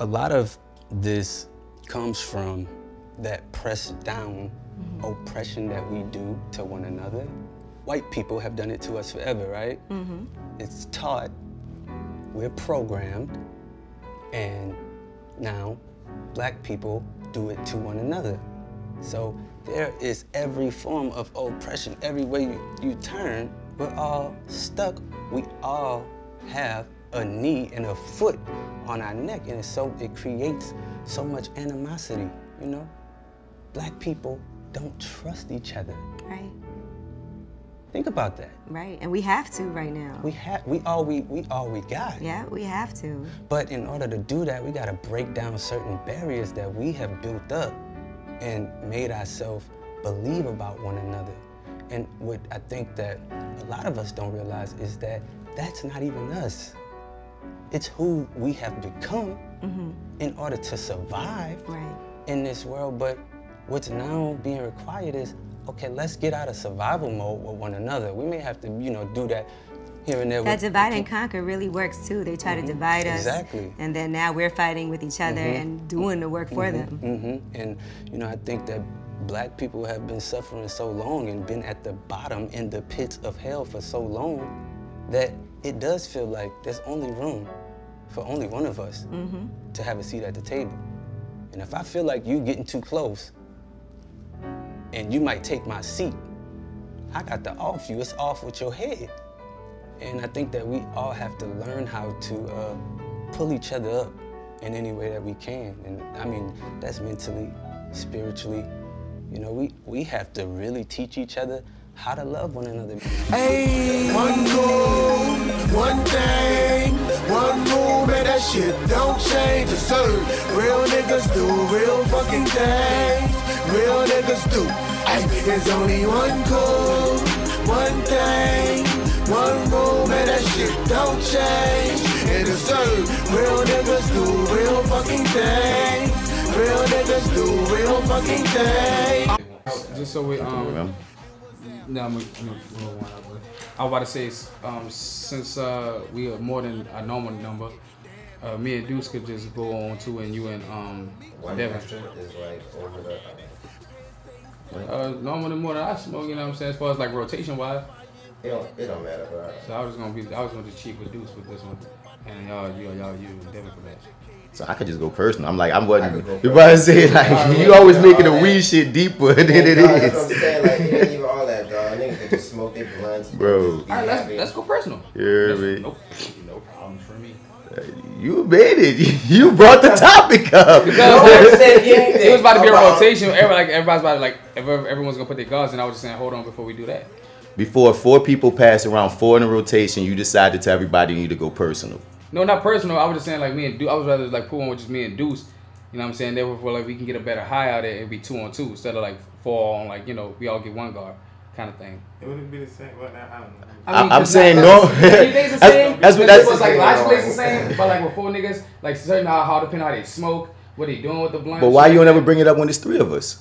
a lot of this comes from that pressed down mm-hmm. oppression that we do to one another. White people have done it to us forever, right? Mm-hmm. It's taught, we're programmed, and now black people do it to one another. So there is every form of oppression. Every way you, you turn, we're all stuck. We all have a knee and a foot on our neck, and it's so it creates so much animosity. You know, black people don't trust each other. Right. Think about that. Right. And we have to right now. We have we all we we all we got. yeah, we have to. But in order to do that, we got to break down certain barriers that we have built up and made ourselves believe about one another. And what I think that a lot of us don't realize is that that's not even us. It's who we have become mm-hmm. in order to survive Right. in this world. But what's now being required is, okay, let's get out of survival mode with one another. We may have to, you know, do that here and there. That with divide and conquer really works too. They try to mm-hmm. divide us. Exactly. And then now we're fighting with each other mm-hmm. and doing the work for them. hmm And you know, I think that black people have been suffering so long and been at the bottom in the pits of hell for so long that it does feel like there's only room for only one of us to have a seat at the table. And if I feel like you getting too close and you might take my seat, I got to off you. It's off with your head. And I think that we all have to learn how to uh, pull each other up in any way that we can. And I mean, that's mentally, spiritually. You know, we, we have to really teach each other how to love one another. Hey, one rule, one thing, one rule, man, that shit don't change. Yes, sir. Real niggas do real fucking things. Real niggas do. Hey, there's only one cool, one thing, one rule, man, that shit don't change. And yes, sir. Real niggas do real fucking things. Real niggas do real fucking things. Just so we um. No, I'm gonna I'm gonna blow one but I was about to say, um, since uh, we are more than a normal number, uh, me and Deuce could just go on to and you and um, One Devin. is like over the. Uh, normally more than I smoke, you know what I'm saying, as far as like rotation wise. It don't. It don't matter, bro. So I was gonna be, I was gonna just cheat with Deuce with this one, and y'all, you, y'all, you, and Devin for that. So I could just go personal. I'm like, I'm I wasn't. could go You about to say like Alright, you always making all the that. weed shit deeper than it Nah, That's what I'm saying. Like, it ain't even all that, dog. Niggas can just smoke their blunts. bro. All right, let's let's go personal. Yeah, hear Let's- Nope, no problems for me. You made it. You brought the topic up. Because it was about to be a rotation. Every, like everybody's about to like, everyone's gonna put their guards, in. I was just saying, hold on before we do that. Before four people pass around four in a rotation, you decide to tell everybody you need to go personal. No, not personal. I was just saying like me and Deuce. I was rather like put one with just me and Deuce. You know what I'm saying? Therefore, like we can get a better high out of it and be two on two instead of like four on like you know we all get one guard kind of thing. It wouldn't be the same. Well, I I don't know. I mean, I'm 'cause saying like, no. Everything's the That's- same. that's That's what- that's- was like logically it's the same, but like with four niggas, like certain how, how depending how they smoke, what they doing with the blunt. But why shit you don't ever bring it up when it's three of us?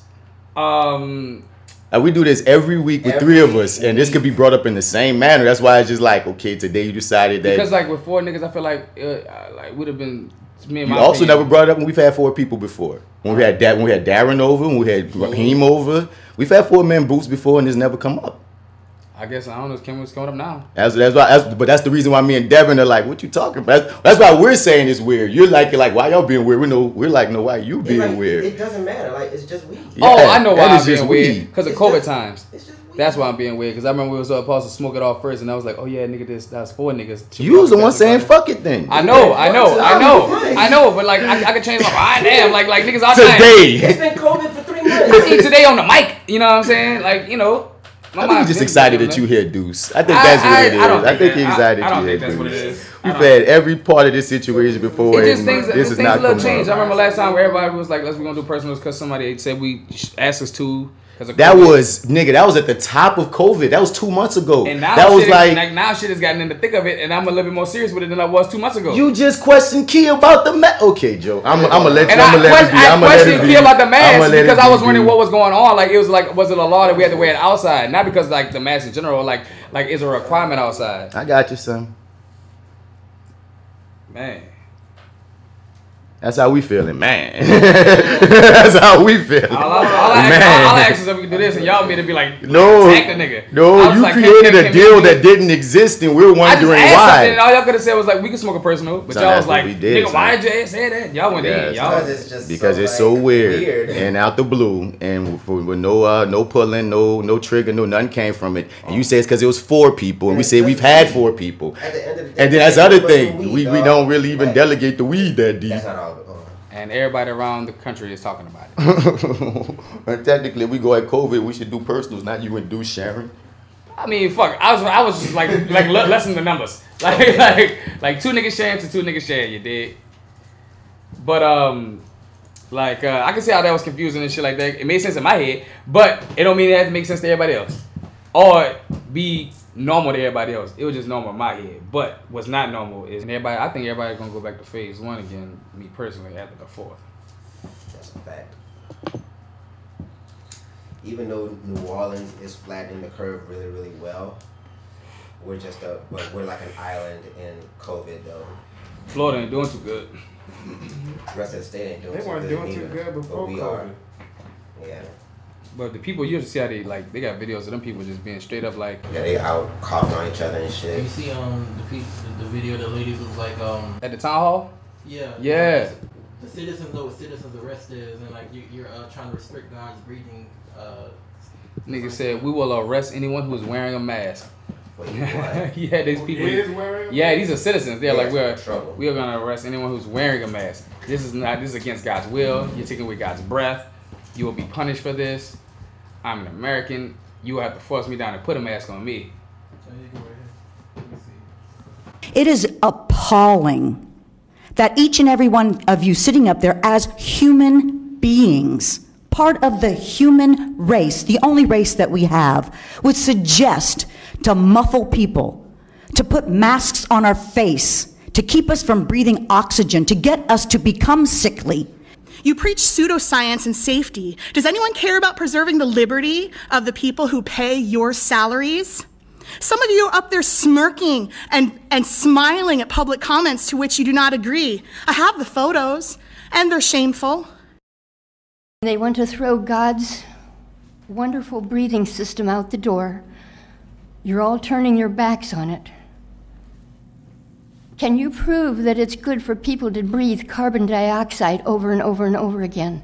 Um, And we do this every week with Every three of us, and this could be brought up in the same manner. That's why it's just like, okay, today you decided that. because like with four niggas, I feel like uh, like would have been me and you my also opinion. never brought it up when we've had four people before. When we had da- when we had Darren over, when we had Raheem over, we've had four men boots before, and it's never come up. I guess I don't know. It's coming, it's coming up now. That's that's why. That's, but that's the reason why me and Devin are like, what you talking about? That's, that's why we're saying it's weird. You're like, you're like, why y'all being weird? We know we're like, no, why you being like, weird? It doesn't matter. Like, it's just weed. oh, I know why is I'm being just weird because of COVID just- times. It's just weed. That's why I'm being weird because I remember we was uh, supposed to smoke it off first, and I was like, "Oh yeah, nigga, this that's four niggas." You was the one saying fuck it then. I know, I know, I know, Right. I know, but like I, I could change my mind. Damn, like like niggas all Today. It's been COVID for three I months. see today on the mic. You know what I'm saying? Like you know, my I think you're just excited that you hear Deuce. I think I- that's what I- it is. I I think that- I- excited I don't you hear think what it Deuce. We've had every part of this situation before. It just and things, this this is things not a little changed. I remember last time where everybody was like, "Let's we gonna do personals" because somebody said we asked us to. That was nigga. That was at the top of COVID. That was two months ago. And now that was shit, like, like now shit has gotten in the thick of it, and I'm a little bit more serious with it than I was two months ago. you just questioned Key about the ma- Okay, Joe. I'm, I'm gonna let you. I'm gonna let it be. I'm I gonna let it questioned. Key about the mask because I was wondering what was going on. Like it was like was it a law that we had to wear it outside, not because like the mask in general. Like like is a requirement outside. I got you, son. Man, That's how we feeling, man. That's how we feeling. All I, all I, man. ask, all I ask is if we can do this, and y'all made to be like, no, attack the nigga. I no, was you like, created can- a can we deal that didn't exist, and we're I just wondering asked something, and all y'all could have said was like, we can smoke a personal, but So y'all was like, did, nigga, why did you say that? Y'all went Yeah, in, y'all. Because it's just because so, it's so weird, weird. and out the blue and for, with no uh no pulling no no trigger no nothing came from it and you say it's because it was four people and we say we've had four people At the end of the day, and then that's the other thing we, we don't really even delegate the weed that deep That's not all. Oh. And everybody around the country is talking about it. and technically we go at COVID we should do personals not you and do Sharon I mean, fuck. I was, I was just like, like le- lessen the numbers. Like, like, like two niggas sharing to two niggas sharing. You did. But um, like uh, I can see how that was confusing and shit like that. It made sense in my head, but it don't mean it had to make sense to everybody else, or be normal to everybody else. It was just normal in my head. But what's not normal is everybody. I think everybody's gonna go back to phase one again. Me personally, after the fourth. That's a fact. Even though New Orleans is flattening the curve really, really well, we're just a, but we're like an island in COVID though. Florida ain't doing too good. The rest of the state ain't doing They too weren't good doing too good but before we COVID. are. Yeah. But the people you see how they like they got videos of them people just being straight up like Yeah, they out coughing on each other and shit. You see um the piece, the, the video the ladies was like um at the town hall. yeah Yeah. the citizens know what citizens arrest is and like you, you're uh, trying to restrict God's breathing uh Nigga said we will arrest anyone who is wearing a mask. But you know what? yeah, these Who people. is wearing Yeah, these are citizens. They're Yeah, like we're trouble. we are gonna arrest anyone who's wearing a mask. This is not. This is against God's will. You're taking away God's breath. You will be punished for this. I'm an American. You will have to force me down and put a mask on me. so you go ahead. Let me see. It is appalling that each and every one of you sitting up there as human beings, part of the human race, the only race that we have, would suggest to muffle people, to put masks on our face, to keep us from breathing oxygen, to get us to become sickly. You preach pseudoscience and safety. Does anyone care about preserving the liberty of the people who pay your salaries? Some of you are up there smirking and, and smiling at public comments to which you do not agree. I have the photos, and they're shameful. They want to throw God's wonderful breathing system out the door. You're all turning your backs on it. Can you prove that it's good for people to breathe carbon dioxide over and over and over again?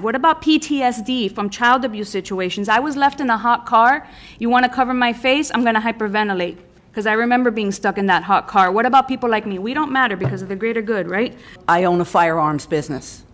What about PTSD from child abuse situations? I was left in a hot car. You want to cover my face? I'm going to hyperventilate because I remember being stuck in that hot car. What about people like me? We don't matter because of the greater good, right? I own a firearms business.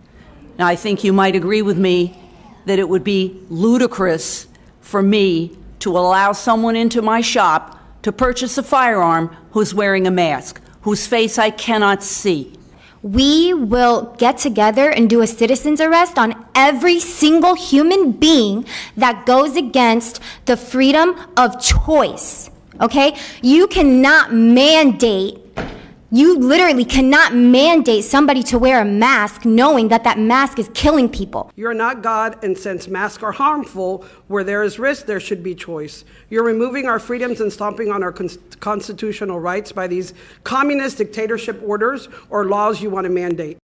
Now, I think you might agree with me that it would be ludicrous for me to allow someone into my shop to purchase a firearm who's wearing a mask, whose face I cannot see. We will get together and do a citizen's arrest on every single human being that goes against the freedom of choice. Okay? You cannot mandate, you literally cannot mandate somebody to wear a mask knowing that that mask is killing people. You're not God, and since masks are harmful, where there is risk, there should be choice. You're removing our freedoms and stomping on our cons- constitutional rights by these communist dictatorship orders or laws you want to mandate.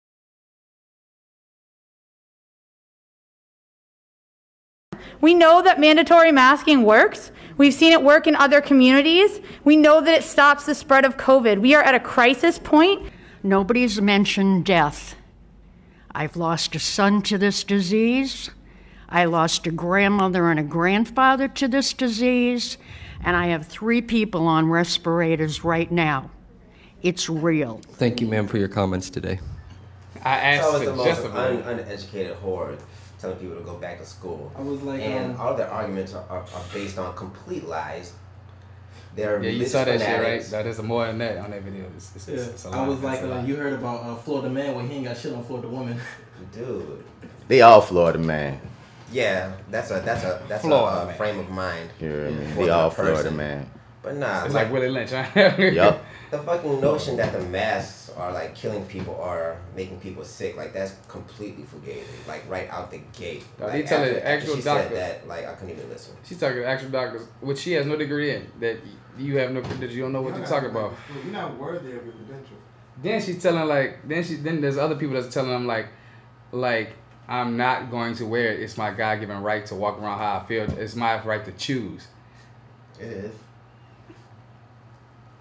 We know that mandatory masking works. We've seen it work in other communities. We know that it stops the spread of COVID. We are at a crisis point. Nobody's mentioned death. I've lost a son to this disease. I lost a grandmother and a grandfather to this disease. And I have three people on respirators right now. It's real. Thank you, ma'am, for your comments today. I It's asked always the most un- uneducated horde telling people to go back to school. I was like, and um, all their arguments are, are, are based on complete lies. They're Yeah, you religious saw that shit, right? That is more than that on that video. It's, it's, Yeah, it's, it's a I lot. was It's like, uh, you heard about uh, Florida man where he ain't got shit on Florida woman. Dude. They all Florida man. Yeah, that's a that's a that's Florida a, uh man. frame of mind. You know what for They the all person. Florida man. But nah, It's like Willie Lynch, huh? Yup. The fucking notion that the masks are like killing people or making people sick, like that's completely fugazi. Like right out the gate. No, like, they tell after- the after actual she doctor. said that, like I couldn't even listen. She's talking to actual doctors, which she has no degree in. That you have no, that you don't know what you're talking about. You're not worthy of your credential. Then she's telling like then she then there's other people that's telling them like like I'm not going to wear it. It's my God given right to walk around how I feel. It's my right to choose. It is.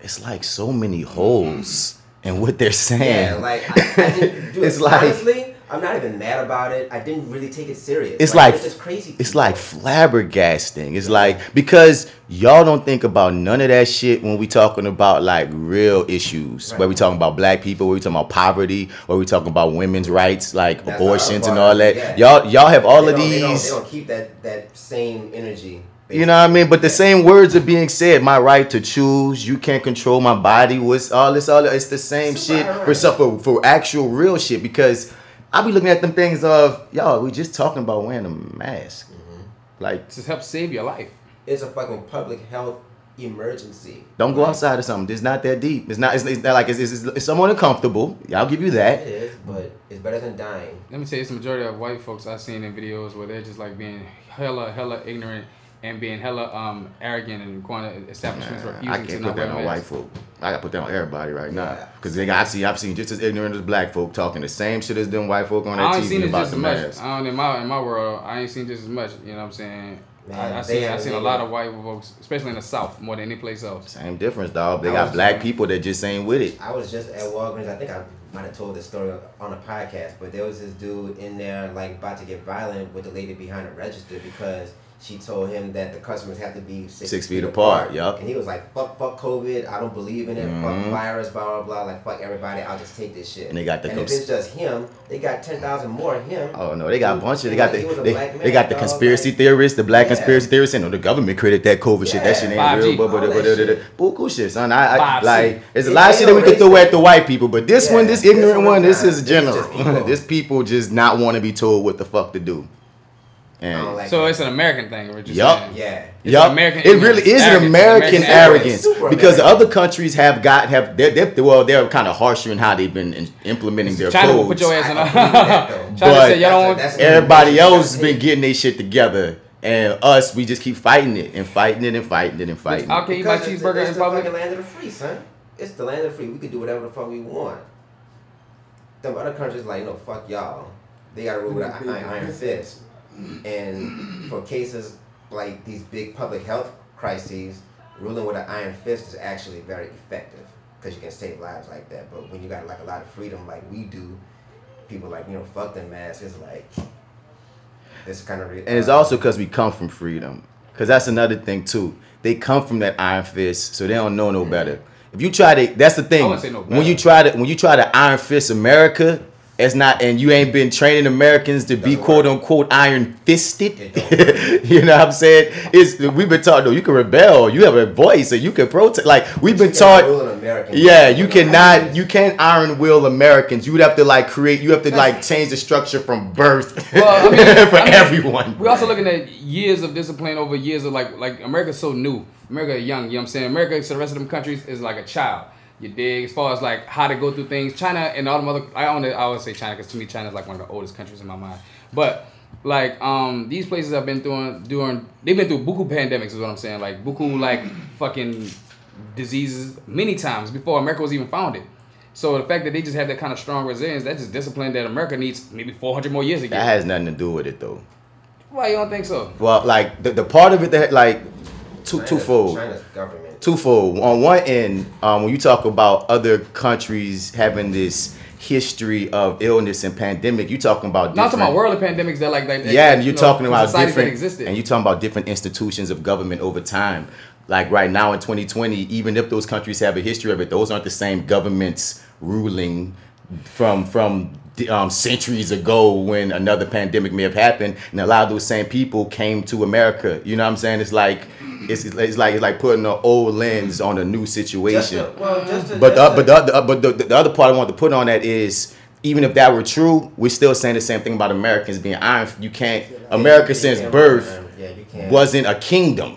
It's like so many holes in what they're saying. Yeah, like I, I didn't do It's it. like- honestly, I'm not even mad about it. I didn't really take it serious. It's like it's just crazy. it's like flabbergasting. It's like because y'all don't think about none of that shit when we talking about like real issues. Where we talking about black people, where we talking about poverty, where we talking about women's rights, like That's abortions and all that. Yeah. Y'all y'all have all They of don't- they don't- these. They don't, keep that that same energy. You know what I mean? But the same words are being said. My right to choose. You can't control my body. What's all this? All it's the same shit for stuff for, for actual real shit. Because I be looking at them things of y'all. We just talking about wearing a mask. Mm-hmm. Like just help save your life. It's a fucking public health emergency. Don't go outside or something. It's not that deep. It's not. It's, it's not like it's, it's, it's somewhat uncomfortable. I'll give you that. It is, but it's better than dying. Let me tell you, it's the majority of white folks I've seen in videos where they're just like being hella, hella ignorant and being hella um arrogant and going to establishments Nah, refusing I to can't not put that on white folk. I gotta put that on everybody right now. Cause they got, I see, I've seen just as ignorant as black folk talking the same shit as them white folk on I that ain't seen TV about just the as much. mask. I don't in my in my world. I ain't seen just as much. You know what I'm saying? Man, I, I they seen I seen a lot of white folks, especially in the South, more than any place else. Same difference, dog. They I got black just- people that just ain't with it. I was just at Walgreens. I think I might have told this story on a podcast, but there was this dude in there like about to get violent with the lady behind the register because she told him that the customers have to be six, Six feet apart, yup. And he was like, "Fuck, fuck COVID. I don't believe in it. Mhm. Fuck virus. Blah blah blah. Like fuck everybody. I'll just take this shit." And they got the And if it's just him, they got ten thousand more him. Oh no, they got a bunch of. They got like the they, black they got the dog, conspiracy like- theorists, the black Yeah. conspiracy theorists, and oh, the government created that COVID shit. That shit ain't 5G. real. But but All but that but bullshit shit, son. I, I like there's a It lot of shit that we no could throw at the white people, but this Yeah, one, this this ignorant one one, this is general. this people just not want to be told what the fuck to do. I don't And oh, like So that. it's an American thing, what you're Yup. saying? yeah. It's Yup. American it really ignorance. is an American American arrogance Super because American. other countries have got have they're, they're well they're kind of harsher in how they've been in- implementing their China will codes. put your ass in I a. believe that, But said y'all don't want. That's- Everybody else has been getting their shit together, and us we just keep fighting it and fighting it and fighting it and fighting. I'll it. can eat my Because it's- cheeseburger it's in the public. fucking land of the free, son. It's the land of the free. We can do whatever the fuck we want. Them other countries like, no, fuck y'all. They got to rule with an mm-hmm. iron, iron fist. And for cases like these big public health crises, ruling with an iron fist is actually very effective because you can save lives like that. But when you got like a lot of freedom like we do, people like you know fuck them masks. It's like this kind of. Re- And it's uh, also because we come from freedom. Because that's another thing too. They come from that iron fist, so they don't know no better. If you try to, that's the thing. wouldn't say no when you try to, when you try to iron fist America, it's not, and you ain't been training Americans to be quote unquote iron fisted. You know what I'm saying? It's we've been taught. No, you can rebel. You have a voice, and you can protest. Like we've been You can't taught. rule an American. Yeah, you cannot. You can't iron will Americans. You would have to like create. You have to like change the structure from birth Well, I mean- for I mean, everyone. We're also looking at years of discipline over years of like like America's so new. America young, you know what I'm saying? America to the rest of them countries is like a child. You dig? As far as like how to go through things. China and all the other I only I always say China because to me China is like one of the oldest countries in my mind. But like um these places I've been through doing they've been through buku pandemics is what I'm saying. Like buku like fucking diseases many times before America was even founded. So the fact that they just have that kind of strong resilience, that's just discipline that America needs maybe 400 more years to That has nothing to do with it though. Why you don't think so? Well, like the, the part of it that like two China's- twofold. China's government. Twofold. On one end, um, when you talk about other countries having this history of illness and pandemic, you talking about Not talking about worldly pandemics that like that. that- yeah, and you you're know, talking about different, existed. and you're talking about different institutions of government over time. Like right now in 2020, even if those countries have a history of it, those aren't the same governments ruling from from um, centuries ago when another pandemic may have happened, and a lot of those same people came to America. You know what I'm saying? It's like it's, it's like it's like putting an old lens on a new situation. To- well, to- but the, to- but the, other- but the, the other part I want to put on that is even if that were true, we're still saying the same thing about Americans being iron. You can't. America since birth Yeah, you can't. wasn't a kingdom.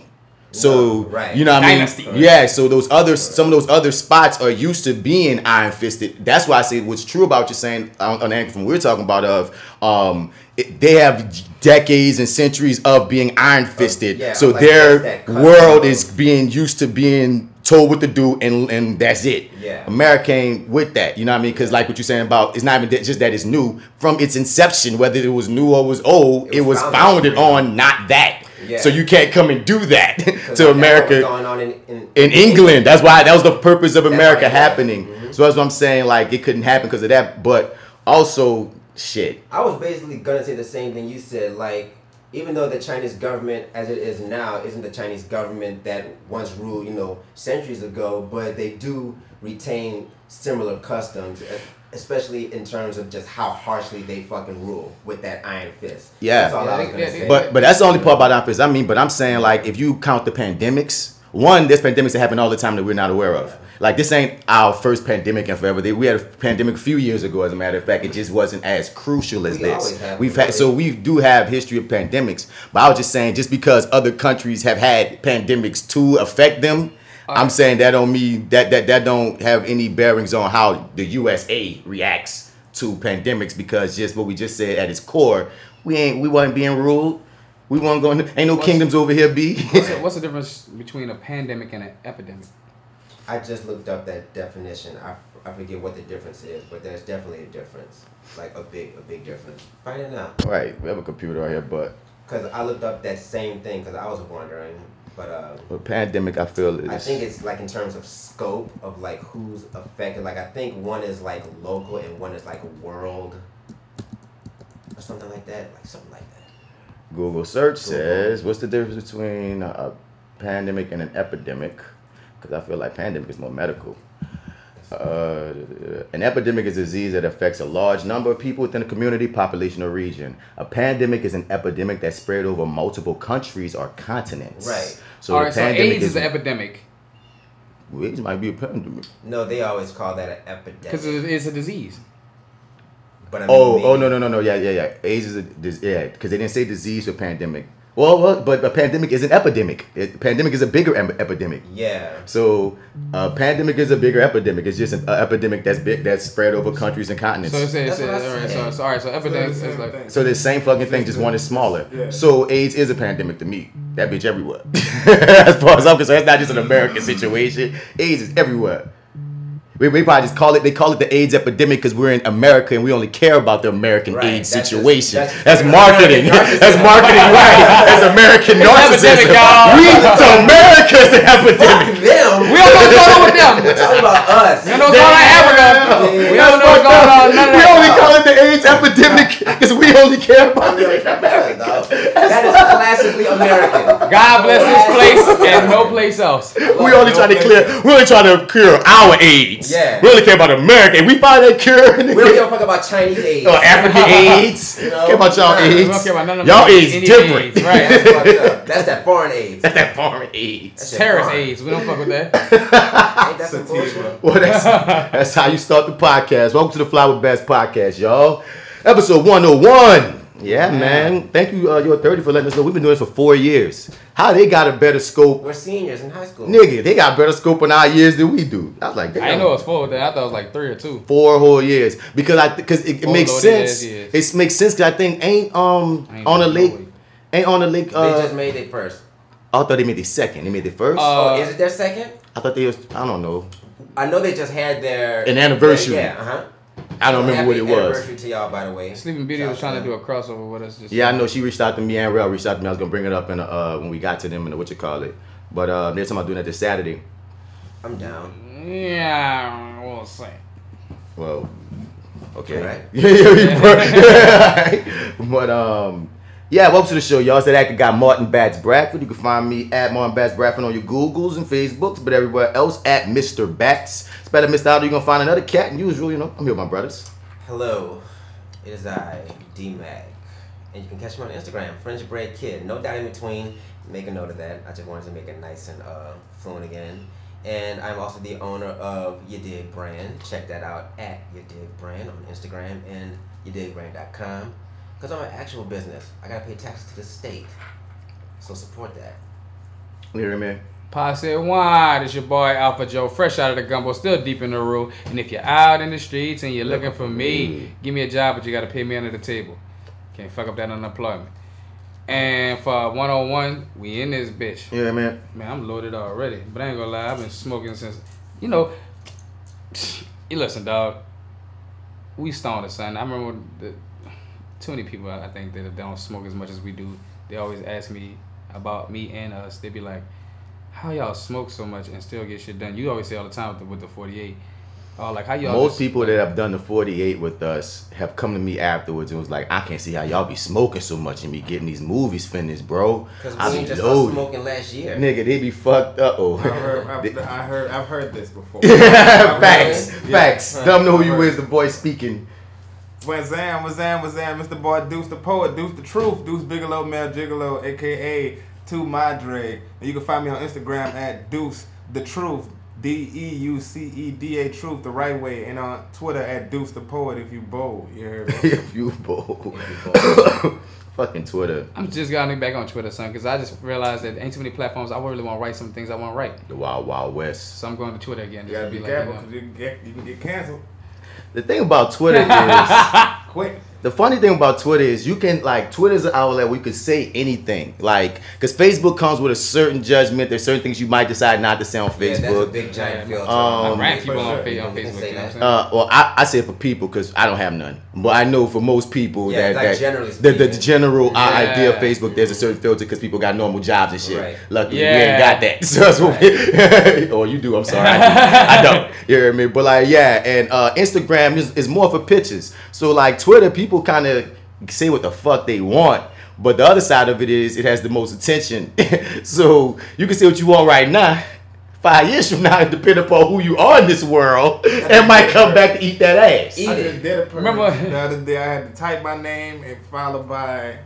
So right. you know what I mean? Dynasty. Yeah. So those other some of those other spots are used to being iron fisted. That's why I say what's true about you saying on, on the angle from we're talking about of um it, they have decades and centuries of being iron fisted. yeah, so like their world is being used to being told what to do, and and that's it. Yeah. America ain't with that. You know what I mean? Because like what you're saying about it's not even that- just that it's new from its inception, whether it was new or was old, it was, founded on not that. Yeah. So you can't come and do that to America going on in, in, in England. That's why that was the purpose of America why it was. happening. Mm-hmm. So that's what I'm saying. Like it couldn't happen because of that. But also, shit. I was basically gonna say the same thing you said. Like, even though the Chinese government, as it is now, isn't the Chinese government that once ruled, you know, centuries ago, but they do retain similar customs, e- especially in terms of just how harshly they fucking rule with that iron fist. Yeah. that's all I was gonna say. But but that's the only part about iron fist. I mean, but I'm saying like if you count the pandemics, one there's pandemics that happen all the time that we're not aware of. Like this ain't our first pandemic in forever. We had a pandemic a few years ago, as a matter of fact. It just wasn't as crucial as We this. have We've had so we do have history of pandemics. But I was just saying, just because other countries have had pandemics to affect them, I'm saying that don't mean that that that don't have any bearings on how the USA reacts to pandemics because just what we just said at its core, we ain't we wasn't being ruled. We weren't going. Ain't no What's- kingdoms over here. Be What's the, what's the difference between a pandemic and an epidemic? I just looked up that definition. I, I forget what the difference is, but there's definitely a difference, like a big a big difference. Find it out. right. We have a computer right here, but Cause I looked up that same thing because I was wondering, but uh, pandemic, I feel is I think it's like in terms of scope of like who's affected. Like I think one is like local and one is like world or something like that. Like something like that. Google search says, what's the difference between a pandemic and an epidemic? Because I feel like pandemic is more medical. Uh, an epidemic is a disease that affects a large number of people within a community, population, or region. A pandemic is an epidemic that spread over multiple countries or continents. Right. So All the so pandemic AIDS is an epidemic Well, AIDS might be a pandemic. No, they always call that an epidemic. because it's a disease. But I mean, Oh, maybe- oh no, no, no, no, yeah, yeah, yeah. AIDS is a dis- yeah, because they didn't say disease or pandemic. Well, well, but a pandemic is an epidemic. It, pandemic is a bigger em- epidemic. Yeah. So, a pandemic is a bigger epidemic. It's just an uh, epidemic that's big, that's spread over countries and continents. So it's, it's, it's, all right, so, so all right, so epidemic is like So the same fucking thing, just one is smaller. Yeah. So AIDS is a pandemic to me. That bitch everywhere. as far as I'm concerned, it's not just an American situation. AIDS is everywhere. We, we probably just call it. They call it the AIDS epidemic because we're in America and we only care about the American AIDS that's just- situation. that's- That's, marketing. that's marketing, right? That's American It's narcissism. epidemic, y'all. We to America's an epidemic. them. We don't know what's going on with them. We're talking about us. We don't know what's going on in Africa. We don't know what's going on. None of We that. only call it the AIDS epidemic because we only care about the That is classically American. God bless this place and no place else. We only try to clear. We only try to cure our AIDS. Yeah. We only care about America. And we find that cure. We don't give a fuck about Chinese AIDS. Or African AIDS. You know? Care about y'all AIDS. we don't care about none of y'all them. AIDS different. AIDS, right. That's fucked up. That's that foreign AIDS. That's that foreign AIDS. That's Terrorist foreign. AIDS. We don't fuck with that. Ain't that some bullshit? Well, that's that's how you start the podcast. Welcome to the Fly with Bats podcast, y'all. Episode 101. Yeah, man. Thank you, uh, Your 30 for letting us know. We've been doing this for four years. How they got a better scope? We're seniors in high school. Nigga, they got better scope in our years than we do. I was like, I damn. didn't know it was four. Then I thought it was like three or two. four whole years because I because it, it makes sense. It makes sense because I think ain't um Ain't on a no lake way. ain't on a lake. Uh, they just made it first. I thought they made it second. They made it first. oh, is it their second? I thought they was. I don't know. I know they just had their An anniversary. Yeah, uh huh. I don't remember what it was. Anniversary to y'all, by the way. Sleeping Beauty was trying to do a crossover with us. Just Yeah, I know she reached out to me and Real reached out to me. I was gonna bring it up in uh when we got to them and what you call it. But uh they're talking about doing that this Saturday. I'm down. Yeah, we'll see. Well, okay. Right. Yeah, yeah, yeah. but um, yeah. Welcome to the show, y'all. It's that actor guy Martin Bats Bradford. You can find me at Martin Bats Bradford on your Googles and Facebooks, but everywhere else at Mr. Bats. Spell Mr. Out, you're gonna find another cat. And usual, you know, I'm here with my brothers. Hello, it is I, D Mac, and you can catch me on Instagram, French Bread Kid. No doubt in between. Make a note of that. I just wanted to make it nice and uh, fluent again. And I'm also the owner of You Dig Brand. Check that out at You Dig Brand on Instagram and YouDigBrand.com. Because I'm an actual business. I gotta pay taxes to the state. So support that. You hear me? Posse Wine, it's your boy Alpha Joe, fresh out of the gumbo, still deep in the room. And if you're out in the streets and you're looking for me, give me a job, but you gotta pay me under the table. Can't fuck up that unemployment. And for 101, we in this bitch. Yeah, man. Man, I'm loaded already. But I ain't gonna lie, I've been smoking since, you know, you listen, dog. We stoned, it, son. I remember the, too many people, I think, that don't smoke as much as we do. They always ask me about me and us. They be like, how y'all smoke so much and still get shit done? You always say all the time with the, with the 48. Oh, like how y'all Most just- people that have done the 48 with us have come to me afterwards and was like, I can't see how y'all be smoking so much and be getting these movies finished, bro. Because I we be just started loaded. smoking last year. Nigga, they be fucked up. Oh. I heard, I've, I heard, I've heard this before. facts, Yeah. facts. Yeah. Don't know who you is, the boy speaking. Wazam, Wazam, Wazam, Mr. Boy Deuce the Poet, Deuce the Truth, Deuce Bigalow, Male Gigolo, aka To Madre. And you can find me on Instagram at Deuce the Truth, D E U C E D A Truth, the right way, and on Twitter at Deuce the Poet if you bold. You heard me? if you bold. Fucking Twitter. I'm just getting back on Twitter, son, because I just realized that ain't too many platforms. I really want to write some things I want to write. The Wild Wild West. So I'm going to Twitter again. You gotta to be be like, you careful know. because you, can get- you can get canceled. The thing about Twitter is Quick. The funny thing about Twitter is you can like Twitter's an outlet where you could say anything. Like because Facebook comes with a certain judgment. There's certain things you might decide not to say on Yeah, Facebook. that's a big giant filter. Um, I rank people on, sure. on Facebook. say You know what I'm that. saying? Uh, well, I, I say it for people because I don't have none, but I know for most people Yeah, that, like that generally the, the general uh, Yeah. idea of Facebook, there's a certain filter because people got normal jobs and shit. Right. Luckily, we ain't got that. So that's what we, or you do. I'm sorry, I, do. I don't. You hear me? But like, yeah, and uh, Instagram is, is more for pictures. So like Twitter, people kind of say what the fuck they want. But the other side of it is it has the most attention. so you can say what you want right now. Five years from now, depending upon who you are in this world, it might come back to eat that ass. I just did a permit Remember- the other day. I had to type my name and followed by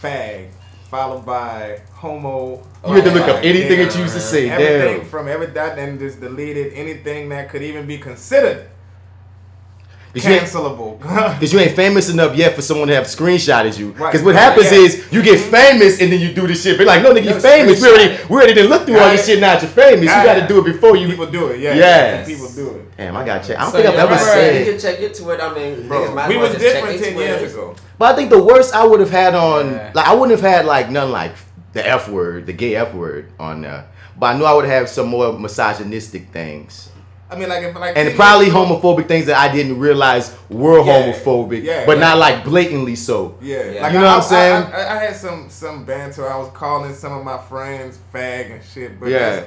fag, followed by homo. You had to look up anything yeah, that you used to say, Everything damn. from every that and just deleted anything that could even be considered Cause you, ain't, cancelable. 'cause you ain't famous enough yet for someone to have screenshotted you. Right. Because what happens Yeah. is you get famous and then you do this shit. But like, no nigga, you No, famous. We already we already didn't look through all Got this shit. Now that you're famous, Got you got to do it before you. people do it, yeah. Yes. People do it. Damn, I got check. I don't So think I've you ever remember- You said. can check your Twitter. I mean, Bro, niggas might we as well was different ten years ago. But I think the worst I would have had on, Yeah. like, I wouldn't have had like none like the F word, the gay F word on there. But I knew I would have some more misogynistic things. I mean, like if like And probably years homophobic things that I didn't realize were Yeah. homophobic, Yeah. but Yeah. not like blatantly so. Yeah, Yeah. Like You know I, what I'm saying? I, I, I had some some banter. I was calling some of my friends fag and shit. But Yeah. that's,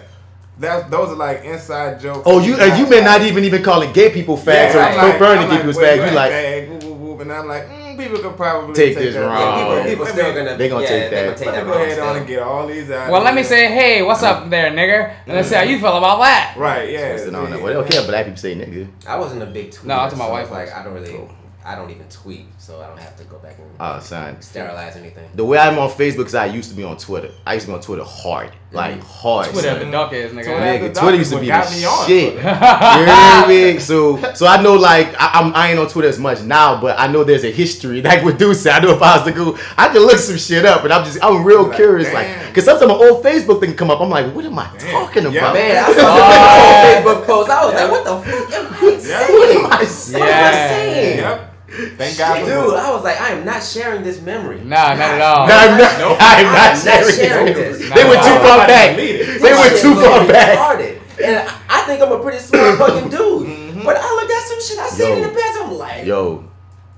that's those are like inside jokes. Oh, you and you may not even even calling gay people fags or I'm like- referring to I'm gay people's fags. You like, fag, whoop, whoop, whoop, and I'm like, mm, people could probably Take this that. wrong. Yeah, people, people still gonna. They gonna yeah, take they that. gonna take Let that me go ahead on and get all these out. Well, let me say, hey, what's up there, nigger? And let's see how you feel about that. Right, yeah. Twisted on that. yeah. Well, they don't care if black people say nigga. I wasn't a big tweeter. No, I'm talking about so white it's Like. I don't really, I don't even tweet, so I don't have to go back and Oh, son. sterilize anything. The way I'm on Facebook is I used to be on Twitter. I used to be on Twitter hard, like mm. hard. Twitter, son. the duck ass nigga. Twitter- Nigga, the Twitter used to be got the me on shit. you hear me? So, so I know like I, I'm, I ain't on Twitter as much now, but I know there's a history. Like with Deuce, I know if I was to go, I can look some shit up, and I'm just I'm real Like, curious, like, cause sometimes an old Facebook thing come up. I'm like, what am I talking about? Yeah. Man, I saw oh. Facebook post. I was like, what the fuck am I Yeah. saying? What am I saying? What am I saying? Yep. Thank God for Dude, I was like, I am not sharing this memory. Nah, not at all. No, I'm not, Nope. I'm I'm not not sharing sharing this. this. They went too far back. They went too far back. retarded. And I think I'm a pretty smart fucking dude. Mm-hmm. But I looked at some shit I seen in the past. I'm like, Yo,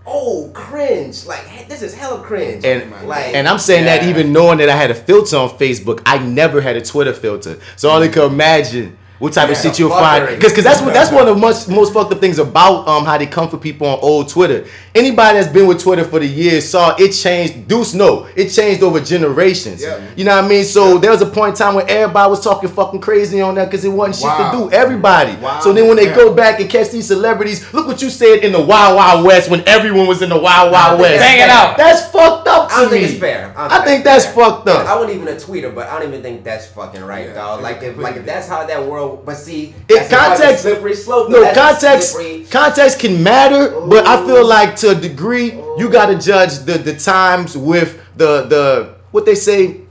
oh, cringe. Like, this is hella cringe. And like, and I'm saying that even knowing that I had a filter on Facebook, I never had a Twitter filter. So I only can imagine what type of shit you'll fuckery. find. Because that's what that's one of the most most fucked up things about um how they come for people on old Twitter. Anybody that's been with Twitter for the years saw it changed. Deuce no, it changed over generations. Yeah. You know what I mean? So there was a point in time when everybody was talking fucking crazy on that because it wasn't shit Wow. to do. Everybody. Wow. So then when they Yeah. go back and catch these celebrities, look what you said in the Wild Wild West when everyone was in the Wild Wild West. that's Bang it out. That's fucked up to I don't me. think it's fair. I think that's fucked up. I wasn't even a tweeter, but I don't even think that's fucking right, Yeah, dog. Like if like if that's how that world, but see, It that's a fucking context slippery slope. No context. Context can matter, but I feel like to a degree you gotta judge the the times with the the what they say.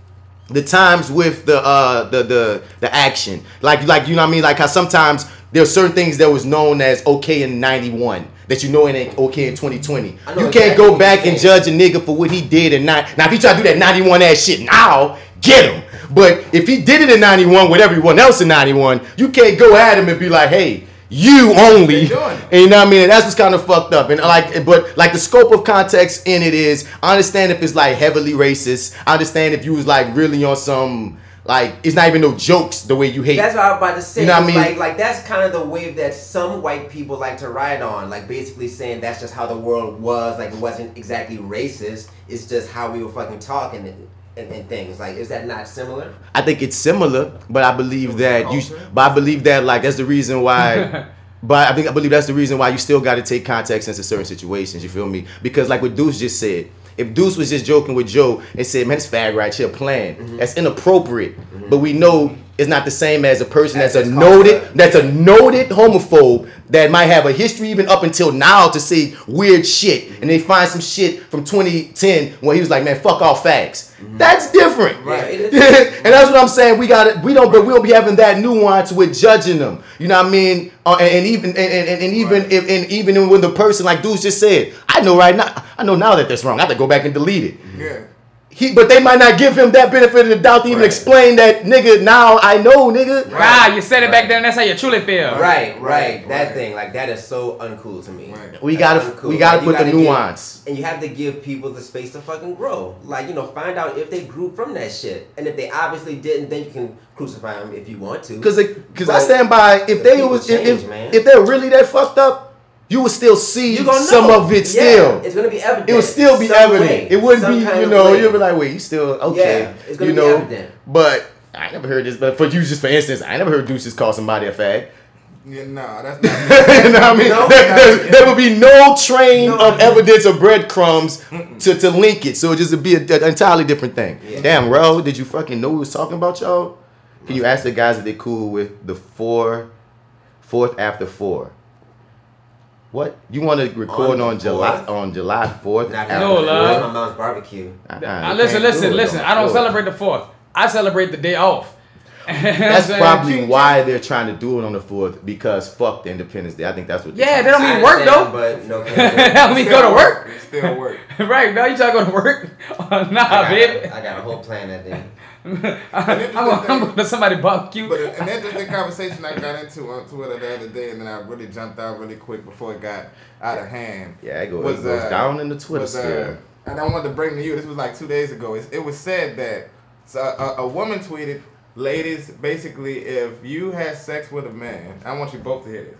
The times with the uh the the the action, like like you know what I mean, like how sometimes there's certain things that was known as okay in '91 that you know it ain't okay in 2020. You can't exactly go back and judge a nigga for what he did and not. Now, if he try to do that 91 ass shit now, get him. But if he did it in 91 with everyone else in 91, you can't go at him and be like, hey, you only. And you know what I mean? And that's what's kind of fucked up. And like, but like the scope of context in it is, I understand if it's like heavily racist. I understand if you was like really on some. Like it's not even no jokes the way you hate. That's what I was about to say. You know what I mean? Like, like that's kind of the wave that some white people like to ride on. Like basically saying that's just how the world was. Like it wasn't exactly racist. It's just how we were fucking talking and, and, and things. Like is that not similar? I think it's similar, but I believe that you. But I believe that like that's the reason why. but I think I believe that's the reason why you still got to take context into certain situations. You feel me? Because like what Deuce just said, if Deuce was just joking with Joe and said, "Man, this fag right here playing," mm-hmm. that's inappropriate. Mm-hmm. But we know it's not the same as a person that's, a noted that's a noted homophobe that might have a history even up until now to say weird shit, and they find some shit from 2010 when he was like, "Man, fuck all fags." That's different. Right. and that's what I'm saying. We got it. We don't, but we don't be having that nuance with judging them. You know what I mean? Uh, and, and even and, and, and even if and even when the person like dudes just said, I know right now. I know now that that's wrong. I have to go back and delete it. Yeah. He, but they might not give him that benefit of the doubt to even explain that nigga. Now I know, nigga. Ah, you said it back then. That's how you truly feel. Right, right. That thing, like that is so uncool to me. We That's gotta- we gotta you put the give- nuance. and you have to give people the space to fucking grow. Like you know, find out if they grew from that shit, and if they obviously didn't, then you can crucify them if you want to. Because because I stand by if they was change, if, man. if they're really that fucked up, you would still see some know. of it Yeah, still. it's gonna be evident It would still be some evident. way, it wouldn't be you know you'll be like wait you still okay Yeah, it's gonna you be know evident. but I never heard this but for you just for instance I never heard Deuces call somebody a fag. Yeah, no, that's not. you know what I mean? No, there, there- yeah. there would be no train of evidence or breadcrumbs to, to link it. So it just would be an entirely different thing. Damn, Ro, did you fucking know we was talking about y'all? Can you ask the guys if they cool with the four, fourth after four? What you want to record On on, July fourth? on July fourth? No, four? love. my mom's barbecue. Uh-uh, Now, listen, listen, listen. I don't celebrate the fourth. I celebrate the day off. That's probably why they're trying to do it on the fourth because fuck the Independence Day. I think that's what. they're Yeah, they don't to mean say. work though. But no, I mean go to work. Still work. right now, you trying to go to work? Oh, nah, I got, baby. I got a whole plan that day. I'm, I'm going to somebody barbecue. But an interesting conversation I got into on Twitter the other day, and then I really jumped out really quick before it got out of hand. Yeah, it goes- it goes down in the Twitter was, uh, sphere. and I wanted to bring to you. This was like two days ago. It, it was said that so a, a woman tweeted, "Ladies, basically, if you had sex with a man, I want you both to hear this.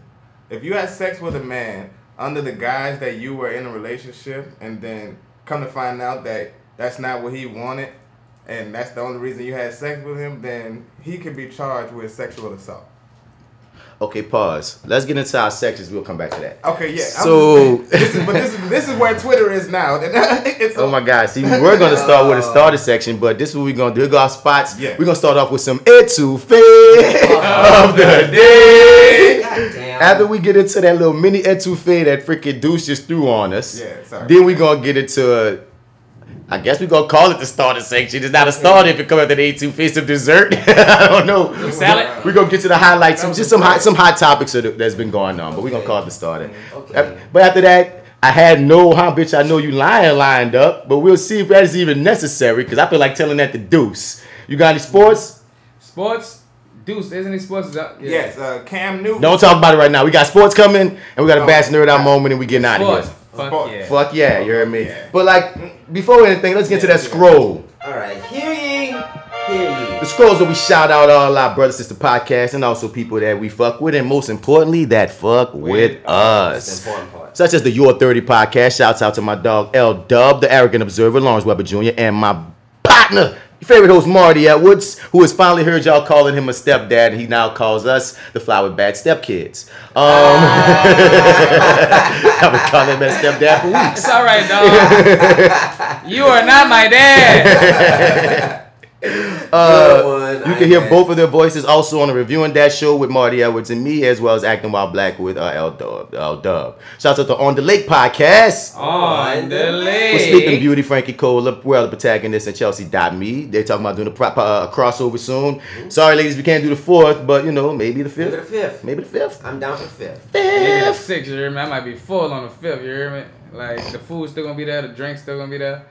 If you had sex with a man under the guise that you were in a relationship, and then come to find out that that's not what he wanted." And that's the only reason you had sex with him, then he could be charged with sexual assault. Okay, pause. Let's get into our sections. We'll come back to that. Okay, yeah. So, this is, but this is this is where Twitter is now. it's oh my God! See, we're gonna start with a oh. starter section, but this is what we're gonna do. Here go our spots. Yeah. We're gonna start off with some etouffee uh-huh. of the day. After we get into that little mini etouffee that freaking Deuce just threw on us, Yeah, sorry. then we're gonna get into. I guess we're gonna call it the starter section. It's not a starter if it comes after the etouffee, of dessert. I don't know. salad? We're gonna get to the highlights, some just some hot some hot topics that- that's been going on, but we're gonna call it the starter. Okay. But after that, I had no how bitch I know you lying lined up, but we'll see if that is even necessary because I feel like telling that to Deuce. You got any sports? Sports? Deuce, isn't he sports? Is that- yeah. Yes, uh, Cam Newton. Don't talk about it right now. We got sports coming, and we got a Bats nerd out moment, and we getting out of here. Fuck yeah. Fuck yeah, you heard me. But like before anything, let's get to that scroll. All right, hear ye, hear ye. The scrolls that we shout out all our brothers, sister podcasts, and also people that we fuck with, and most importantly, that fuck with us. important part. Such as the Your 30 podcast. Shouts out to my dog L Dub, the arrogant observer, Lawrence Webber Jr., and my partner, your favorite host Marty Edwards, who has finally heard y'all calling him a stepdad, and he now calls us the Flower Bad Stepkids. Um, I've been calling him that stepdad for weeks. It's all right, dog. you are not my dad. Uh, one, you I can hear bet. both of their voices also on the Reviewing That Show with Marty Edwards and me, as well as Acting While Black with uh, L Dub. L Dub. Shouts out to On the Lake podcast. On the Lake. With lake. Sleeping Beauty, Frankie Cole, we're the protagonist, and Chelsea.me. They're talking about doing a, pro- uh, a crossover soon. Sorry, ladies, we can't do the fourth, but you know, maybe the fifth. Maybe the fifth. Maybe the fifth. I'm down for the fifth. Maybe the six, you hear me? I might be full on the fifth, you hear me? Like the food's still gonna be there, the drink's still gonna be there.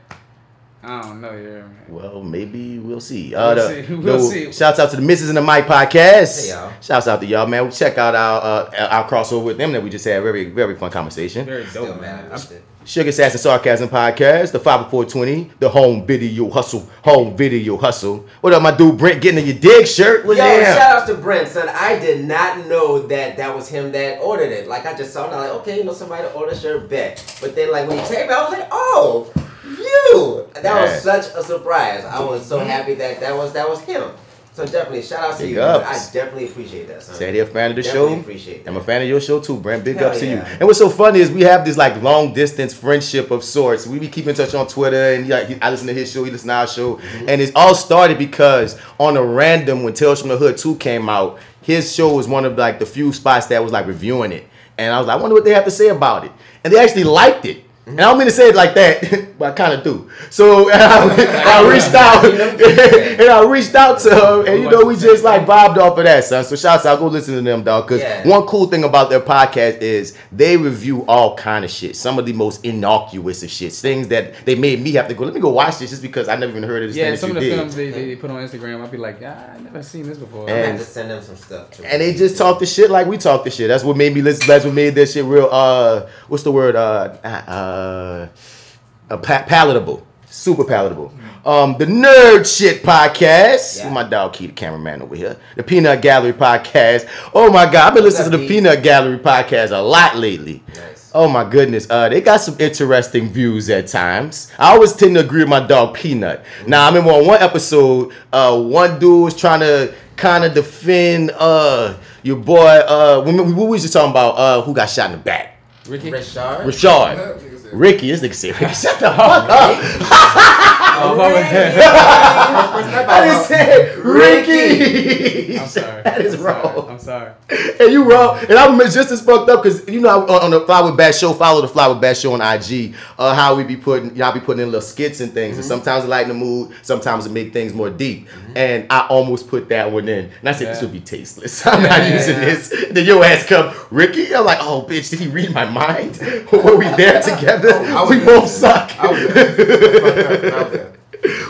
I don't know, you hear me? Well, maybe we'll see. We'll Uh, the- see. We'll no, see. Shouts out to the Misses and the Mike podcast. Hey, y'all. Shouts out to y'all, man. Check out our uh, our crossover with them that we just had. Very very fun conversation. Very dope, mad. man. at it. Sugar Assassin Sarcasm Podcast, the 50420, the Home Video Hustle, Home Video Hustle. What up, my dude Brent getting in your dig shirt? Yo, What's shout out to Brent, son. I did not know that that was him that ordered it. Like I just saw it, I'm like, okay, you know, somebody ordered a shirt, bet. But then, like when he came, I was like, oh, you. That Yeah. was such a surprise. I was so happy that that was that was him. So definitely, shout out to Big you. ups. I definitely appreciate that, son. Said he a fan of the Definitely show. Appreciate that. I'm a fan of your show too, Brent. Big Hell ups to you. And what's so funny is we have this like long distance friendship of sorts. We be keeping in touch on Twitter, and yeah, he- I listen to his show, he listen to our show, Mm-hmm. and it's all started because on a random when Tales from the Hood two came out, his show was one of like the few spots that was like reviewing it, and I was like, I wonder what they have to say about it, and they actually liked it. And I don't mean to say it like that, but I kind of do. So I, I reached out, and I reached out to her, and you know we just like vibed off of that, son. So shouts out, go listen to them, dog. Because Yeah. one cool thing about their podcast is they review all kind of shit. Some of the most innocuous of shit, things that they made me have to go. Let me go watch this just because I never even heard of this. Yeah, thing some of the did. films they, they put on Instagram, I'd be like, ah, I never seen this before. I'm gonna And- have to send them some stuff too. and they just talk the shit like we talk the shit. That's what made me listen. That's what made this shit real. Uh, what's the word? Uh, uh, uh pa- palatable. Super palatable. Um, the Nerd Shit Podcast. Yeah. My dog Key, the cameraman over here. The Peanut Gallery Podcast. Oh my God, I've been listening to the Peanut Gallery Podcast a lot lately. Nice. Oh my goodness, uh, they got some interesting views at times. I always tend to agree with my dog Peanut. Now I remember on one episode, uh, one dude was trying to kind of defend uh your boy. Uh, when we, we was just talking about uh who got shot in the back. Ricky? Rashard. Rashard. Ricky, this nigga said Ricky. Shut the fuck up. Oh, my bad. I just said Ricky. I'm sorry. That is I'm sorry. wrong. I'm sorry. And you wrong. And I'm just as fucked up because you know on on the Fly with Bats show, follow the Fly with Bats show on IG. Uh, how we be putting y'all be putting in little skits and things. And sometimes it lighten the mood, sometimes it make things more deep. And I almost put that one in. And I said this Yeah. would be tasteless. I'm not Yeah, using yeah. this. Then your ass come, Ricky. I'm like, oh bitch, did he read my mind? Were we there together? I was we both suck. I was there. I was there.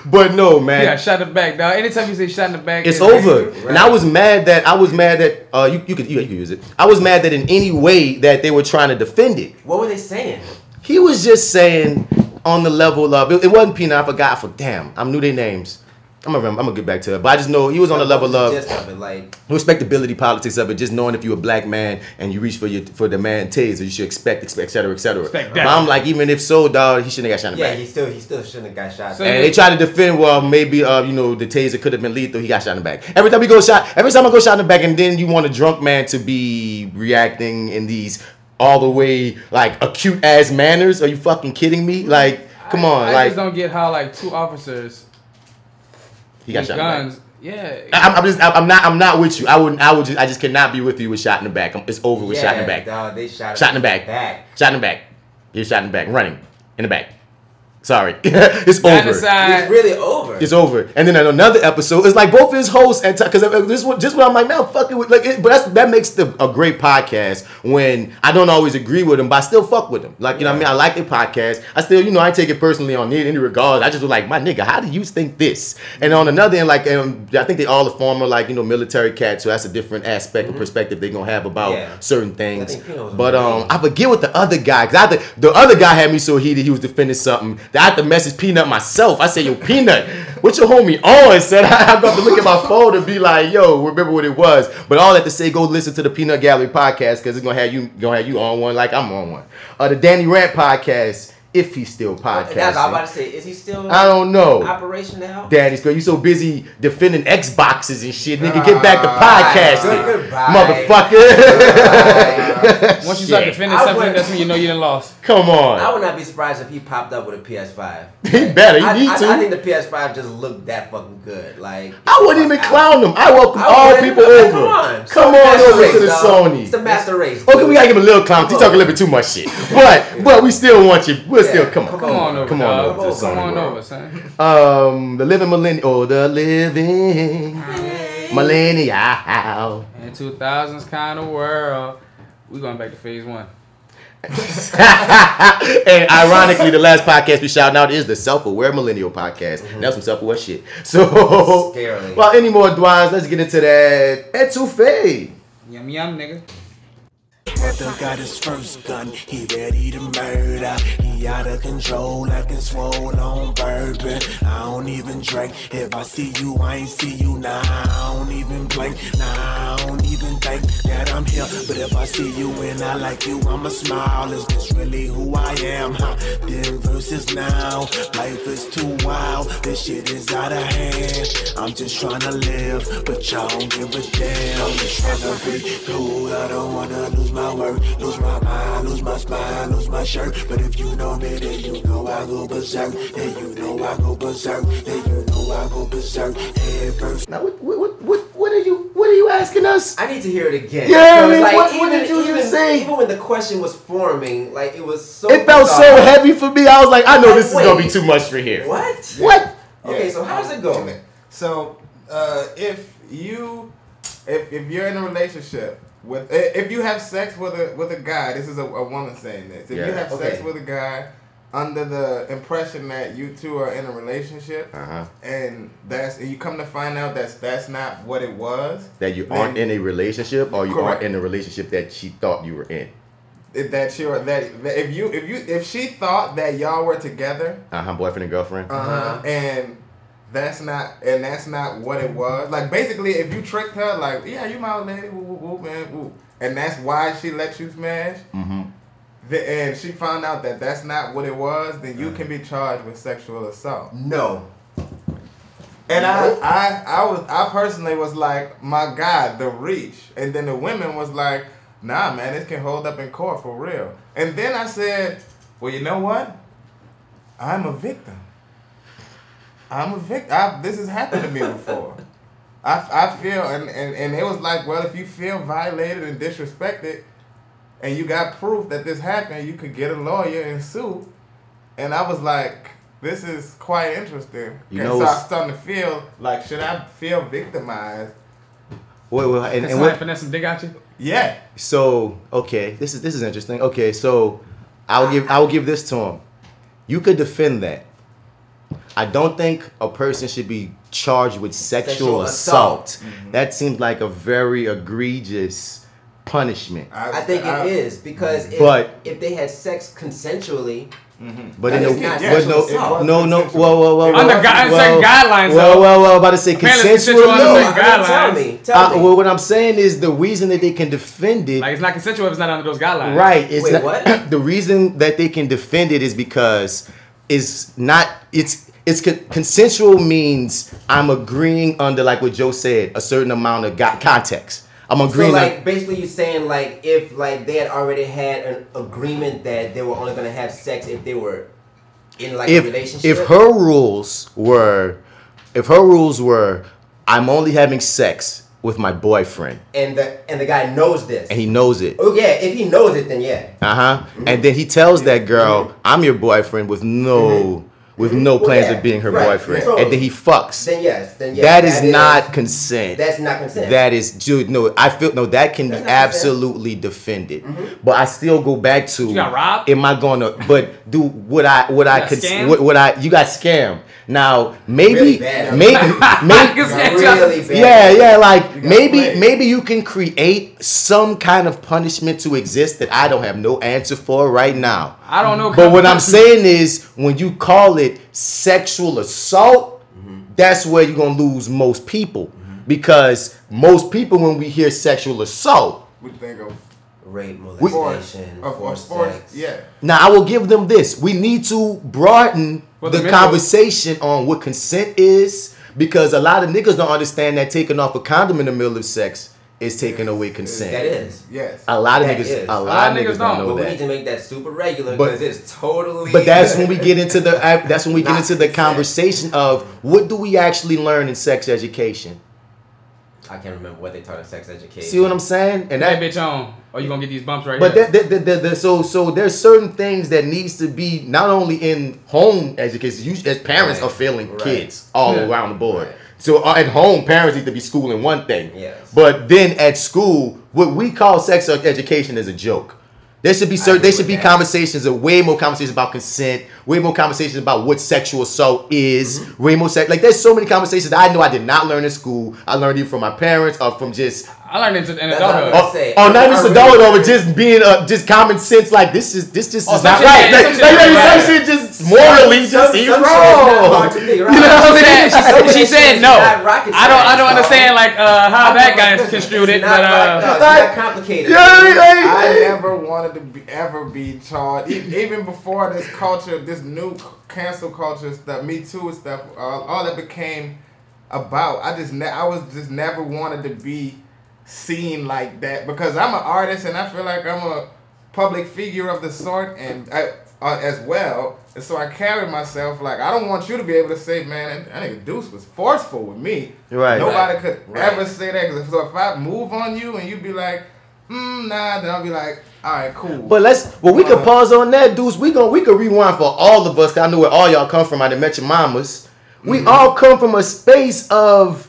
But no, man. Yeah, shot in the back, dog. Anytime you say shot in the back, It's it's- over. And I was mad that I was mad that uh you, you could you, you could use it. I was mad that in any way that they were trying to defend it. What were they saying? He was just saying on the level of it, it wasn't Peanut. I forgot. For damn. I knew their names. I'm gonna I'm gonna get back to it. But I just know he was on the level of was the gist of it? Like, respectability politics of it. Just knowing if you're a black man and you reach for your for the man taser, you should expect, expect, et cetera, et cetera. Expect But. I'm like, even if so, dog, he shouldn't have got shot in the yeah, back. he still he still shouldn't have got shot. So- And they try to defend, well, maybe uh, you know, the taser could have been lethal. He got shot in the back. Every time we go shot, every time I go shot in the back, and then you want a drunk man to be reacting in these all the way like acute ass manners. Are you fucking kidding me? Like, come on, I like just don't get how like two officers he got shot in the back. guns. Yeah. I'm, I'm just, I'm not, I'm not with you. I wouldn't, I would just, I just cannot be with you with shot in the back. It's over with shot in the back. Dog, they shot, Shot in the back. back. Shot in the back. You're shot in the back, running in the back. Sorry, it's over. Genocide. It's really over. It's over. And then in another episode, it's like both his hosts and because this one, just when I'm like, man, I'm fucking with like, it, but that's that makes the a great podcast when I don't always agree with them, but I still fuck with them. Like you know what I mean? I like the podcast. I still you know I take it personally on any, any regards. I just was like, my nigga, how do you think this? And on another end, like um, I think they all are former like you know military cats, so that's a different aspect and perspective they're gonna have about Yeah. certain things. think Pino was But amazing. um, I forget what the other guy, because I the, the other guy had me so heated, he was defending something that I had to message Peanut myself. I said, yo, Peanut, what your homie on? Said I, I got to look at my phone and be like, yo, remember what it was. But all that to say, go listen to the Peanut Gallery podcast because it's gonna have you gonna have you on one like I'm on one. Uh, the Danny Rant podcast if he's still podcasting. That's what I'm about to say. Is he still? I don't know. Operation now? Daddy's girl, you so busy defending Xboxes and shit. Nigga, get back to podcasting. Good- goodbye. Motherfucker. Once you start Shit. defending I something, that's when you know you done lost. Come on. I would not be surprised if he popped up with a PS5. He better. He I, need I, to. I think the PS5 just looked that fucking good. Like I wouldn't even clown them. I welcome I all people man, over. come on. Come It's the on master over race, to the dog. Sony. It's the master race. Okay, we gotta give him a little clown. He talking a little bit too much shit, but but we still want you. We'll still come on, Come on over, come on dog. over Come on over, son. Um, the living millennial, oh, the living millennial. In 2000s kind of world, we going back to phase one. and ironically, the last podcast we shouting out is the self-aware millennial podcast. Mm-hmm. That's some self-aware shit. So, well, any more Dwines? Let's get into that etouffee. Yum yum, nigga. Brother got his first gun, he ready to murder. He out of control like a swole on bourbon. I don't even drink. If I see you, I ain't see you. Nah, I don't even blink. Nah, I don't even think that I'm here. But if I see you and I like you, I'ma smile. Is this really who I am? Huh? Then versus now, life is too wild. This shit is out of hand. I'm just trying to live, but y'all don't give a damn. I'm just trying to be cool. I don't wanna lose my word, lose my mind, lose my spine, lose my shirt. But if you know me, then you know I go berserk. Then you know I go berserk. Then you know I go berserk. Head first. Now, what, what, what, what are you, what are you asking us? I need to hear it again. Yeah, Because, man, what- what did you even, just say? Even when the question was forming, like it was so. It felt so bizarre. heavy for me. I was like, I know this is gonna be too much for here. What? What? Okay, so how does it go? So, uh, if you, if, if you're in a relationship with, if you have sex with a with a guy, this is a, a woman saying this. If Yeah. you have sex with a guy under the impression that you two are in a relationship, Uh-huh. and that's and you come to find out that that's not what it was, That you aren't in a relationship, or you Correct. aren't in a relationship that she thought you were in. if that you're that, that if you if you if she thought that y'all were together, Uh huh. Boyfriend and girlfriend. uh-huh. and that's not and that's not what it was. Like basically, if you tricked her, like yeah, you my old lady, woo, woo, woo, man, woo, and that's why she let you smash. Mm-hmm. the- and she found out that that's not what it was, then you can be charged with sexual assault. No. And I, I, I was, I personally was like, my God, the reach. And then the women was like, Nah, man, this can hold up in court for real. And then I said, Well, you know what? I'm a victim. I'm a victim. This has happened to me before. I, I feel, and, and, and it was like, well, if you feel violated and disrespected, and you got proof that this happened, you could get a lawyer and sue. And I was like, this is quite interesting. You and know so I'm starting to feel like, should I feel victimized? Wait, wait, and, Can and somebody what? finesse some dick out you? Yeah. So okay, this is this is interesting. Okay, so I'll give I'll give this to him. You could defend that. I don't think a person should be charged with sexual, Sexual assault. assault. Mm-hmm. That seems like a very egregious punishment. I think it is because if, But- if they had sex consensually, But that in the not but sexual no, assault. no, no, whoa, whoa, whoa, Under whoa, gui- whoa, certain guidelines, Whoa, though. whoa, whoa, about to say consensual. consensual No, certain Tell me, tell Uh, me. well, what I'm saying is the reason that they can defend it Like it's not consensual if it's not under those guidelines. Right. It's Wait, not, what? the reason that they can defend it is because it's not it's it's con- consensual means I'm agreeing under like what Joe said a certain amount of go- context. I'm agreeing. so agreeing. like basically you're saying like if like they had already had an agreement that they were only gonna have sex if they were in like a if relationship. if her rules were if her rules were I'm only having sex with my boyfriend and the and the guy knows this. and he knows it. oh yeah, if he knows it, then yeah. Uh huh. And then he tells mm-hmm. that girl, mm-hmm. "I'm your boyfriend," with no with no Well, plans yeah, of being her right, boyfriend, totally. and then he fucks. Then yes, then yes. that is not consent. That's not consent. That is, dude. No, I feel no. That can That's be not consent. absolutely defended. Mm-hmm. But I still go back to. You got robbed? Am I gonna? But do would I? Would I? got Cons- scammed? would, would I? You got scammed. Now maybe, Really maybe, maybe. Really. Yeah, yeah, like maybe played. maybe you can create some kind of punishment to exist that I don't have no answer for right now. I don't know. But what I'm saying is when you call it sexual assault, that's where you're gonna lose most people. Because most people when we hear sexual assault, We think of rape, molestation, Of- of forced force- sex. yeah. Now I will give them this. We need to broaden For the the conversation on what consent is because a lot of niggas don't understand that taking off a condom in the middle of sex is taking away consent. That is. Yes. A lot of That niggas, is. a lot, of niggas don't know But we that. need to make that super regular But- because it's totally. But that's when we get into the that's when we get into the conversation of what do we actually learn in sex education. I can't remember what they taught in sex education. See what I'm saying? And And that that bitch on. Or you gonna get these bumps right But here. that, that, that, that- so so there's certain things that needs to be not only in home education. You as parents Right. are failing Right. kids all Yeah. around the board. So uh, at home, parents need to be schooling one thing. Yes. But then at school, what we call sex education is a joke. There should be certain, there should be conversations, of way more conversations about consent, way more conversations about what sexual assault is, Mm-hmm. way more sex. Like there's so many conversations that I know I did not learn in school. I learned either from my parents or from just I learned it in That's what adulthood. I say. Oh, not I even really adult just being uh, just common sense. Like this is this just Oh, is not right. yeah, Like, like, like, right. some shit just morally Some- just some is shit wrong. hard to You know what I She mean? said, she, said, she said no. I don't. I don't understand like uh, how that guy is construed it, It's but not right, uh, it's not complicated. Yeah, I mean, like- I never wanted to be, ever be charged. E- Even before this culture, this new cancel culture stuff, Me Too stuff, all, all that became about. I just, ne- I was just never wanted to be seen like that because I'm an artist and I feel like I'm a public figure of the sort and I, uh, as well. And so I carry myself like I don't want you to be able to say, man, that, that nigga Deuce was forceful with me. Right. Nobody Right. could Right. ever say that. 'cause So if I move on you and you be like, mm, nah, then I'll be like, all right, cool. But let's well we could Uh, pause on that, dudes. We gon' we could rewind for all of us. 'cause I know where all y'all come from. I didn't mention mamas. We Mm-hmm. all come from a space of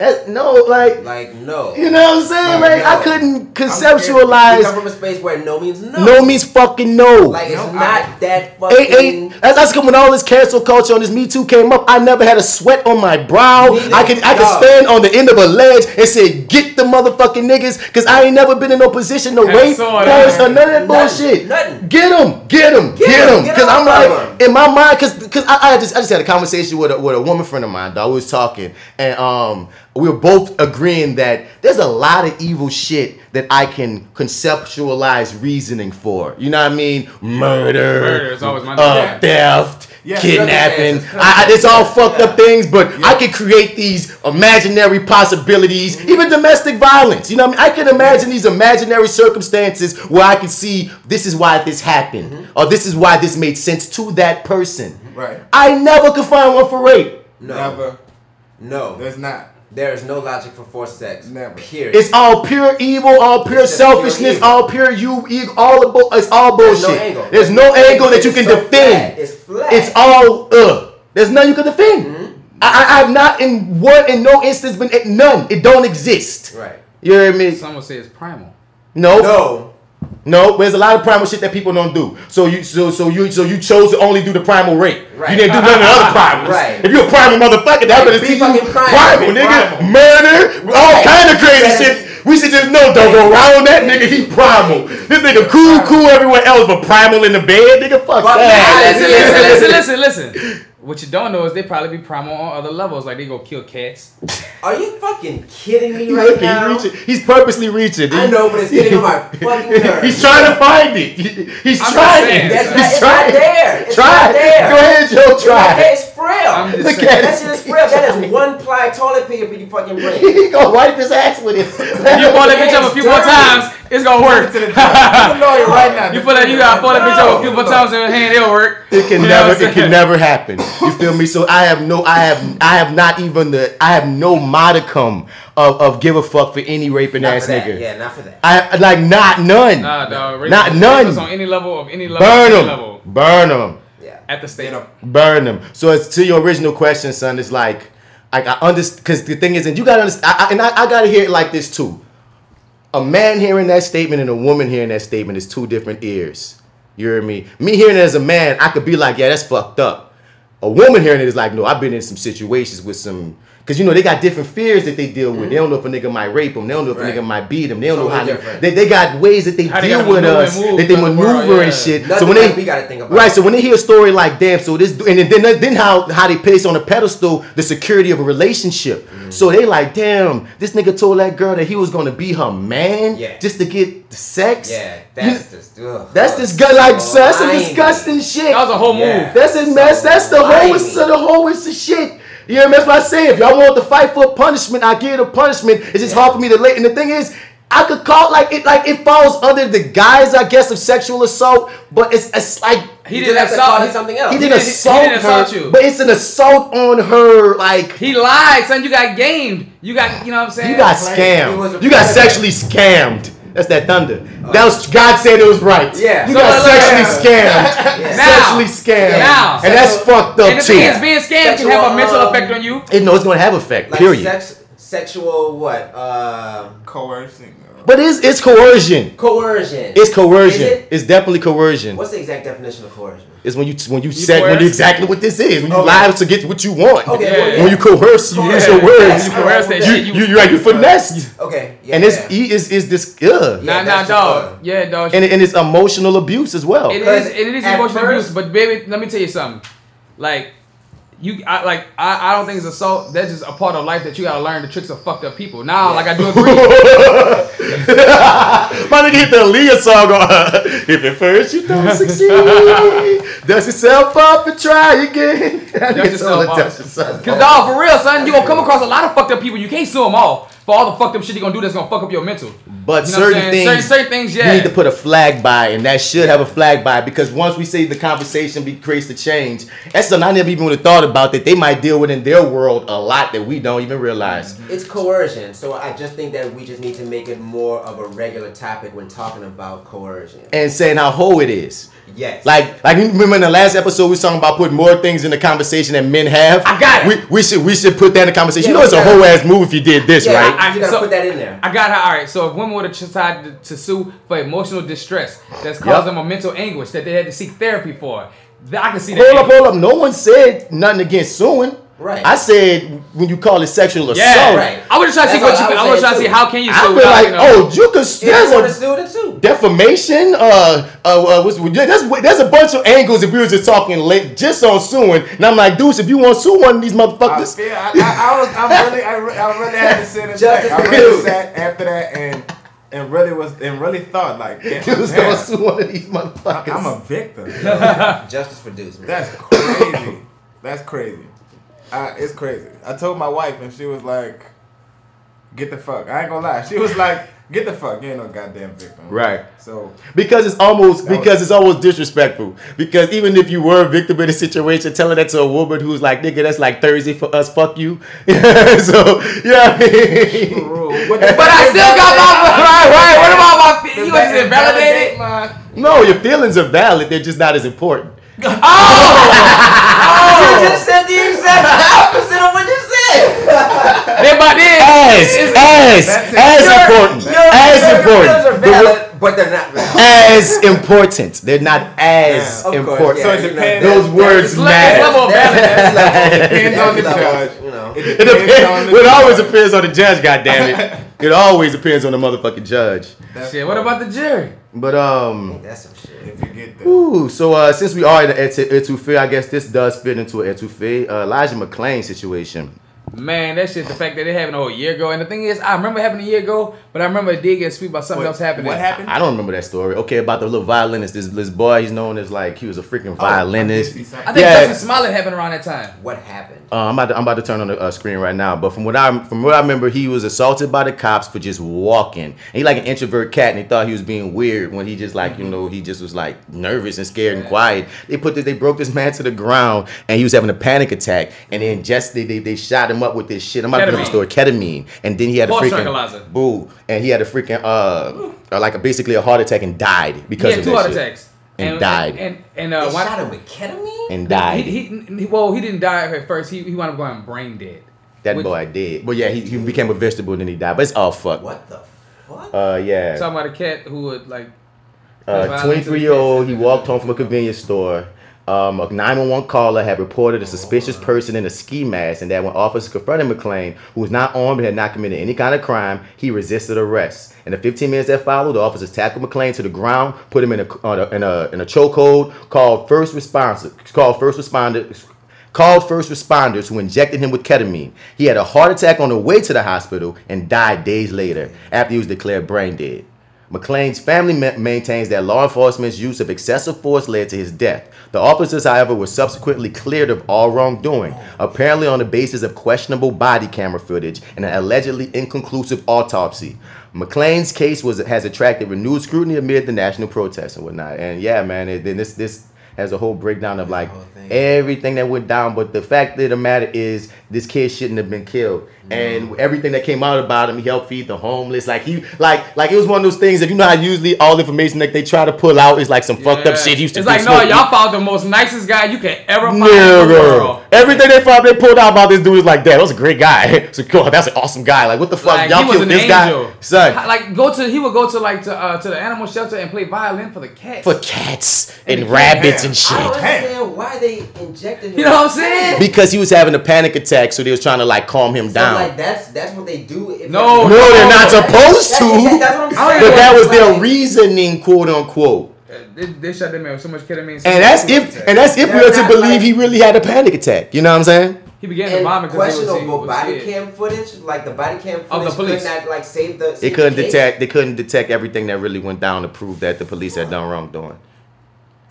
that no like Like no. you know what I'm saying? Like, Like, I couldn't You conceptualize come from a space where no means no. no means fucking no. Like it's No, not that Ain't, fucking. ain't, that's, that's when all this cancel culture on this Me Too came up. I never had a sweat on my brow. Neither. I could I could stand on the end of a ledge and say, "Get the motherfucking niggas," because I ain't never been in no position to Had rape, sword, force, huh? or none of that Nothing. bullshit. Nothing. Get them, get them, Get get 'em, them. Because I'm like of in my mind, because because I, I just I just had a conversation with a, with a woman friend of mine. Dog, we was talking, and um we were both agreeing that there's a lot of evil shit that I can conceptualize reasoning for. You know what I mean? Murder, Murder is always my uh, theft, Yeah, kidnapping. circumstances, I, I, it's all fucked up things, but I can create these imaginary possibilities, Mm-hmm. even domestic violence. You know what I mean? I can imagine these imaginary circumstances where I can see this is why this happened, Mm-hmm. or this is why this made sense to that person. right. I never could find one for rape. No. Never. No. There's not. There is no logic for forced sex. Never. Period. It's all pure evil, all pure It's just pure selfishness, all pure you, ego, all the bu- it's all There's no bullshit. angle. There's no angle that you can so defend. flat. It's flat. It's all ugh. There's none you can defend. Mm-hmm. I, I, I have not in one in no instance been none. It don't exist. right. You hear me? some would say it's primal. No, no. No. There's a lot of primal shit that people don't do. So you so so you so you chose to only do the primal rape. Right. You didn't do none of the other primals. Right. If you're a primal motherfucker, that better be primal. primal, nigga. primal. Murder, all Right. kind of crazy shit. We should just know, don't go around that nigga. He primal. This nigga cool, cool everywhere else, but primal in the bed, nigga. Fuck Fuck that. Listen, listen, listen, listen, listen. What you don't know is they probably be primal on other levels, like they go kill cats. Are you fucking kidding me right looking, now? he's reaching. He's purposely reaching. I know, but it's getting on my fucking nerves. He's trying to find it. He's I'm trying. saying. That's He's not, it's not there. It's try. not there. Go ahead, Joe. It's Try. not. It's frail. I'm just Look saying. at That shit is frail. That is one ply toilet paper you fucking bring. he gonna wipe his ass with it. You pull that bitch up a few more times, it's gonna work. To the I'm a right now. You pull that, you gotta pull that bitch up a few more times in your hand, it'll work. It can You never, it can never happen. You feel me? So I have no, I have, I have not even the, I have no modicum of, of give a fuck for any raping Not ass nigga. Yeah, not for that. I like not none. Nah, dog. rape- Not rape none. us on any level of any level. Burn them. level. Burn them. Yeah. At the state. Burn them. So it's to your original question, son. It's like, like I understand, because the thing is, and you gotta understand, I, I, and I, I gotta hear it like this too. A man hearing that statement and a woman hearing that statement is two different ears. You hear me? Me hearing it as a man, I could be like, yeah, that's fucked up. A woman hearing it is like, no, I've been in some situations with some. Cause you know they got different fears that they deal with. They don't know if a nigga might rape them. They don't know if Right. a nigga might beat them. They don't know how they, different. they they got ways that they How deal gotta with us, move that they in the world, maneuver yeah. and shit. Nothing so when they we gotta think about. right, so when they hear a story like damn, so this and then then how how they place on a pedestal the security of a relationship. Mm. So they like damn, this nigga told that girl that he was gonna be her man Yeah. just to get the sex. Yeah, that's just. Ugh, That's this good like so that's some disgusting shit. That was a whole move. That's a mess. That's the whiny. whole of the whole of shit. You know that's what I say. If y'all want to fight for punishment, I give it a punishment. It's just hard for me to lay. And the thing is, I could call like it like it falls under the guise, I guess, of sexual assault, but it's it's like He didn't just call assault. it something else. he He didn't didn't- he assault didn't assault her, you. but it's an assault on her. Like He lied, son. You got gamed. You got, you know what I'm saying? you got It was scammed. You got sexually scammed. That's that thunder. That was God said it was right. Yeah. you So got look, look, sexually look. scammed. Yeah. Now. Sexually scammed. Now. and that's Sexual- fucked up And the too. thing is, being scammed can have a mental um, effect on you. It, no, it's gonna have effect. Like period. sex, sexual what? Uh, Coercing. But it's it's coercion. coercion. It's coercion. Is it? It's definitely coercion. What's the exact definition of coercion? It's when you when you, said when coerce? you exactly what this is. When you Okay. lie to get what you want. Okay, Yeah. yeah. When you coerce, you use your words. You coerce that You shit. you you right. You finessed. Okay. Yeah, and it's yeah. e is is this ugh. Yeah, nah, nah, that's dog. Yeah, dog. And, and it's emotional abuse as well. It is it is emotional first- abuse. But baby, let me tell you something. Like, you, I, like, I, I don't think it's assault. That's just a part of life that you gotta learn the tricks of fucked up people. Now, like, I do agree. My nigga hit the Aaliyah song on If at first you don't succeed, dust yourself up and try again. That nigga told her, up. dust yourself Cause dog, for real, son, you gonna come across a lot of fucked up people. You can't sue them all for all the fucked up shit they gonna do. That's gonna fuck up your mental. But You know what I'm certain saying? things, Certain- certain things, yeah. you need to put a flag by, and that should have a flag by because once we say the conversation be, creates the change, that's something I never even would have thought about that they might deal with in their world a lot that we don't even realize. Mm-hmm. It's coercion, so I just think that we just need to make it more of a regular topic when talking about coercion. And saying how whole it is. Yes. Like, like you remember in the last episode we was talking about putting more things in the conversation that men have. I got it. We, we should we should put that in the conversation. Yeah, you know, it's a whole ass move if you did this, yeah, right? I, you gotta So- put that in there. I got her. All right. So if women would have decided to, to sue for emotional distress that's caused them a mental anguish that they had to seek therapy for, th- I can see that. Hold up, hold up. No one said nothing against suing. Right. I said when you call it sexual assault. Yeah, right. I was just trying to see what what you. I I was was trying to see how can you I feel like, you know. oh, you could. If you There's want a to sue, then sue. defamation. Uh, uh, uh what's, there's there's a bunch of angles if we were just talking late, just on suing. And I'm like, Deuce, if you want to sue one of these I motherfuckers, feel I, I, I was I'm really I, re- I really had to sit and Justice think. I for really sat after that and and really was and really thought like damn, Deuce damn, gonna sue one of these motherfuckers. I'm a victim. Justice for Deuce, man. That's crazy. That's crazy. Uh, it's crazy. I told my wife and she was like, "Get the fuck." I ain't gonna lie. She was like, "Get the fuck." You ain't no goddamn victim. Right. So Because it's almost That was- because it's almost disrespectful. Because even if you were a victim in a situation, telling that to a woman who's like, nigga, that's like Thursday for us, fuck you. so yeah, I mean. But, But I still got my right, right. What about my? You was invalidated. no, your feelings are valid. They're just not as important. Oh! Oh! You just said the exact opposite of what you said. Then by then, As, as, as important, as important, feelings are The wo- valid, but they're not valid. as important. They're not as Of course, important. yeah, So it depends. Those that's- words it's matter. it's level of balance. That's level. Depends on the judge. You know. It It depends on the It always depends on the judge. God damn it! It always depends on the motherfucking judge. That's shit. What about the jury? But um. That's some shit. if you get the Ooh, so uh, since we are in the etu- etouffee, I guess this does fit into an etouffee. Uh, Elijah McClain situation. Man, that shit. The fact that it happened a whole year ago, and the thing is, I remember it happened a year ago, but I remember it did get sweet by something What- else happening. What happened? I don't remember that story. Okay, about the little violinist. This, this boy, he's known as like he was a freaking violinist. I did see I something. think Yeah. Jussie Smollett happened around that time. What happened? Uh, I'm about to, I'm about to turn on the uh, screen right now. But from what I from what I remember, he was assaulted by the cops for just walking. And he like an introvert cat, and he thought he was being weird when he just like you know he just was like nervous and scared and quiet. They put this, they broke this man to the ground, and he was having a panic attack. And then just they, they, they shot him up with this shit. I'm about to tell the Ketamine. ketamine. And then he had a Horse freaking boo, and he had a freaking uh, like a, basically a heart attack and died He because had of two heart shit. attacks And died. And and, They uh, why- shot him with ketamine? and died. He, he, he, well, he didn't die at first. He, he wound up going brain dead. that which- boy did. But yeah, he, he became a vegetable and then he died. But it's all fucked. What the fuck? Uh, yeah. Talking about a cat who would like. Uh, 23 year old, he walked home from a convenience store. Um, a 911 caller had reported a suspicious person in a ski mask, and that when officers confronted McClain, who was not armed and had not committed any kind of crime, he resisted arrest. In the 15 minutes that followed, the officers tackled McClain to the ground, put him in a, on in a in a chokehold, called first responders, called first responders, called first responders who injected him with ketamine. He had a heart attack on the way to the hospital and died days later after he was declared brain dead. McClain's family ma- maintains that law enforcement's use of excessive force led to his death. The officers, however, were subsequently cleared of all wrongdoing, apparently on the basis of questionable body camera footage and an allegedly inconclusive autopsy. McClain's case was has attracted renewed scrutiny amid the national protests and whatnot. And yeah, man, this this has a whole breakdown of like everything that went down. But the fact of the matter is, this kid shouldn't have been killed. Mm. And everything that came out about him, he helped feed the homeless. Like he, like, like it was one of those things. If you know how usually all the information that they try to pull out is like some fucked up shit. He used to It's like, no, smoke y'all found the most nicest guy you can ever find in the world. Nigga. Everything they found, they pulled out about this dude is like, damn, that was a great guy. So cool, that's an awesome guy. Like, what the fuck? Like, y'all he killed an this angel. guy, son, Like go to he would go to like to uh, to the animal shelter and play violin for the cats. for cats and the kid- rabbits and shit. I don't understand why they injected him. You know what I'm saying? Because he was having a panic attack, so they was trying to like calm him So down. like that's that's what they do. If No, no, they're not supposed to. That- that's what I'm saying. But that was their Like- reasoning, quote unquote. They, they shot that man with so much ketamine. And that's if and that's if we They're are to believe like- he really had a panic attack. You know what I'm saying? he began to And vomit because he was, he questionable was body scared. cam footage, like the body cam Of the footage, police. could not like save the. They save couldn't the detect they couldn't detect everything that really went down to prove that the police had done wrongdoing.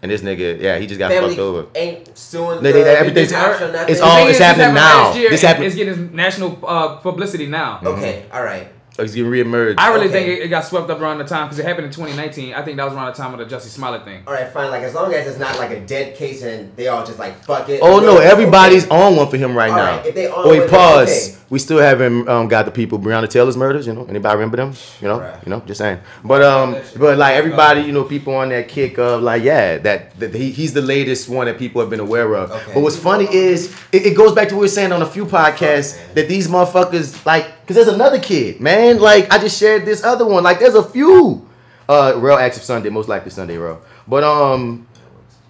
And this nigga, yeah, he just got Family fucked over. ain't suing. They- the, they- everything's- the cops or nothing. it's all- The thing it's is, happening now. This and happened- It's getting national uh, publicity now. Okay, all right. He's getting reemerged. I really Okay. think it, it got swept up around the time because it happened in 2019. I think that was around the time of the Jussie Smollett thing. All right, fine. Like as long as it's not like a dead case and they all just like fuck it. Oh no, Okay. everybody's on one for him right All now. right, if they on oh, wait, pause. okay. We still haven't um, got the people Breonna Taylor's murders. You know, anybody remember them? You know, Right. you know, just saying. But um, but like everybody, you know, people on that kick of like, yeah, that, that he, he's the latest one that people have been aware of. Okay. But what's funny is it, it goes back to what we were saying on a few podcasts that these motherfuckers like, because there's another kid, man. Like I just shared this other one. Like there's a few. Uh, real active Sunday, most likely Sunday, real. But um,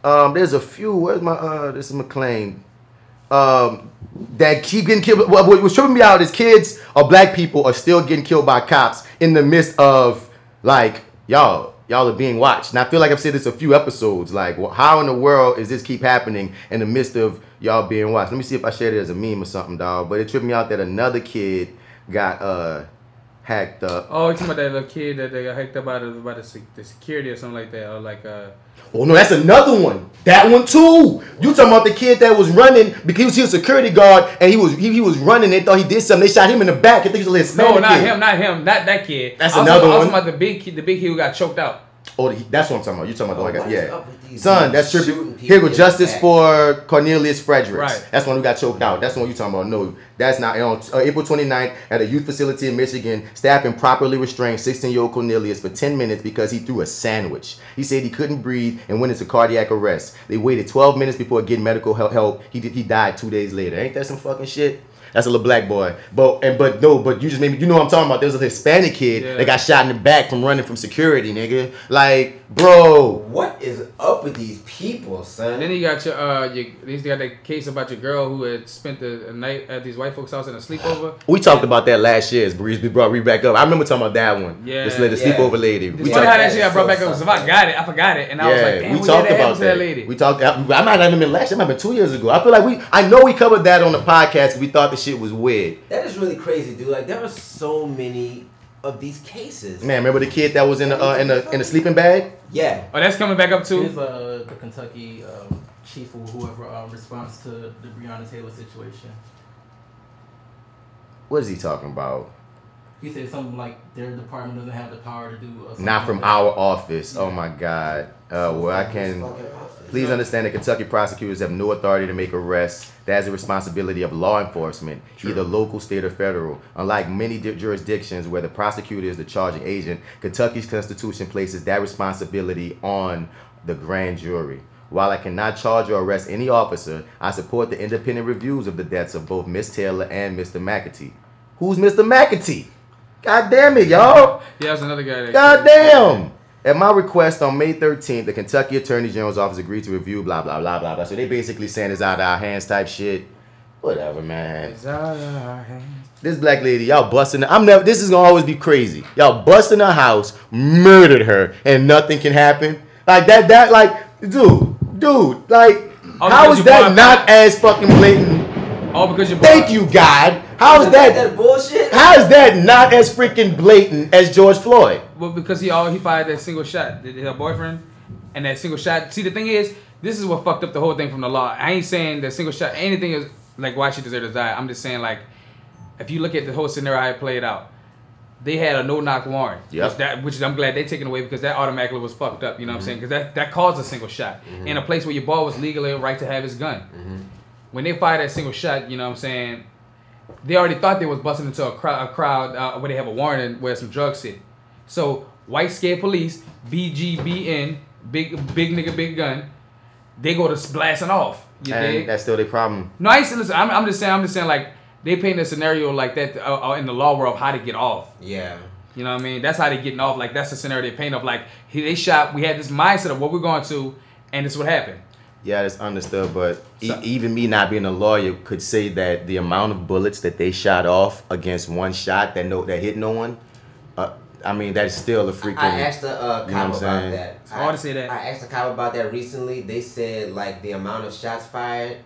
um, there's a few. Where's my uh? This is McClain. Um, that keep getting killed. What, what was tripping me out is kids or black people are still getting killed by cops in the midst of like y'all. Y'all are being watched, and I feel like I've said this a few episodes. Like, well, how in the world is this keep happening in the midst of y'all being watched? Let me see if I shared it as a meme or something, dog. But it tripped me out that another kid got uh hacked up. Oh, you talking about that little kid that they got hacked up by the, by the, the security or something like that, or like uh. Oh no, that's another one. That one too. You talking about the kid that was running because he was a security guard and he was he, he was running. They thought he did something. They shot him in the back. I think he was a little Hispanic No, not kid. him, not him, not that kid. That's I was another talking, I was one. talking about the big kid, the big kid who got choked out. Oh, the- that's what I'm talking about. You talking about the Oh, one what guy? Yeah. up with these Son, that's shooting tripping. Here in with justice back? for Cornelius Fredericks. Right. That's the one who got choked out. That's the one you talking about. No, that's not. On uh, April 29th, at a youth facility in Michigan, staff improperly restrained 16-year-old Cornelius for 10 minutes because he threw a sandwich. He said he couldn't breathe and went into cardiac arrest. They waited 12 minutes before getting medical help. help. He did, he died two days later. Ain't that some fucking shit? That's a little black boy. But and but no, but you just made me. You know what I'm talking about? There was a Hispanic kid Yeah. that got shot in the back from running from security, nigga. Like, bro. What is up with these people, And son? then you got your uh, your, you got that case about your girl who had spent the night at these white folks' house in a sleepover. We talked about that last year. As Breeze we brought me back up. I remember talking about that one. Yeah. this lady, Yeah. sleepover lady. It's We funny talked, how that that shit is got brought so back up. 'cause If I got it, I forgot it, and I was like, damn, we what talked did that happen about that. that lady? We talked. I, I might not have been last. It might have been two years ago. I feel like we. I know we covered that on the podcast. We thought the shit was weird. That is really crazy, dude. Like there are so many of these cases. Man, remember the kid that was in the uh, in the in the sleeping bag? Yeah. Oh, that's coming back up too. Here's uh, the Kentucky um, chief or whoever um, responds to the Breonna Taylor situation. What is he talking about? He said something like their department doesn't have the power to do. Uh, something Not from like our office. Oh my God. Uh, well, I can. Please understand that Kentucky prosecutors have no authority to make arrests. That is a responsibility of law enforcement, either local, state, or federal. Unlike many di- jurisdictions where the prosecutor is the charging agent, Kentucky's constitution places that responsibility on the grand jury. While I cannot charge or arrest any officer, I support the independent reviews of the deaths of both Miss Taylor and Mr. McAtee. Who's Mr. McAtee? God damn it, y'all! Yeah, that's another guy. That God damn! At my request on May 13th, the Kentucky Attorney General's office agreed to review blah blah blah blah blah. So they basically saying it's out of our hands type shit. Whatever, man. It's out of our hands. This black lady, y'all busting. I'm never. This is gonna always be crazy. Y'all busting her house, murdered her, and nothing can happen. Like that. That like, dude, dude. Like, Oh, how because is you that brought- not as fucking blatant? All because you. Thank you, God. How is that? bullshit. How is that not as freaking blatant as George Floyd? Well, because he all he fired that single shot, did her boyfriend, and that single shot. See, the thing is, this is what fucked up the whole thing from the law. I ain't saying that single shot anything is like why she deserved to die. I'm just saying like, if you look at the whole scenario how it played out, they had a no knock warrant. Yep. Which that which I'm glad they taken away because that automatically was fucked up. You know what I'm mm-hmm. saying? Because that that caused a single shot mm-hmm. in a place where your ball was legally right to have his gun. Mm-hmm. When they fired that single shot, you know what I'm saying? They already thought they was busting into a crowd, a crowd uh, where they have a warrant and where some drugs sit. So white scared police, BGBN, big big nigga, big gun, they go to blasting off. You And dig? that's still their problem. No, I listen, I'm, I'm just saying, I'm just saying, like they paint a scenario like that uh, uh, in the law world of how to get off. Yeah. You know what I mean? That's how they getting off. Like that's the scenario they paint of. Like he, they shot. We had this mindset of what we're going to, and this is what happened. Yeah, that's understood, but e- even me not being a lawyer could say that the amount of bullets that they shot off against one shot that no that hit no one, I mean that's still a freaking. I asked the uh, you know cop I'm about saying? that. It's hard to say that. I asked the cop about that recently. They said like the amount of shots fired,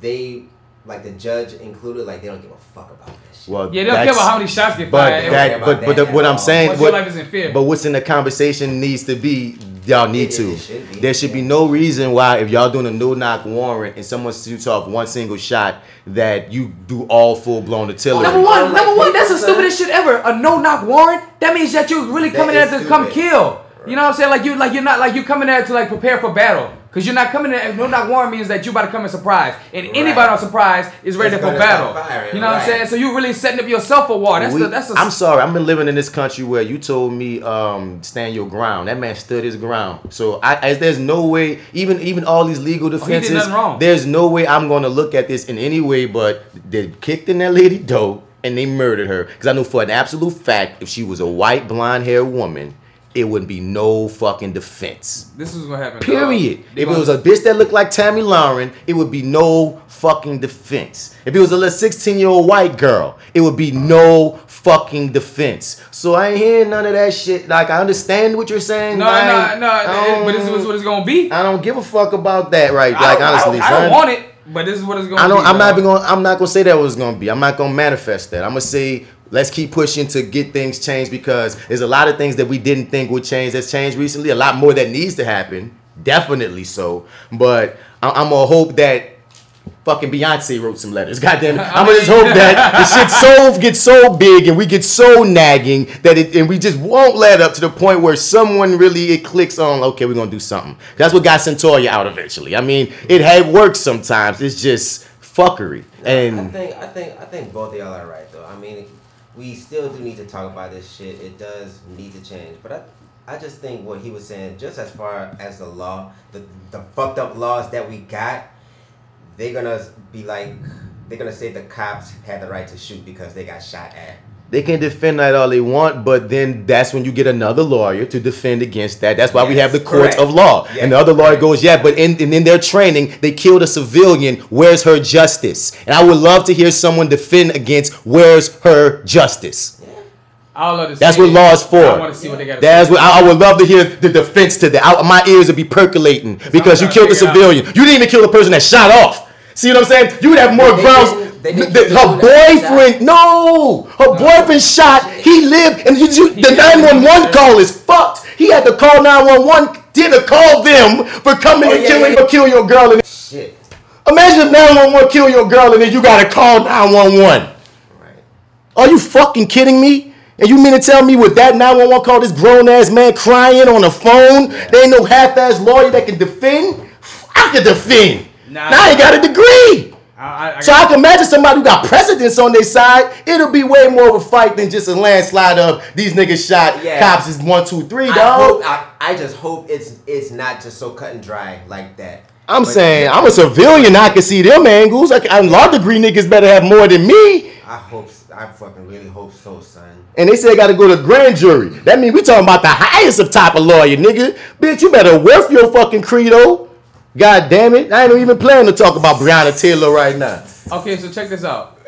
they like the judge included, like they don't give a fuck about that shit. Well, Yeah, they don't care about how many shots get but fired. They don't That, care but about but that the, what at I'm saying, What's what, your life is in fear. but what's in the conversation needs to be y'all need It- to. it should there should be no reason why if y'all doing a no knock warrant and someone shoots off one single shot that you do all full blown artillery. Number one, number one, that's the stupidest shit ever. A no knock warrant. That means that you're really coming is there to come stupid. kill. You know what I'm saying? Like you, like you're not like you coming there to like prepare for battle. Cause you're not coming there. No knock warrant means that you about to come in surprise, and Right. anybody on surprise is ready It's for battle. firing, you know what I'm saying? So you're really setting up yourself for war. That's We- the that's the. I'm sorry. I've been living in this country where you told me um, stand your ground. That man stood his ground. So I, as there's no way, even even all these legal Oh, defenses, wrong. there's no way I'm going to look at this in any way but they kicked in that lady dope and they murdered her. Because I know for an absolute fact, if she was a white blonde haired woman, it would be no fucking defense. this is what happened. Period. Uh, if it gonna- was a bitch that looked like Tomi Lahren, it would be no fucking defense. If it was a little 16 year old white girl, it would be no fucking defense. So I ain't hearing none of that shit. Like I understand what you're saying. no, but no, no, But this is what it's gonna be. I don't give a fuck about that, right? Like don't- honestly, I don't, I don't want it, but this is what it's gonna I don't. be. I'm not dog. even going. I'm not gonna say that was gonna be. I'm not gonna manifest that. I'm gonna say let's keep pushing to get things changed because there's a lot of things that we didn't think would change that's changed recently. A lot more that needs to happen. Definitely so. But I- I'm gonna hope that. Fucking Beyonce wrote some letters. Goddamn it! I'm gonna just hope that the shit so gets so big and we get so nagging that it and we just won't let up to the point where someone really it clicks on. Okay, we're gonna do something. That's what got Cyntoia out eventually. I mean, it had worked sometimes. It's just fuckery. And I And think I think I think both of y'all are right though. I mean, we still do need to talk about this shit. It does need to change, but I I just think what he was saying, just as far as the law, the the fucked up laws that we got, they're gonna be like they're gonna say the cops had the right to shoot because they got shot at. They can defend that all they want, but then that's when you get another lawyer to defend against that. That's why we have the courts correct. of law. Yeah, and the other lawyer correct. goes, yeah, but in, in in their training, they killed a civilian. Where's her justice? And I would love to hear someone defend against where's her justice. I would love to That's see what law is for. I want to see what they got. That's what I, I would love to hear the defense to that. I, my ears would be percolating because you killed a figure out. civilian. You didn't even kill the person that shot off. See what I'm saying? You would have more grounds. They The- her the person that boyfriend, no, her boyfriend shot. He lived, and you, you, the 911 call is fucked. He had to call 911. Didn't call them for coming Oh, and yeah, killing yeah. for killing your girl. And Shit. imagine if 911 kill your girl, and then you gotta call 911. Right. Are you fucking kidding me? And you mean to tell me with that 911 call, this grown ass man crying on the phone, there ain't no half ass lawyer that can defend? I can defend. Nah. now I ain't got a degree. I, I, I So I can imagine somebody who got precedence on their side. It'll be way more of a fight than just a landslide of these niggas shot. Yeah. Cops is one, two, three, I, dog. hope, I, I just hope it's it's not just so cut and dry like that. I'm But- saying I'm a civilian. I can see them angles. I, can, I law degree niggas better have more than me. I hope I fucking really hope so, son. And they say they got to go to grand jury. That means we talking about the highest of type of lawyer, nigga. Bitch, you better worth your fucking credo. God damn it. I ain't even planning to talk about Breonna Taylor right now. Okay, so check this out.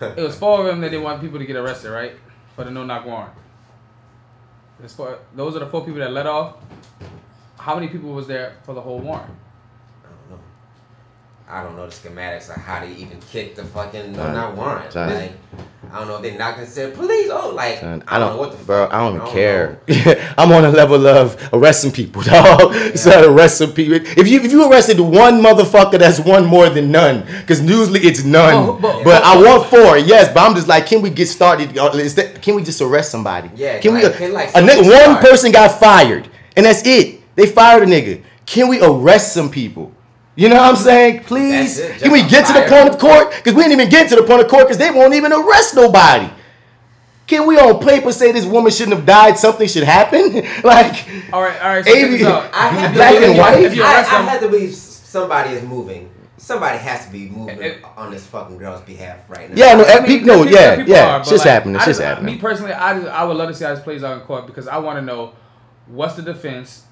It was four of them that they want people to get arrested, right? For the no knock warrant. Four, those are the four people that let off. How many people was there for the whole warrant? I don't know the schematics of how they even kick the fucking no Son, not warrant. son. Like, I don't know if they knocked and said police. Oh, like Son, I, don't know what the bro. I don't even I don't care. I'm on a level of arresting people, dog. So arrest some people. If you if you arrested one motherfucker, that's one more than none. Because usually it's none. Oh, but but- I want four, yes. But I'm just like, can we get started? Uh, Is that, can we just arrest somebody? Yeah, Can we? like- can, like, a nigga, one start? person got fired, and that's it. They fired a nigga. Can we arrest some people? You know what I'm saying? Please. It, Can we just get to the point of court? Because we didn't even get to the point of court because they won't even arrest nobody. Can we on paper say this woman shouldn't have died? Something should happen? like, All right, all right. So check Amy- I have to Black and white? If you I, I have to believe somebody is moving. Somebody has to be moving on this fucking girl's behalf right now. Yeah, no, I mean, pe- no, people- yeah, people yeah, are, but, shit's like, happening, I shit's just- happening. Me personally, I just, I would love to see how this plays out in court because I want to know what's the defense,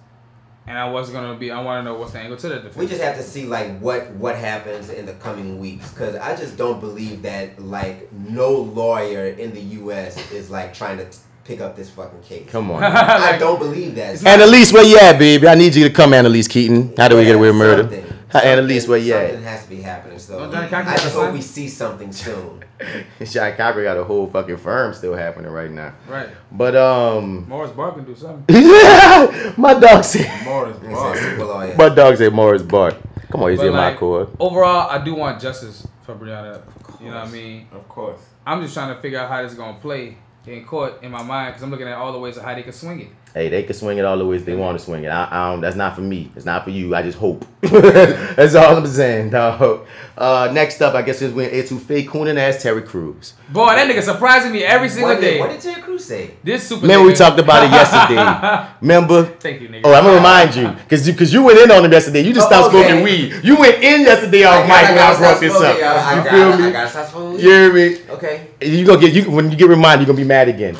and I was gonna be. I want to know what's the angle to the defense. We just have to see like what what happens in the coming weeks because I just don't believe that like no lawyer in the U.S. is like trying to t- pick up this fucking case. Come on. I don't believe that. Annalise, where you at, baby? I need you to come, Annalise Keating. How do we get away with murder? Something. Hi, Annalise, well, yeah. Something has to be happening. So Don't Johnnie Cochran I just hope we see something soon. Shot Cochran got a whole fucking firm still happening right now. Right. But um, Morris Barr can do something. my dog said. Morris Barr. My dog said Morris Bart. Come on, he's But in my like, court. Overall, I do want justice for Breonna. You know what I mean? Of course. I'm just trying to figure out how this is gonna play in court in my mind because I'm looking at all the ways of how they can swing it. Hey, they can swing it all the ways they want to swing it. I, I don't, that's not for me. It's not for you. I just hope. that's all I'm saying, dog. Uh, next up, I guess is when Etouffee Coonan ass Terry Crews. Boy, that nigga surprising me every single What did, day. what did Ted Cruz say? This super. Remember we talked about it yesterday. Remember? Thank you, nigga. Oh, I'm gonna remind you, cause you, cause you went in on him yesterday. You just Oh, stopped okay. smoking weed. You went in yesterday off Mike when I I brought this up. y'all. I You gotta- feel I me? gotta stop smoking You hear me? Okay. You gonna get you when you get reminded, you're gonna be mad again.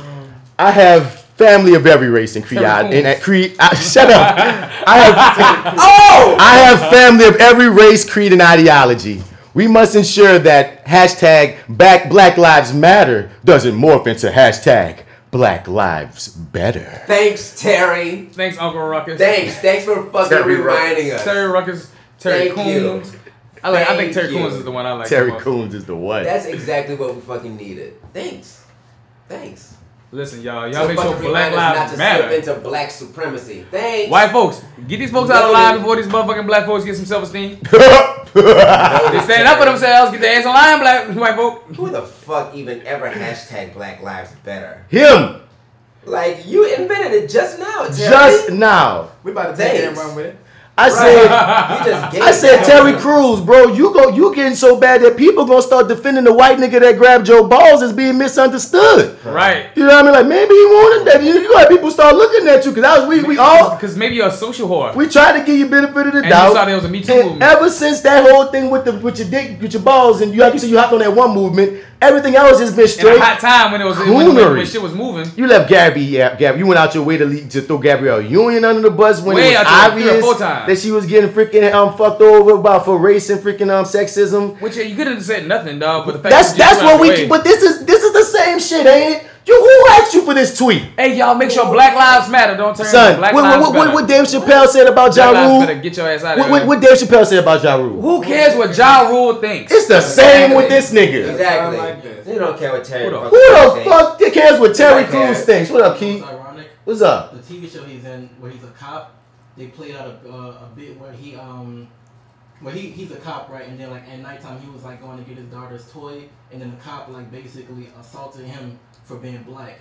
I have family of every race in Creed. I, in that Creed, I, uh, shut up. I have oh, I have family of every race, creed, and ideology. We must ensure that hashtag Back Black Lives Matter doesn't morph into hashtag Black Lives Better. Thanks, Terry. Thanks, Uncle Ruckus. Thanks. Thanks for fucking Terry reminding Ruckus. us. Terry Ruckus, Terry Thank you. Coons. I like. I think Terry you. Coons is the one I like. Terry the most. Coons is the one. That's exactly what we fucking needed. Thanks. Thanks. Listen, y'all. So Y'all make sure Black remind not Lives to Matter. slip into black supremacy. Thanks. White folks, get these folks out of line before these motherfucking black folks get some self esteem. they stand up for themselves, get their ass on line, black white folk. Who the fuck even ever hashtag Black Lives Better? Him. Like you invented it just now, Terry. Just now. We about to take it and run with it. I Right. said, You I said Terry one. Crews, bro. You go, you getting so bad that people gonna start defending the white nigga that grabbed Joe balls as being misunderstood. Right. You know what I mean? Like maybe he wanted that. You, you got people start looking at you because I was we, we all Because maybe you're a social whore. we tried to give you benefit of the And you doubt. saw there was a Me Too movement. Ever since that whole thing with the with your dick with your balls and you like you said you hopped on that one movement, everything else has been In straight. a hot time when it was when, when, when shit was moving. You left Gabby, yeah, Gabby. You went out your way to lead, to throw Gabrielle Union under the bus when Way it was out your way, three or obvious that she was getting freaking um fucked over about for race and freaking um sexism. Which yeah, you could have said nothing, dog. But the fact That's that's what we. But this is this is the same shit, ain't it? You who asked you for this tweet, Hey, y'all, make sure Black Lives Matter. Don't turn son? Black What, Lives what, what, what Dave Chappelle said about Black Ja Rule? Get your ass out of What, here. what, what Dave Chappelle said about Ja Rule? Who cares what Ja Rule thinks? It's the same with this nigga. Exactly. You don't care what Terry Who the- fucking Who the thinks. fuck cares what Terry Crews thinks? What up, Keith? What's? What's up? The TV show he's in, where he's a cop, they played out a, uh, a bit where he um, where he he's a cop, right? And then like at nighttime he was like going to get his daughter's toy, and then the cop like basically assaulted him for being black,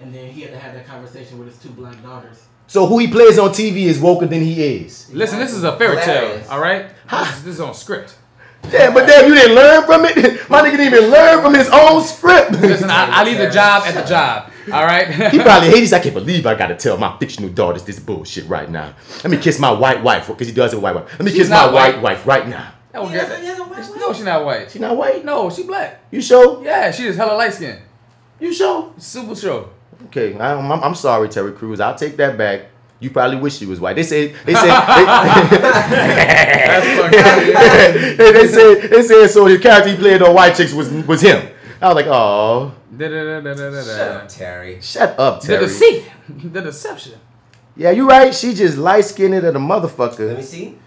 and then he had to have that conversation with his two black daughters. So who he plays on TV is woker than he is. Listen, this is a fairy tale, all right? This, is- this is on script. Yeah, but damn, you didn't learn from it. My nigga didn't even learn from his own script. Listen, I, I leave the job at the job, all right? He probably hates. I can't believe I gotta tell my fictional daughters this bullshit right now. Let me kiss my white wife because he does have a white wife. Let me She's kiss my white white. wife right now. That was He has a- he has a white No, she not white. She not white? No, she black. You sure? Yeah, she just hella light skin. You sure? Super sure. Okay, I'm, I'm, I'm sorry, Terry Crews. I'll take that back. You probably wish she was white. They say they say they, they said they said so the character he played on White Chicks was was him. I was like, oh, Shut up, Terry. shut up, The Terry. deceit. The deception. Yeah, you right. She just light skinned of the motherfucker. Let me see.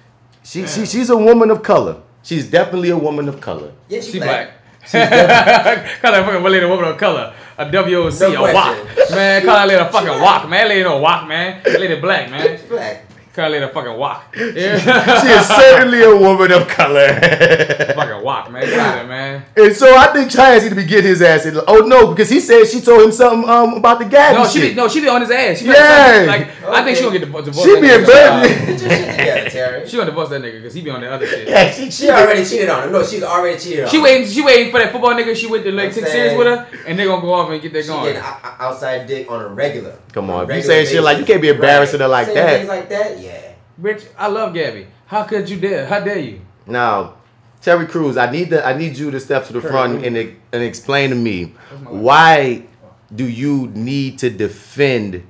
She, she she's a woman of color. She's definitely a woman of color. Yeah, She black. black. She's call that fucking lady a woman of color. A WOC, No a walk. Man, call that lady a fucking walk, man. That lady no walk, man. That lady black, man. black. Call that lady fucking walk. Yeah. she is certainly a woman of color. fucking walk, man. Get out of there, man. And so I think Chaz need to be getting his ass. In. Oh no, because he said she told him something um about the Gabby No, she shit. be, no, she be on his ass. She Yeah. Like, I think she gonna get divorced. divorced She that be in nigga. bed. together, Terry. She gonna divorce that nigga because he be on that other shit. Yeah, she, She already cheated on him. No, she's already cheated on She him. waiting. She waiting for that football nigga. She went to like I'm take saying- serious with her, and they gonna go off and get that She going. getting o- o- outside dick on a regular. Come on, if you saying shit like you can't be embarrassing her like Saying that. Things like that, yeah. Bitch, I love Gabby. How could you dare? How dare you? Now, Terry Crews, I need to I need you to step to the Terry front and and explain to me why do you need to defend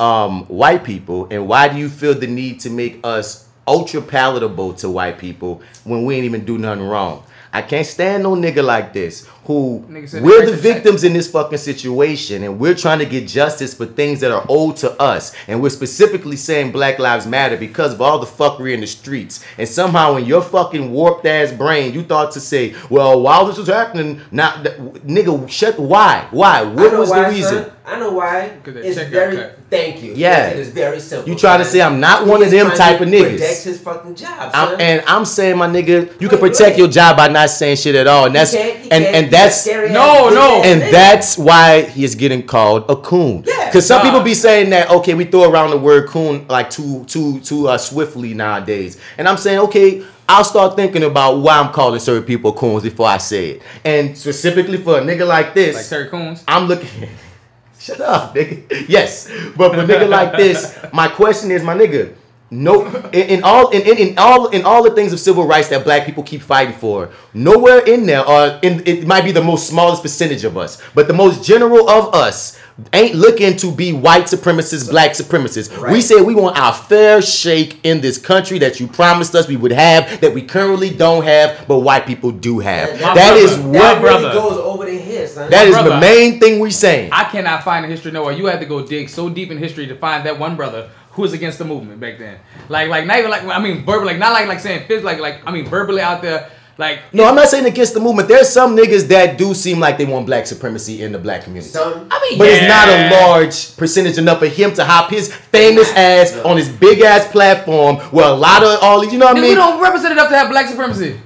um, white people and why do you feel the need to make us ultra palatable to white people when we ain't even do nothing wrong? I can't stand no nigga like this who we're the break the victims in this fucking situation and we're trying to get justice for things that are owed to us. And we're specifically saying Black Lives Matter because of all the fuckery in the streets. And somehow in your fucking warped ass brain, you thought to say, well, while this was happening, not nigga, shut why? Why? What was why, the reason? son. I know why. that It's very. cut. Thank you. Yeah. It is very simple. You trying to say I'm not He one of them type to of niggas. Protect his fucking job, I'm, and I'm saying, my nigga, you can protect your job by not saying shit at all, and that's can't- he and can't. and He's that's scary No, ass no. and that's why he is getting called a coon. Yeah. Because some Nah. people be saying that okay, we throw around the word coon like too too too uh, swiftly nowadays, and I'm saying okay. I'll start thinking about why I'm calling certain people coons before I say it. And specifically for a nigga like this, Like Terry Coons. I'm looking. Shut up, nigga. Yes, but for a nigga like this, my question is, my nigga. No, in, in all in, in, in all in all the things of civil rights that black people keep fighting for, nowhere in there, or in it might be the most smallest percentage of us, but the most general of us ain't looking to be white supremacists, black supremacists. We Right. say we want our fair shake in this country that you promised us we would have, that we currently don't have, but white people do have. My that is brother. what That really brother. goes over the head, son. that is brother. the main thing we saying. I cannot find a history nowhere. You had to go dig so deep in history to find that one brother who was against the movement back then. Like, like not even like I mean verbally, like not like like saying physically, like like I mean verbally out there. Like No, I'm not saying against the movement. There's some niggas that do seem like they want black supremacy in the black community. Some, I mean, But yeah. it's not a large percentage enough for him to hop his famous ass on his big ass platform where a lot of all these, you know what I mean? we don't represent enough to have black supremacy.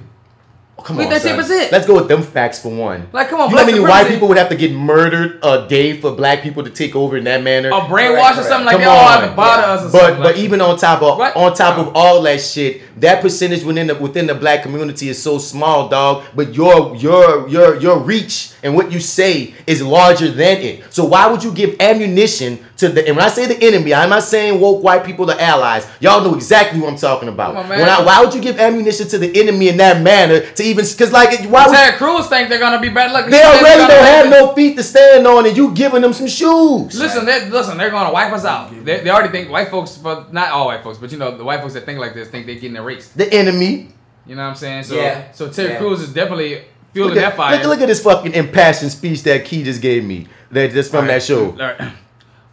Come we on, that son. 10%. Let's go with them facts for one. Like, come on, you know how many white people would have to get murdered a day for black people to take over in that manner? Or brainwash or something like Come that, or on. have to us or But but like- even on top of What? on top of all that shit, that percentage within the within the black community is so small, dog. But your your your your reach and what you say is larger than it. So why would you give ammunition to the? And when I say the enemy, I'm not saying woke white people are allies. Y'all know exactly who I'm talking about. On, I, why would you give ammunition to the enemy in that manner to even? Because like why would Ted Cruz think they're gonna be better. Look, they already don't have no feet to stand on, and you giving them some shoes. Listen, they, listen, they're gonna wipe us out. They, they already think white folks, but not all white folks, but you know the white folks that think like this think they're getting erased. The enemy. You know what I'm saying? So, Yeah. so Ted Yeah. Cruz is definitely fueling Look that at, fire. look, look at this fucking impassioned speech that Key just gave me. That just from that show. All right.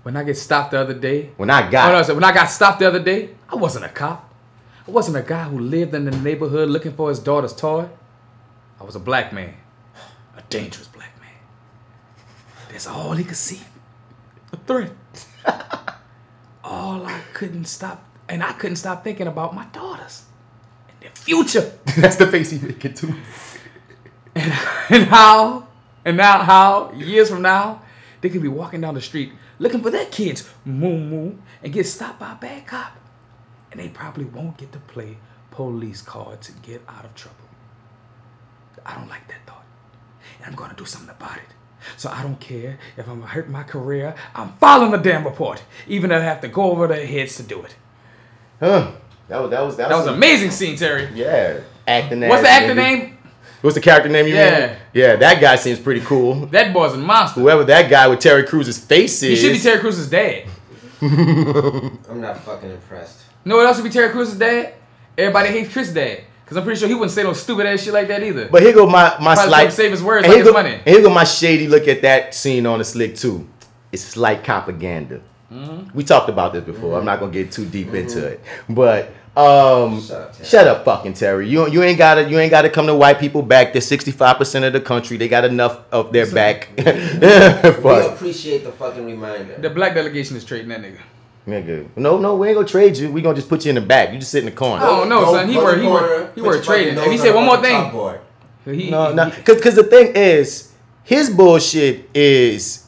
When I get stopped the other day, When I got Hold on, so when I got stopped the other day, I wasn't a cop. I wasn't a guy who lived in the neighborhood looking for his daughter's toy. I was a black man, a dangerous black man. That's all he could see. A threat. all I couldn't stop, and I couldn't stop thinking about my daughters and their future. That's the face he making too. and how, and now how, years from now, they could be walking down the street looking for their kids, moo moo, and get stopped by a bad cop. And they probably won't get to play police cards and get out of trouble. I don't like that thought. And I'm gonna do something about it. So I don't care if I'm gonna hurt my career, I'm filing the damn report, even if I have to go over their heads to do it. Huh. That was that was That was an amazing scene, Terry. Yeah. acting. What's the actor nigga. name? What's the character name you Yeah. mean? Yeah, that guy seems pretty cool. That boy's a monster. Whoever that guy with Terry Crews' face is. He is. should be Terry Crews's dad. I'm not fucking impressed. No, what else would be Terry Crews's dad? Everybody hates Chris' dad. Cause I'm pretty sure he wouldn't say no stupid ass shit like that either. But here go my my Probably slight. save his words and like here his go, money. And here go my shady look at that scene on the slick too. It's slight propaganda. Mm-hmm. We talked about this before. I'm not gonna get too deep into it, but um, shut up, fucking Terry. You you ain't gotta you ain't gotta come to white people back. They're 65 percent of the country. They got enough of their back. We appreciate the fucking reminder. The black delegation is trading that nigga. Nigga. No, no, we ain't gonna trade you. We gonna just put you in the back. You just sit in the corner. I don't know, son. He worked. He worked. He worked trading. And he said one more thing. He, no, no, because because the thing is, his bullshit is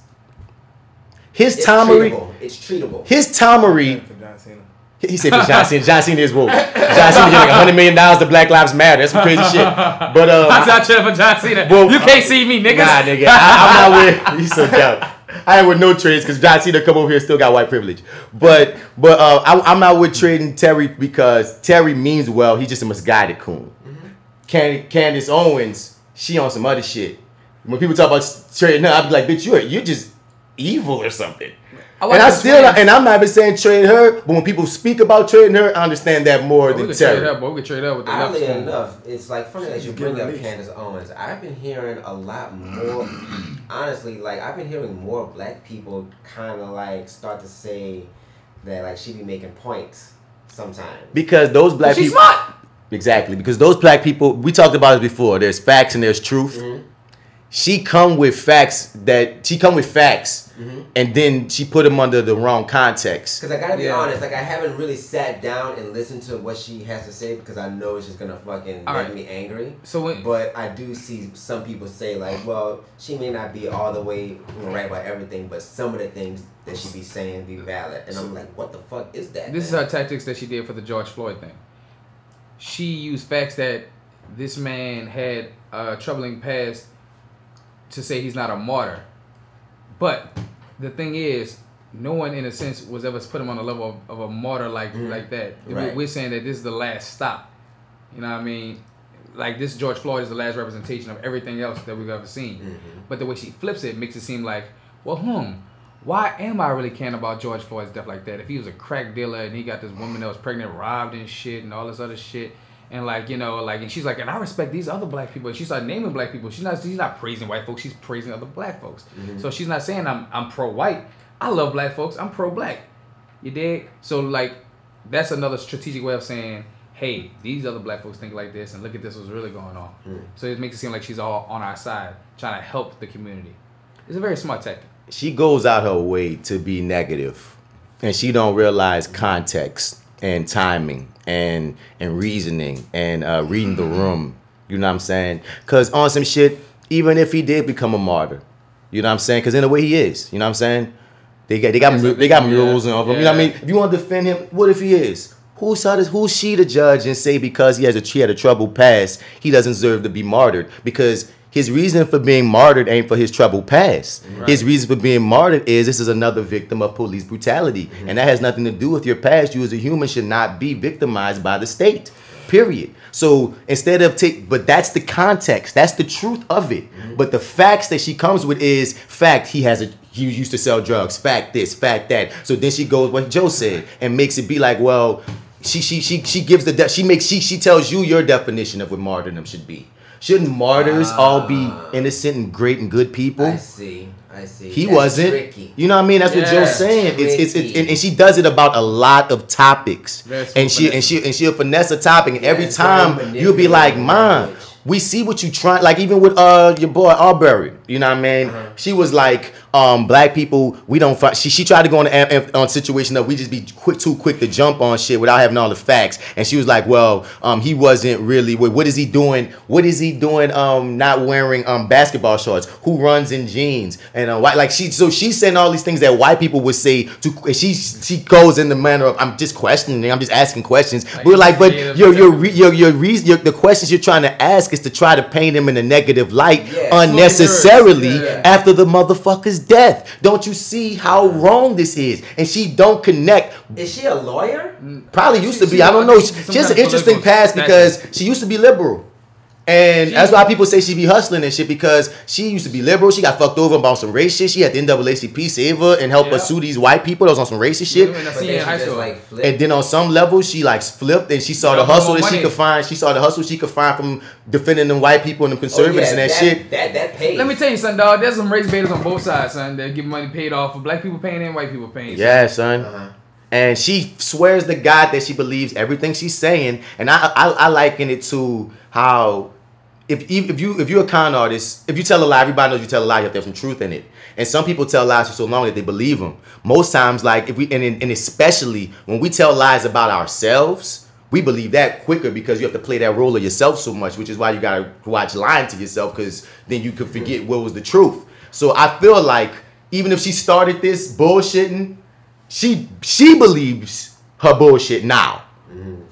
his It's Tomery. treatable. It's treatable. His Tomery. He said for John Cena. John Cena is woke. John Cena get like hundred million dollars to Black Lives Matter. That's some crazy shit. But uh, I'm not trading for John Cena. Well, you can't see me, niggas. Nah, nigga. I, I'm not with. He's so dumb. I ain't with no trades because John Cena come over here still got white privilege. But but uh, I, I'm not with trading Terry because Terry means well. He's just a misguided coon. Can, Candace Owens, she on some other shit. When people talk about trading her, I be like, bitch, you're you're just evil or something. I and I the still twins. and I'm not even saying trade her, but when people speak about trading her, I understand that more we than could trade Terry. up, but we could trade up with the left Oddly spoon. enough, it's like funny that you bring up released. Candace Owens. I've been hearing a lot more. honestly, like I've been hearing more black people kind of like start to say that like she be making points sometimes. Because those black She's people. smart. Exactly. Because those black people, we talked about it before. There's facts and there's truth. Mm-hmm. She come with facts that she come with facts, Mhm. and then she put them under the wrong context. Because I gotta be Yeah. honest, like I haven't really sat down and listened to what she has to say because I know it's just gonna fucking All make right. me angry. So when- but I do see some people say like, well, she may not be all the way right about everything, but some of the things that she be saying be valid, and I'm like, what the fuck is that? This is her tactics that she did for the George Floyd thing. She used facts that this man had a troubling past to say he's not a martyr. But the thing is, no one in a sense was ever put him on the level of, of a martyr like like that. Right. We're saying that this is the last stop. You know what I mean? Like this George Floyd is the last representation of everything else that we've ever seen. But the way she flips it makes it seem like, well, hmm, why am I really caring about George Floyd's death like that? If he was a crack dealer and he got this woman that was pregnant, robbed and shit, and all this other shit, and like you know, like, and she's like, and I respect these other black people. And she started naming black people. She's not, she's not praising white folks. She's praising other black folks. Mhm. So she's not saying I'm, I'm pro-white. I love black folks. I'm pro-black. You dig? So like, that's another strategic way of saying, hey, these other black folks think like this, and look at this what's really going on. Mm. So it makes it seem like she's all on our side, trying to help the community. It's a very smart tactic. She goes out her way to be negative, and she don't realize context and timing and and reasoning and uh, reading the room. You know what I'm saying? Cause on some shit, even if he did become a martyr, you know what I'm saying? Cause in a way he is. You know what I'm saying? They got they got mu- they got murals and all of them. You know what I mean? If you want to defend him, what if he is? Who's her, who's she to judge and say because he has a he had a troubled past, he doesn't deserve to be martyred? Because his reason for being martyred ain't for his troubled past. His reason for being martyred is this is another victim of police brutality, mm-hmm. and that has nothing to do with your past. You as a human should not be victimized by the state. Period. So instead of take, but that's the context. That's the truth of it. Mm-hmm. But the facts that she comes with is fact. He has a he used to sell drugs. Fact this. Fact that. So then she goes what Joe said and makes it be like, well, she she she she gives the de- she makes she she tells you your definition of what martyrdom should be. Shouldn't martyrs all be innocent and great and good people? I see. I see. He That's wasn't. tricky. You know what I mean? That's what Joe's saying. It's it's, it's and, and she does it about a lot of topics. And she and she and she'll finesse a topic, and every time you'll be like, "Mom, we see what you trying." Like even with uh your boy Arbery, you know what I mean? Uh-huh. She was like, um, "Black people, we don't." Fight. She she tried to go on a, on situation that we just be quick too quick to jump on shit without having all the facts. And she was like, "Well, um, he wasn't really. What, what is he doing? What is he doing? Um, not wearing um basketball shorts? Who runs in jeans and uh, white? Like she so she's saying all these things that white people would say to. She she goes in the manner of I'm just questioning. I'm just asking questions. We're like, but your your re- your your reason your, the questions you're trying to ask is to try to paint him in a negative light Yeah, unnecessarily. Voluntarily after the motherfucker's death. Don't you see how wrong this is? And she don't connect. Is she a lawyer? Probably used to be. she- I don't know. She, she has an interesting past because she used to be liberal. And that's why people say she be hustling and shit because she used to be liberal. She got fucked over about some race shit. She had the NAACP save her and help her Yeah. sue these white people that was on some racist shit. Women that see in high school. And then on some level, she like flipped and she saw the hustle that she could find. She saw the hustle she could find from defending them white people and them oh, conservatives and that, shit. That that pays. Let me tell you, son, dog. There's some race baiters on both sides, son. That get money paid off for black people paying and white people paying. son. Yeah, son. Uh-huh. And she swears to God that she believes everything she's saying. And I, I, I liken it to how if, if you if you're a con artist, if you tell a lie, everybody knows you tell a lie. You have to have some truth in it. And some people tell lies for so long that they believe them. Most times, like if we and, and especially when we tell lies about ourselves, we believe that quicker because you have to play that role of yourself so much, which is why you gotta watch lying to yourself because then you could forget what was the truth. So I feel like even if she started this bullshitting, she she believes her bullshit now. Mm-hmm.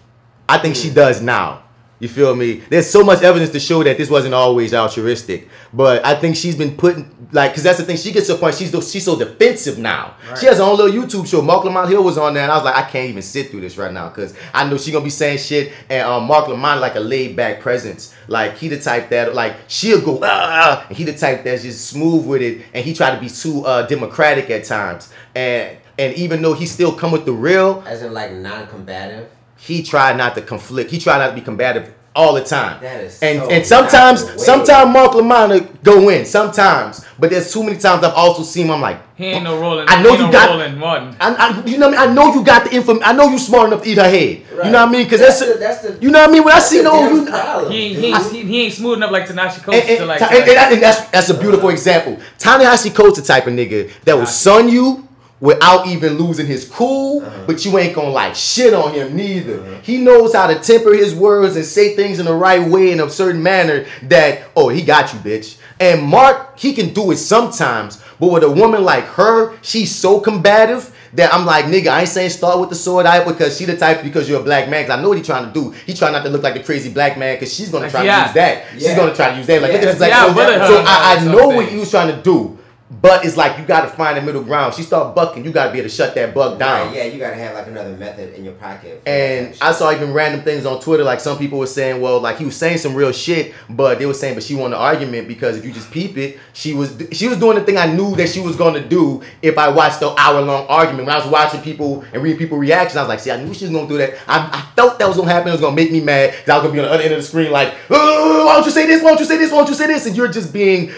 I think she does now. You feel me? There's so much evidence to show that this wasn't always altruistic, but I think she's been putting like, cause that's the thing. She gets to a point she's so- she's so defensive now. She has her own little YouTube show. Marc Lamont Hill was on there, and I was like, I can't even sit through this right now, cause I know she gonna be saying shit. And um, Mark Lamont like a laid back presence. Like he the type that like she'll go ah, and he the type that's just smooth with it, and he tried to be too uh, democratic at times. And and even though he still come with the real, As in like non-combative. He tried not to conflict. He tried not to be combative all the time. That is and so and sometimes not the way. sometimes Marc Lamont go in. Sometimes, but there's too many times I've also seen him. I'm like, He ain't no oh, rolling. I know he you no got- Roland Martin. I, I, you know what I mean? I know you got the info. I know you smart enough to eat her head. You know what I mean? Because that's, That's the- that's the- you know what I mean. When I see no, you, problem. He he, ain't, he, he ain't smooth enough like Ta-Nehisi Coates and, and, to like. and, and and that's that's a beautiful example. Ta-Nehisi Coates the type of nigga that will son you without even losing his cool, uh-huh. but you ain't gonna like shit on him neither. Uh-huh. He knows how to temper his words and say things in the right way in a certain manner that oh he got you bitch. And Marc he can do it sometimes, but with a woman like her, she's so combative. That I'm like, nigga, I ain't saying start with the sword eye because she the type because you're a black man. Cause I know what he trying to do. He trying not to look like a crazy black man because she's gonna try Yeah. to use that. She's gonna try to use that. Like, Yeah. look at this black Yeah, oh, so, so I, I know what he was trying to do, but it's like you gotta find a middle ground. She start bucking, you gotta be able to shut that buck down. Yeah, you gotta have like another method in your pocket. And I saw even random things on Twitter, like some people were saying, well, like he was saying some real shit, but they were saying, but she won the argument because if you just peep it, she was she was doing the thing I knew that she was gonna do if I watched the hour long argument. When I was watching people and reading people reactions, I was like, see, I knew she was gonna do that. I, I felt that was gonna happen. It was gonna make me mad. 'cause I was gonna be on the other end of the screen, like, oh, why don't you say this? Why don't you say this? Why don't you say this? And you're just being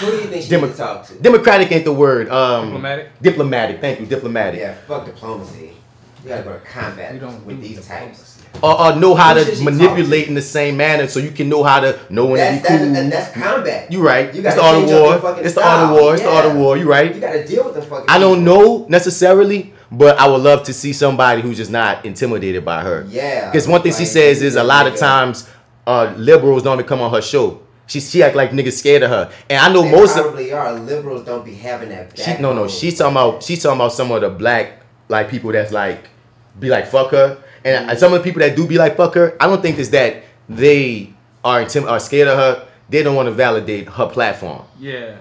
Who do you think she Demo- should talk to? Democratic ain't the word. Um, Diplomatic? Diplomatic. Thank you. Diplomatic. Yeah, fuck diplomacy. You gotta go to combat You don't with do these types. Or, or know how Who to she manipulate in the same manner so you can know how to know when That's, to be that's, cool. and that's combat. You right. You it's the gotta art of war. It's the art of war. It's the art of war. You right. You gotta deal with the fucking. I don't know necessarily, but I would love to see somebody who's just not intimidated by her. Yeah, Because one thing she says is a lot of times uh, liberals don't even come on her show. She she act like niggas scared of her, and I know They most of probably are. Liberals don't be having that. she no no she's talking about she's talking about some of the black like people that's like be like fuck her and mm-hmm. some of the people that do be like fuck her I don't think it's that they are intim- are scared of her they don't want to validate her platform Yeah.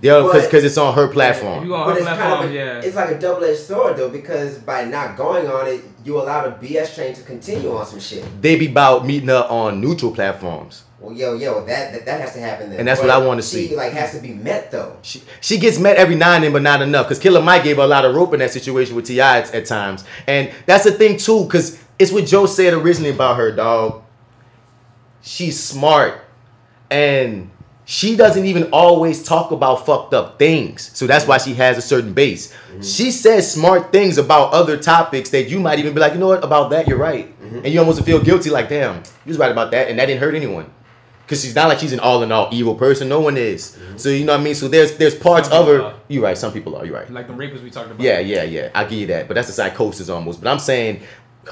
they're because because it's on her If you platform on But her it's kind platform, of a, yeah. it's like a double-edged sword though because by not going on it, you allow the BS train to continue on some shit. they be about meeting her on neutral platforms Well, yo, yo, that that, that has to happen. Then. And that's what I wanna see. Like, has to be met though. she, she gets met every now and then, but not enough. Because Killer Mike gave her a lot of rope in that situation with T.I. at, at times, and that's the thing too. Because it's what Joe said originally about her dog. She's smart, and she doesn't even always talk about fucked up things. So that's why she has a certain base. Mm-hmm. She says smart things about other topics that you might even be like, you know what, about that you're right, mm-hmm. and you almost feel guilty, like damn, you was right about that, and that didn't hurt anyone. Cause she's not like she's an all in all evil person. No one is. Mm-hmm. So you know what I mean. So there's there's parts of her. You're right. Some people are. You're right. Like the rapers we talked about. Yeah, yeah, yeah. I give you that. But that's a psychosis almost. But I'm saying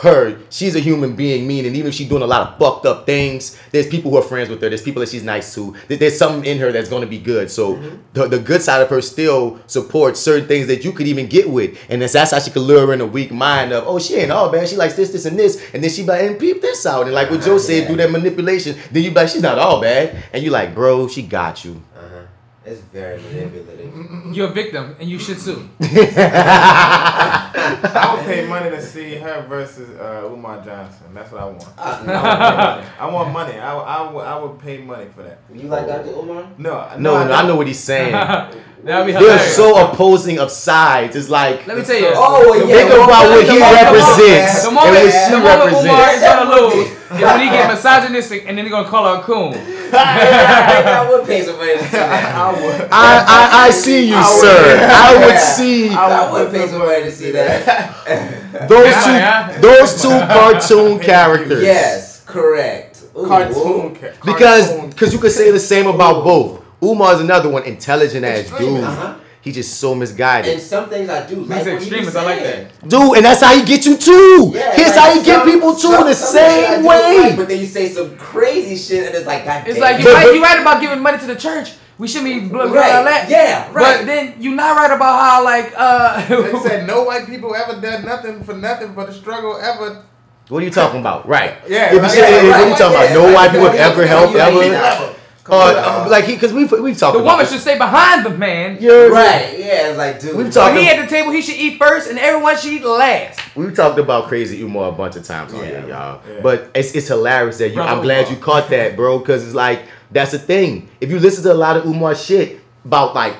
her, she's a human being, meaning even if she's doing a lot of fucked up things, there's people who are friends with her. There's people that she's nice to. There's something in her that's going to be good. So mm-hmm. the, the good side of her still supports certain things that you could even get with. And that's, that's how she could lure in a weak mind of, oh, she ain't all bad. She likes this, this, and this. And then she be like, and peep this out. And like what Joe said, do that manipulation. Then you be like, she's not all bad. And you like, bro, she got you. It's very manipulative. You're a victim and you should sue. I would pay money to see her versus uh, Umar Johnson. That's what I want. Uh, I, want money. I want money. I, I, would, I would pay money for that. You like Dr. Umar? No, No, no, I know what he's saying. That'd be They're so opposing of sides. It's like Let me tell you. Oh, well, yeah. think about what the he moment- represents The and moment, what the she moment Umar is represents. gonna lose is when he get misogynistic and then they're gonna call her a coon. I would pay some money to see that. I would. I, I, I see you, would- sir. I would see I would pay some money to see that. those two those two cartoon characters. yes, correct. Ooh, Cartoon. ca- Because because you could say the same about both. Umar's another one, intelligent ass dude. uh-huh. He's just so misguided. And some things I do like. He's what he extremist. I like that. Dude, and that's how he get you too. Yeah, Here's like how he get people too some- the some same do like, way. but then you say some crazy shit, and it's like, God It's damn. like you But- right, but- you right about giving money to the church. We shouldn't be blah, blah, Right. blah, that. Yeah, right. But then you not right about how like uh They said no white people ever done nothing for nothing but the struggle ever. What are you talking about? Right. Yeah, If you right, say, yeah, what are you talking yeah, about? No white people have ever yeah, helped ever. Yeah. Uh, uh, like he, because we've we've talked the about. woman should stay behind the man. You're Right, yeah, like, dude. We've So talked. he at the table, he should eat first, and everyone should eat last. We've talked about crazy Umar a bunch of times on Yeah. here, y'all. Yeah. But it's, it's hilarious that you. Brother I'm glad Umar. you caught that, bro, because it's like that's the thing. If you listen to a lot of Umar shit, about like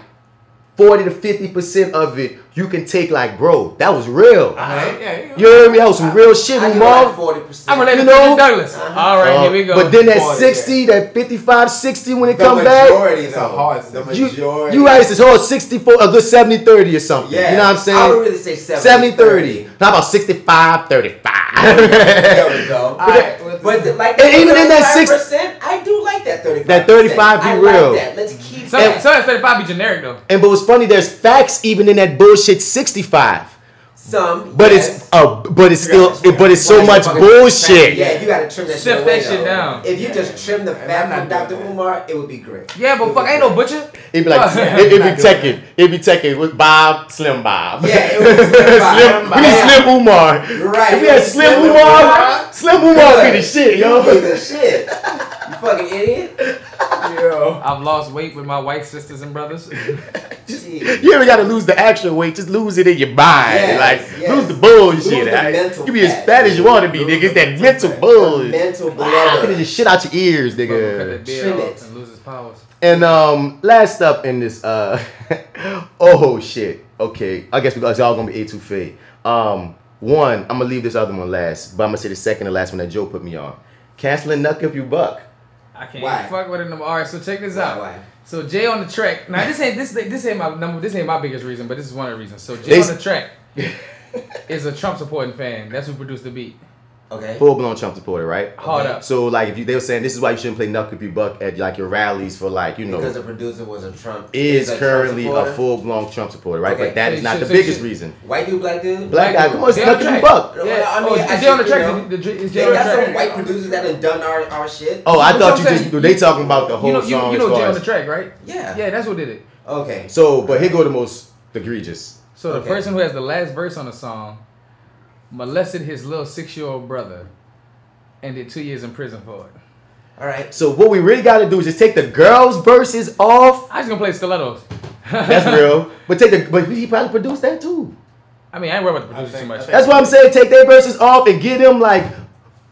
forty to fifty percent of it, you can take like, bro, that was real. Yeah, yeah, You heard me? That was some real shit, I do Umar. like forty percent. I'm related You know? to Douglas. All right, Uh, here we go. But then that Forty, 60, that 55, 60 when it The come back, majority, It's a hard The sentence. you, majority. you right, it's whole 64, a good 70 30 or something. Yeah. You know what I'm saying? I would really say 70, 70 30. How about 65 35? There we go. Alright, But the- the, like And even in that six- percent, I do like that thirty-five. That 35 be I real. Like that. Let's keep so, that. so that's 35 be generic though. and but what's funny, there's facts even in that bullshit 65. Some, But yes. it's uh, but it's still Yeah. but it's so much bullshit. Yeah, you gotta trim that Sift shit that shit down. If you just trim the fat I'm not from Dr. that. Umar, it would be great. Yeah, but fuck, ain't no butcher. It'd be like Yeah. it, it'd be Tekken. It'd be Tekken with Bob, Slim Bob. Yeah, it would be Slim Bob. Slim, we need Yeah. Slim Umar. Right, If we it had Slim Slim Umar, Umar. Slim Umar be the shit, You yo. be the shit. You fucking idiot. Yo. I've lost weight with my white sisters and brothers. Jeez. You ever gotta lose the actual weight, just lose it in your mind. Yes, like yes. lose the bullshit. Lose the right? mental You be as fat. fat as you wanna be, nigga. It's that mental bullshit. Mental Ah, Get blender. the shit out your ears, Cut that nigga. beard Trim off it. and lose his powers. And um, last up in this, uh, oh shit. Okay, I guess we guys all gonna be A two fade. Um, one, I'm gonna leave this other one last, but I'm gonna say the second and last one that Joe put me on. Canceling Knuck if you buck. I can't Why? fuck with it no more. All right, so check this Why, out. why? So Jay on the track. Now this ain't this this ain't my number. This ain't my biggest reason, but this is one of the reasons. So Jay They- on the track is a Trump supporting fan. That's who produced the beat. Okay. Full blown Trump supporter, right? Hard Okay. up. So like, if you, they were saying this is why you shouldn't play Knuck if you buck at like your rallies for like you know Because the producer was a Trump. is a Trump currently a supporter. full blown Trump supporter, right? Okay. But that So is not should- the so biggest should- reason. White dude, black dude. Black guy, come on, Jay Knuck on if you buck. Yeah, I Yeah. mean, oh, I is Jay should, on the you track? know, The- the- Is They on the got some track? white producers that done done our, our shit. Oh, I thought you just saying. they talking about the whole You know, you, song. you know Jay on the track, right? Yeah. Yeah, that's what did it. Okay. So, but here go the most egregious. So the person who has the last verse on the song molested his little six-year-old brother and did two years in prison for it. All right. So what we really got to do is just take the girls' verses off. I was gonna play stilettos. That's real. But take the but he probably produced that too. I mean, I ain't worried about the producer too much. That's what I'm saying. Take their verses off and get them like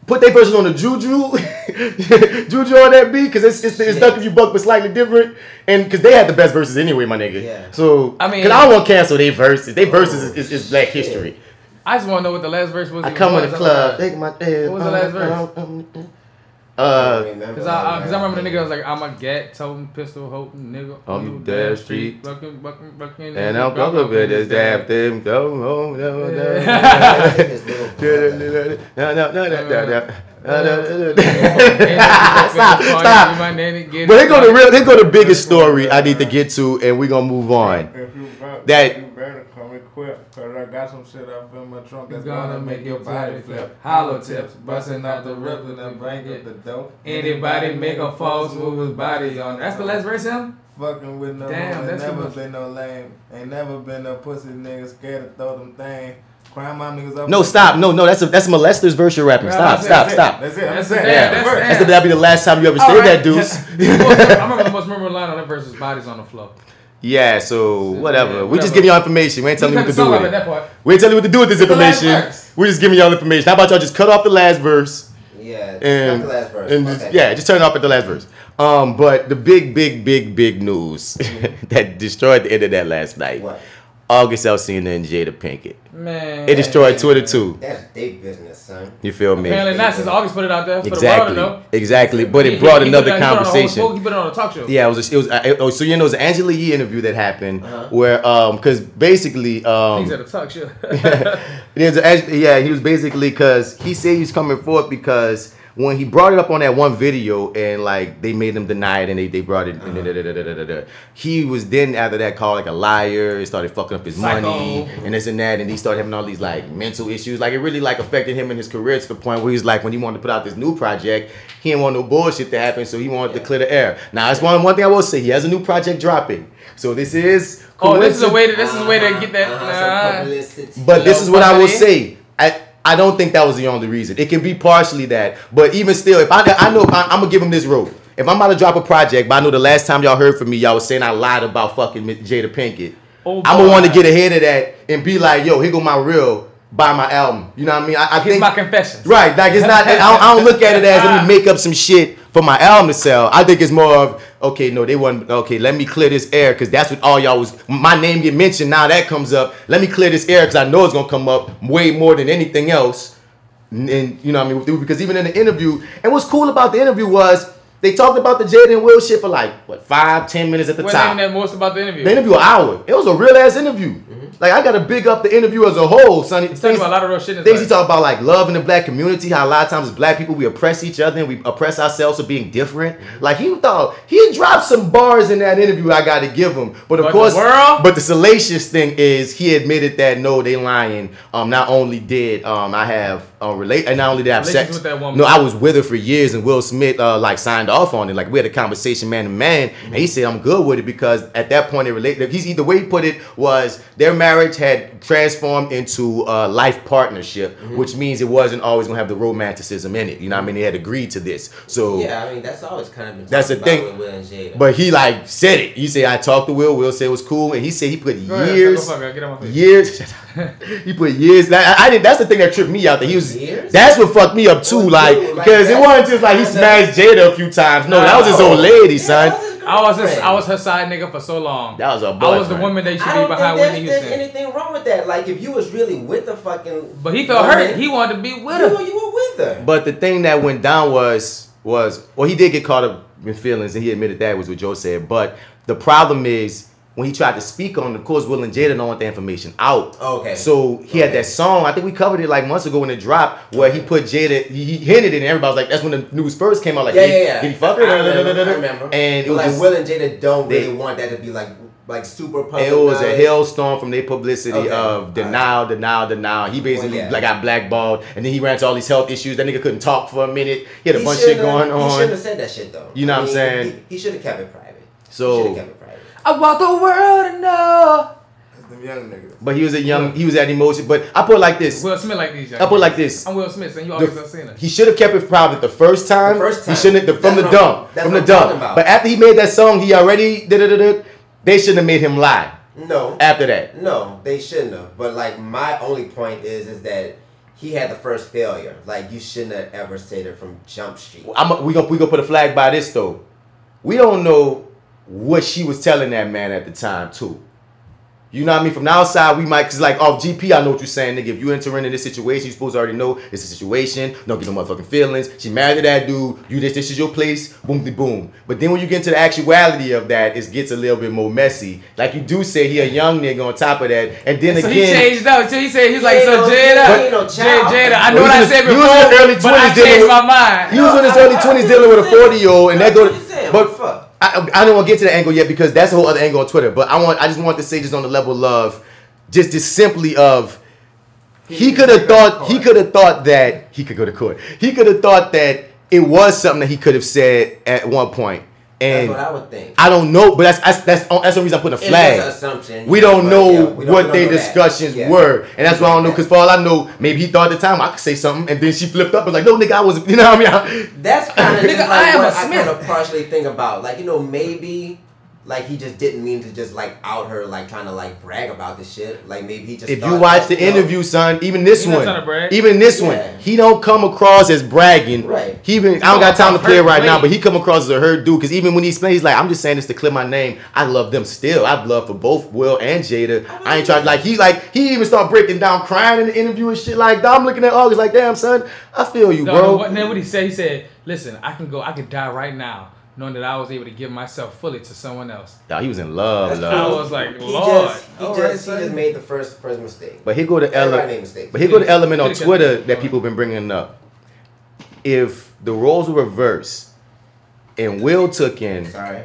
put their verses on the juju, juju on that beat because it's it's, it's Duck if you buck but slightly different and because they had the best verses anyway, my nigga. Yeah. So I mean- because I don't want to cancel their verses. Their verses is, is, is Black History. I just want to know what the last verse was. I even come in the club, forgot. take my head. What was the last verse? Uh, Cause I, I, cause I remember the nigga was like, I'm a gat, toting, pistol, holding nigga On you the damn street. bucking, bucking, bucking, And I'm coming with this damn thing. Go home. No, no, no. No, no, no, no, no, no. Stop, stop. But here go the real, here go the biggest story I need to get to, and we're gonna move on. If you buck, That- you equipped. Cause I got some shit up in my trunk that's It's gonna make your body flip. Hollow tips, busting out the rip and then bring it. the dope. Anybody make a false move his body on. That's the last verse, him? Fucking with no Damn, Damn, that's never been no lame. Ain't never been no pussy nigga scared to throw them things. Crime Mob niggas up. No, stop. No, no, that's a that's a molester's verse you're rapping. Stop, that's stop, stop. That's it, I'm That's saying. it. That's that's, it. that'd be the last time you ever All say right. that, Deuce. I remember the most memorable line on that verse is "Bodies on the floor." Yeah, so whatever. yeah, we whatever. just giving y'all information. We ain't telling you what to do with it. at that part. We ain't telling you what to do with this Cut the last information. We're just giving y'all information. How about y'all just cut off the last verse? Yeah, just and, cut the last verse. and Fuck just, that. yeah, just turn it off at the last verse. Um, but the big, big, big, big news that destroyed the internet last night. What? August Alsina and Jada Pinkett. Man, It destroyed Twitter too. That's big business, son. You feel me? Apparently not, since August put it out there for Exactly. the world to know. Exactly. But He- it brought he- he another put it on- he put on a conversation. smoke, He put it on a talk show. Yeah, it was. It was. Uh, oh, so you know, it was an Angela Yee interview that happened Uh-huh. where, um, because basically, um, He's at a talk show. There's a, yeah, he was basically because he said he was coming forth because when he brought it up on that one video and like they made him deny it and they, they brought it, and da- da- da- da- da- da- da. he was then after that called like a liar, he started fucking up his Psycho. money and this and that, and he started having all these like mental issues. Like it really like affected him in his career to the point where he's like when he wanted to put out this new project, he didn't want no bullshit to happen, so he wanted to clear the air. Now that's one one thing I will say, he has a new project dropping, so this is Oh, this is a way to this is a way to get that. Uh-huh, Nah. but this is what I will say. I don't think that was the only reason. It can be partially that, but even still, if I I know I, I'm gonna give him this rope. If I'm about to drop a project, but I know the last time y'all heard from me, y'all was saying I lied about fucking Jada Pinkett. Oh, I'm gonna want to get ahead of that and be like, yo, here go my real. Buy my album. You know what I mean? I, I Here's think my confessions. Right, like it's not. I don't, I don't look at it as let me make up some shit for my album to sell. I think it's more of okay, no, they wasn't okay. Let me clear this air because that's what all y'all was. My name get mentioned now. That comes up. Let me clear this air because I know it's gonna come up way more than anything else. And, and, you know I mean? Because even in the interview, and what's cool about the interview was they talked about the Jada and Will shit for like what five, ten minutes at the What top. that most about the interview? The interview an hour. It was a real ass interview. Like I gotta big up the interview as a whole, sonny. He's talking about a lot of real shit. Things life. he talk about like love in the black community, how a lot of times as black people we oppress each other and we oppress ourselves for being different. Like he thought he dropped some bars in that interview I gotta give him. But of But the course world? but the salacious thing is he admitted that no, they lying. Um not only did um I have uh, relate and not only did I have sex. with that woman. No, I was with her for years and Will Smith uh like signed off on it. Like we had a conversation man to man and he said I'm good with it because at that point it related he's the way he put it was their marriage had transformed into a life partnership, Mm-hmm. which means it wasn't always gonna have the romanticism in it. You know what I mean? They had agreed to this. So Yeah, I mean that's always kind of been That's the thing. with Will and Jada. but he like said it. He said I talked to Will. Will said it was cool, and he said he put years, shut the fuck up, get out my face. years. he put years. That, I, I didn't. That's the thing that tripped me out. That he was. Years? That's what fucked me up too. like dude, like because it wasn't just like he smashed Jada a few times. No, that was his old lady, son. I was his, I was her side nigga for so long. That was a I was the woman that used to I be behind think Whitney there's, there's anything wrong with that. Like if you was really with the fucking, But he felt woman, hurt. He wanted to be with you, her. you were with her. But the thing that went down was was well, he did get caught up in feelings, and he admitted that was what Joe said. But the problem is when he tried to speak on, of course, Will and Jada don't want the information out. Okay. So he had that song. I think we covered it like months ago when it dropped, where he put Jada. He, hinted it, and everybody was like, "That's when the news first came out." Like, yeah, did, yeah, yeah. did he fuck her? I remember. I remember. And it was like just- Will and Jada don't they- really want that to be like like super public. it was a hailstorm from their publicity Okay. of denial, denial, denial. He basically Well, yeah. like got blackballed, and then he ran into all these health issues. That nigga couldn't talk for a minute. He had a He bunch of shit going He shouldn't have said that shit though. You know I what I'm saying? He, he should have kept it private. he should So, I want the world to know. That's them young niggas. but he was a young, he was at emotion. But I put it like this. Will Smith like these. I put it like this. I'm Will Smith, and you The- always have seen it. He should have kept it private the first time. The first time. He shouldn't have, from That's the what dump. that's From what the I'm dump. talking about. But after he made that song, he already did it. They shouldn't have made him lie. No. After that. No, they shouldn't have. But like my only point is is that he had the first failure. Like you shouldn't have ever said it from Jump Street. I'm we gonna we gonna put a flag by this though. We don't know what she was telling that man at the time too. You know what I mean? From the outside, we might, cause like off GP, I know what you're saying, nigga. If you enter into this situation, you're supposed to already know it's a situation. Don't get no motherfucking feelings. She married to that dude. You this, this is your place. Boom, de boom. But then when you get into the actuality of that, it gets a little bit more messy. Like you do say, he a young nigga on top of that, and then so again, he changed up. So he said he's like, so no- Jada, no Jada. Jada. I know what I was- said he was in before, his early but I 20s dealing with- my mind. He was in his early twenties dealing with a forty year old, and that go. But Fuck. I, I don't want to get to the angle yet because that's a whole other angle on Twitter. But I want, I just want to say just on the level of, just just simply of, he could have thought, he could have thought that he could go to court. He could have thought that it was something that he could have said at one point. And That's what I would think. I don't know, but that's that's that's, oh, that's the reason I'm putting a flag. an assumption, we don't know yeah, we don't- what their discussions Yeah. were, and that's why I don't know. Because for all I know, maybe he thought at the time I could say something, and then she flipped up and was like, "No, nigga, I was," you know what I mean? That's kind of Nigga, just I am what a I Smith. kind of partially think about. Like, you know, maybe like he just didn't mean to just like out her, like trying to like brag about this shit. Like maybe he just. If you watch the you know, interview, son, even this He not one, trying to brag. even this Yeah. one, he don't come across as bragging. Right. He even I don't got time to play it right now, but he come across as a hurt dude. Because even when he explains, he's like, "I'm just saying this to clear my name. I love them still. I've love for both Will and Jada. I ain't trying to like he like he even start breaking down, crying in the interview and shit like that. I'm looking at August like, damn son, I feel you, No, bro. no, what, then what he said, he said, "Listen, I can go, I could die right now, knowing that I was able to give myself fully to someone else." Nah, he was in love, That's love. I was like, He Lord, just, he, just, right, he son. just made the first first mistake. But here go the Everybody element. But here go the element on Twitter that people have been bringing up. If the roles were reversed, and Will took in, sorry,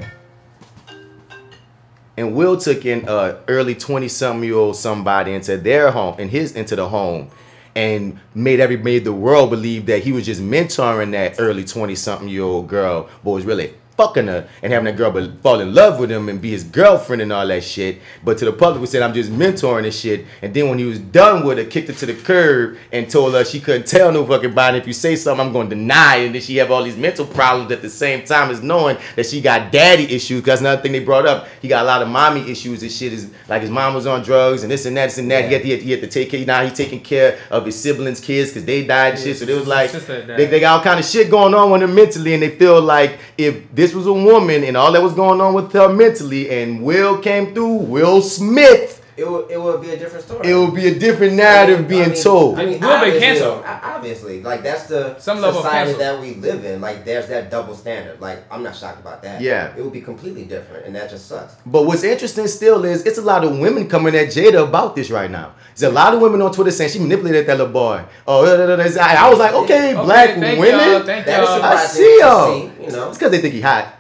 and Will took in a early twenty something year old somebody into their home, in his into the home, and made every made the world believe that he was just mentoring that early twenty something year old girl, but was really fucking her and having that girl but fall in love with him and be his girlfriend and all that shit. But to the public, we said I'm just mentoring and shit. And then when he was done with her, kicked her to the curb and told her she couldn't tell no fucking body. If you say something, I'm going to deny. it. And then she have all these mental problems at the same time as knowing that she got daddy issues. Because another thing they brought up, he got a lot of mommy issues and shit. Is like his mom was on drugs and this and that, this and that. He, had, he, had, he had to take care. Now he's taking care of his siblings' kids because they died and shit. So there was like they, they got all kind of shit going on with them mentally, and they feel like if this was a woman and all that was going on with her mentally, and Will came through, Will Smith, it would it would be a different story. it would be a different narrative I mean- being I mean- told. I mean, we'll be obviously, canceled. though, Obviously, like that's the Some level of society cancel. that we live in. Like there's that double standard. Like I'm not shocked about that. Yeah. it would be completely different, and that just sucks. But what's interesting still is it's a lot of women coming at Jada about this right now. There's a lot of women on Twitter saying she manipulated that little boy. Oh, da, da, da, da. I was like, okay, Okay, black thank women. y'all, thank That is y'all. I see to y'all. see, you know. It's because they think he hot.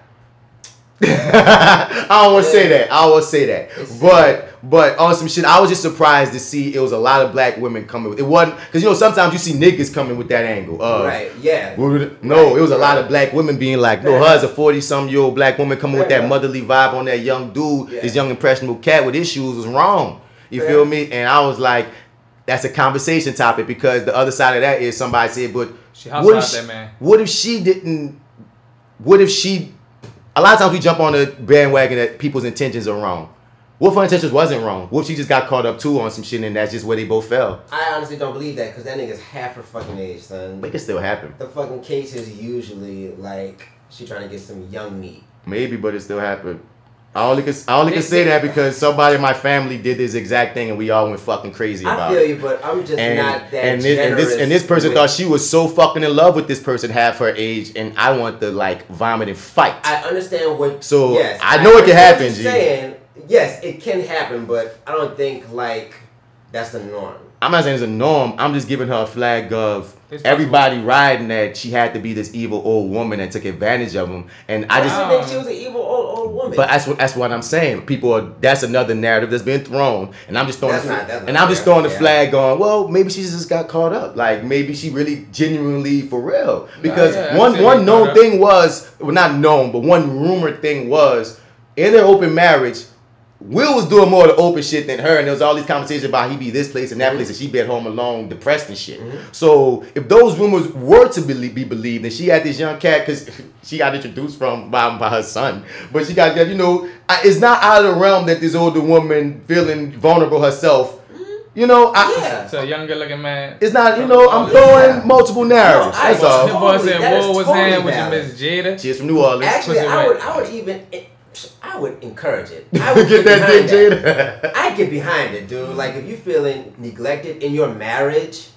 I don't want to say that. I don't want to say that. But but on some shit, I was just surprised to see it was a lot of black women coming with it. wasn't because you know sometimes you see niggas coming with that angle. Of, Right, yeah. what would it- No, it was a lot of black women being like, no, her as a 40 some year old black woman coming with that Yeah. motherly vibe on that young dude, Yeah. this young impressionable cat with issues was wrong. You Yeah. feel me? And I was like, that's a conversation topic because the other side of that is somebody said, but She what if she, that man. what if she didn't? What if she? A lot of times we jump on the bandwagon that people's intentions are wrong. Her intentions wasn't wrong? What if she just got caught up too on some shit and that's just where they both fell? I honestly don't believe that because that nigga's half her fucking age, son. But It can still happen. The fucking case is usually like she trying to get some young meat. Maybe, but it still happened. I only can I only can say that because somebody in my family did this exact thing and we all went fucking crazy about it. I feel it. you, but I'm just and, not that and this, and this and this person generous thought she was so fucking in love with this person half her age, and I want to like vomit and fight. I understand what. So, yes, I know it can happen, G. Saying yes, it can happen, but I don't think like that's the norm. I'm not saying it's a norm. I'm just giving her a flag of It's everybody riding that she had to be this evil old woman that took advantage of him, and I just. I think she was an evil old old woman. But that's what that's what I'm saying. People are that's another narrative that's been thrown, and I'm just throwing That's the, not- that's and I'm just throwing the yeah. flag on. Well, maybe she just got caught up. Like maybe she really genuinely for real. Because yeah, one one known thing was well not known, but one rumored thing was in their open marriage. Will was doing more of the open shit than her, and there was all these conversations about he be this place and that place, and she be at home alone, depressed and shit. Mm-hmm. So if those rumors were to be, be believed, and she had this young cat because she got introduced from by, by her son, but she got you know, I- it's not out of the realm that this older woman feeling vulnerable herself. Mm-hmm. You know, I, So a younger looking man. it's not. You know, I'm oh, throwing multiple narratives. I That's all. That boy said, That is "Whoa, was totally hand with your. Miss Jada." She's from New Orleans. Actually, I wet. would I would even I would encourage it. I would Get that behind dick, that. Jada. I get behind it, dude. Like if you're feeling neglected in your marriage,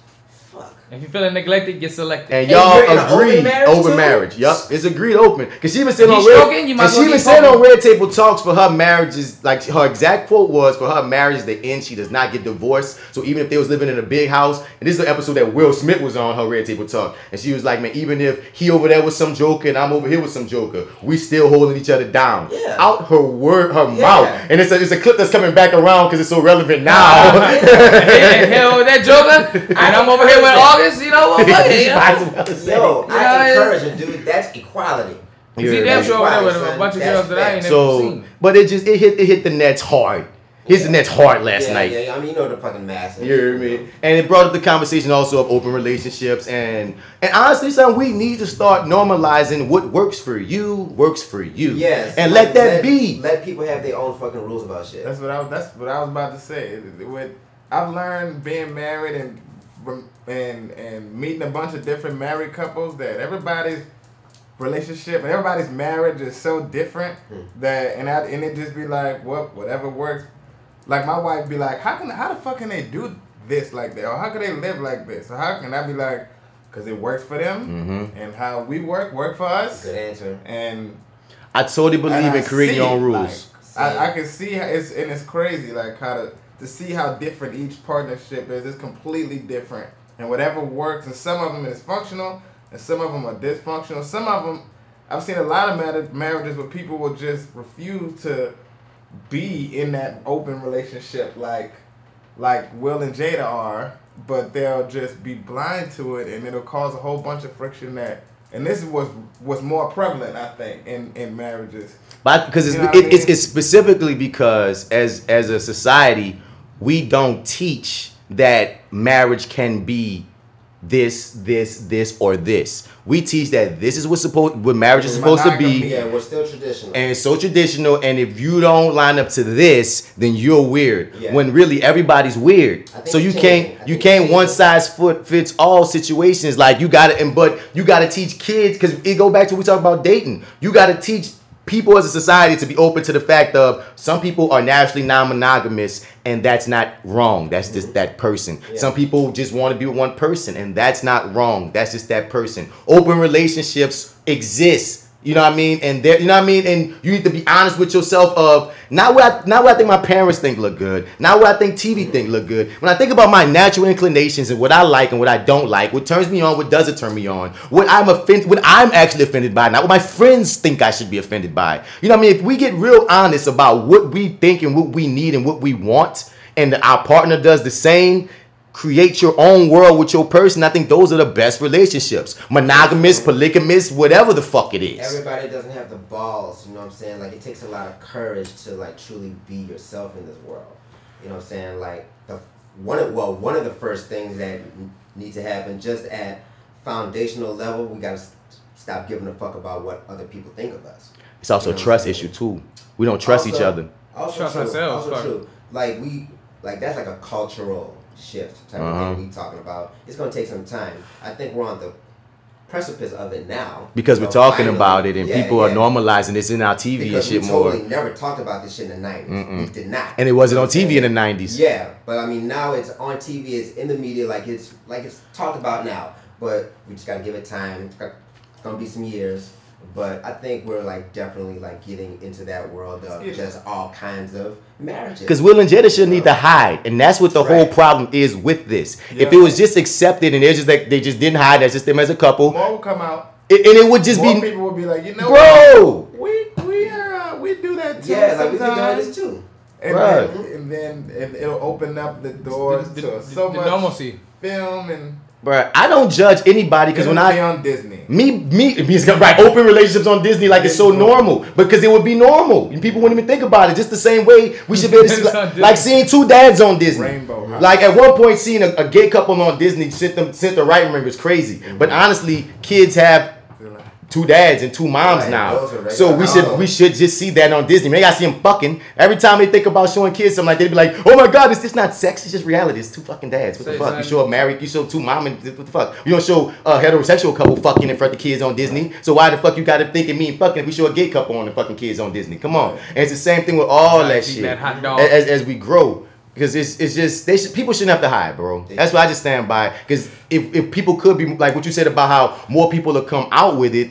If you feeling neglected, get selected. And And y'all you're in an open marriage, open too? marriage. Yup, it's agreed open. Cause she even said on red, stroking, you might she well even said on. Red Table Talks for her marriages, like her exact quote was for her marriage the end. She does not get divorced. So even if they was living in a big house, and this is the episode that Will Smith was on her Red Table Talk, and she was like, man, even if he over there was some joker and I'm over here with some joker, we still holding each other down. Yeah. Out her word, her Yeah. mouth, and it's a, it's a clip that's coming back around because it's so relevant now. Hey, hell with that joker, and I'm over here with August. You know what? Fuck it, you know? Might as well say yo, it. I Yeah, encourage it, dude. That's equality. You see, damn sure over there with a bunch of girls that I ain't never so, seen. but it just it hit it hit the nets hard. Hit the nets hard last yeah, night. Yeah, yeah, I mean, you know the fucking mass. You hear me? And it brought up the conversation also of open relationships and and honestly, son, we need to start normalizing what works for you works for you. Yes. And like, let that be. Let people have their own fucking rules about shit. That's what I was. That's what I was about to say. It- it- With I've learned being married and and and meeting a bunch of different married couples that everybody's relationship and everybody's marriage is so different that and I, and it just be like what whatever works. Like my wife be like, how can how the fuck can they do this like that or how can they live like this or how can I be like, because it works for them Mhm. and how we work work for us. Good answer. And I totally believe and I in creating your own rules. like, I, I can see how it's and it's crazy like how to to see how different each partnership is. It's completely different, and whatever works. And some of them is functional, and some of them are dysfunctional. Some of them, I've seen a lot of mar- marriages where people will just refuse to be in that open relationship like like Will and Jada are, but they'll just be blind to it, and it'll cause a whole bunch of friction that. And this was was more prevalent, I think, in, in marriages. But because it's, You know it, I it's, it's specifically because as as a society, we don't teach that marriage can be this, this, this, or this. We teach that this is what's supposed what marriage is supposed to be. Yeah, we're still traditional. And it's so traditional, and if you don't line up to this, then you're weird. Yeah. When really everybody's weird. So you can't you can't one size foot fits all situations. Like you gotta and but you gotta teach kids because it go back to what we talk about dating. You gotta teach people as a society to be open to the fact of some people are naturally non-monogamous and that's not wrong. That's just that person. Some people just want to be with one person and that's not wrong. That's just that person. Open relationships exist you know what I mean? And there, you know what I mean? And you need to be honest with yourself of not what I, not what I think my parents think look good, not what I think TV think look good. When I think about my natural inclinations and what I like and what I don't like, what turns me on, what doesn't turn me on, what I'm offended, what I'm actually offended by, not what my friends think I should be offended by. You know what I mean? If we get real honest about what we think and what we need and what we want, and our partner does the same, create your own world with your person. I think those are the best relationships. Monogamous, polygamous, whatever the fuck it is. Everybody doesn't have the balls, you know what I'm saying? Like it takes a lot of courage to like truly be yourself in this world. You know what I'm saying? Like the one of well, one of the first things that n- need to happen just at foundational level, we gotta stop giving a fuck about what other people think of us. It's also You a trust what I'm saying? issue too. We don't trust each other. Also Trust true, ourselves, Also true. Like we, like that's like a cultural shift type Uh-huh. of thing we talking about. It's gonna take some time. I think we're on the precipice of it now. Because we're know, talking finally. about it and Yeah, people yeah. are normalizing this in our TV because and shit we more. totally never talked about this shit in the 90s. We Mm-mm. did not. And it wasn't on TV in the 90s. Yeah, but I mean now it's on TV. It's in the media. Like it's like it's talked about now. But we just gotta give it time. It's gonna be some years. But I think we're like definitely like getting into that world of just all kinds of marriages. Because Will and Jada shouldn't need to hide, and that's what the whole problem is with this. If it was just accepted and they're just like they just didn't hide, that's just them as a couple, More will come out. it, and it would just More be, people would be like, you know, bro. what? we we uh, we do that too. Yeah, like we think about sometimes. this too. And Right. then, and then it, it'll open up the doors the- to the- so the much normalcy. film and Bruh, I don't judge anybody because when I on Disney. me me it's got- right open relationships on Disney like it's so normal because it would be normal and people wouldn't even think about it. Just the same way we should be able to see like, like seeing two dads on Disney. Rainbow High. Like at one point, seeing a, a gay couple on Disney sent them sent the right ring was crazy. But mm-hmm. honestly, kids have two dads and two moms Right, now. those are right. So we should Oh. we should just see that on Disney. Man, I see them fucking every time they think about showing kids something like they'd be like, oh my god, it's just not sex, it's just reality. It's two fucking dads. What the Say fuck? You show a married, you show two mom and what the fuck? You don't show a heterosexual couple fucking in front of the kids on Disney. So why the fuck you gotta think of me fucking if we show a gay couple on the fucking kids on Disney? Come on. And it's the same thing with all Gotta that shit. that hot dog. As, as we grow. Because it's, it's just they should, people shouldn't have to hide, bro. That's why I just stand by. Because if, if people could be like what you said about how more people will come out with it,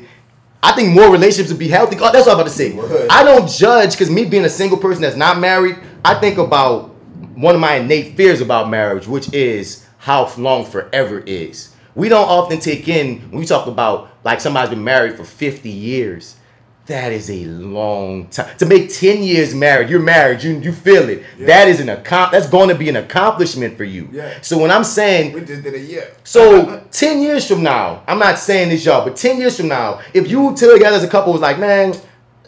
I think more relationships would be healthy. Oh, that's what I'm about to say. Would. I don't judge because me being a single person that's not married, I think about one of my innate fears about marriage, which is how long forever is. We don't often take in when we talk about like somebody's been married for 50 years. That is a long time to make ten years married. You're married. You you feel it. That is an accom- That's going to be an accomplishment for you. Yeah. So when I'm saying We just did a year. so ten years from now, I'm not saying this y'all, but ten years from now, if you together as a couple was like, man,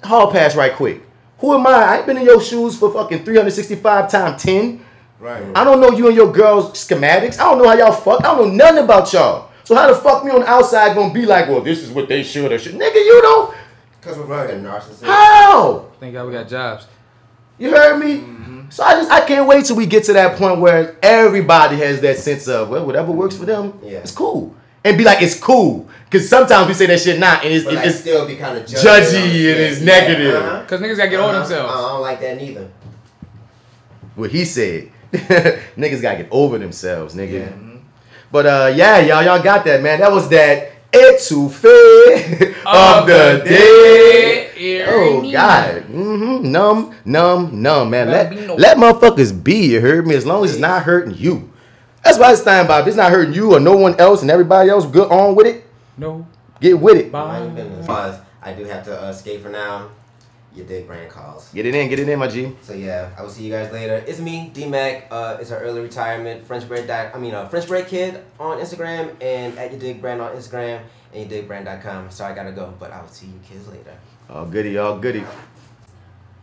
hall pass right quick. Who am I? I ain't been in your shoes for fucking 365 times 10. Right. I don't know you and your girls' schematics. I don't know how y'all fuck. I don't know nothing about y'all. So how the fuck me on the outside gonna be like, well, this is what they should or should. Nigga, you don't. Because we're fucking narcissists. How? Thank God we got jobs. You heard me? So I just I can't wait till we get to that point where everybody has that sense of well, whatever works for them, Yeah. it's cool. And be like, it's cool. Cause sometimes we say that shit not and it's, But like it's still be kind of judgy and it's negative. Cause niggas gotta get over Uh-huh. themselves. I don't like that neither. What he said. Niggas gotta get over themselves, nigga. But uh yeah, y'all, y'all got that, man. That was that etouffee of the day. Oh God. mm-hmm. Numb, numb, numb, man. Let, let motherfuckers be, you heard me? As long as it's not hurting you. That's why it's time Bob. If it's not hurting you or no one else and everybody else good on with it, No. get with it. Mind your business. Pause. I do have to uh, escape for now. Your dig brand calls. Get it in, get it in, my G. So yeah, I will see you guys later. It's me, D Mac. Uh, it's our early retirement. French bread. Dot, I mean, uh, French bread kid on Instagram and at your dig brand on Instagram and your yourdigbrand.com. Sorry, I gotta go, but I will see you kids later. Oh goody, oh goody.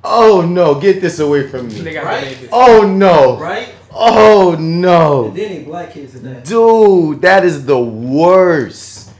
Oh no, get this away from me. Right? Oh no. Right? Oh no. And then black kids today. Dude, that is the worst.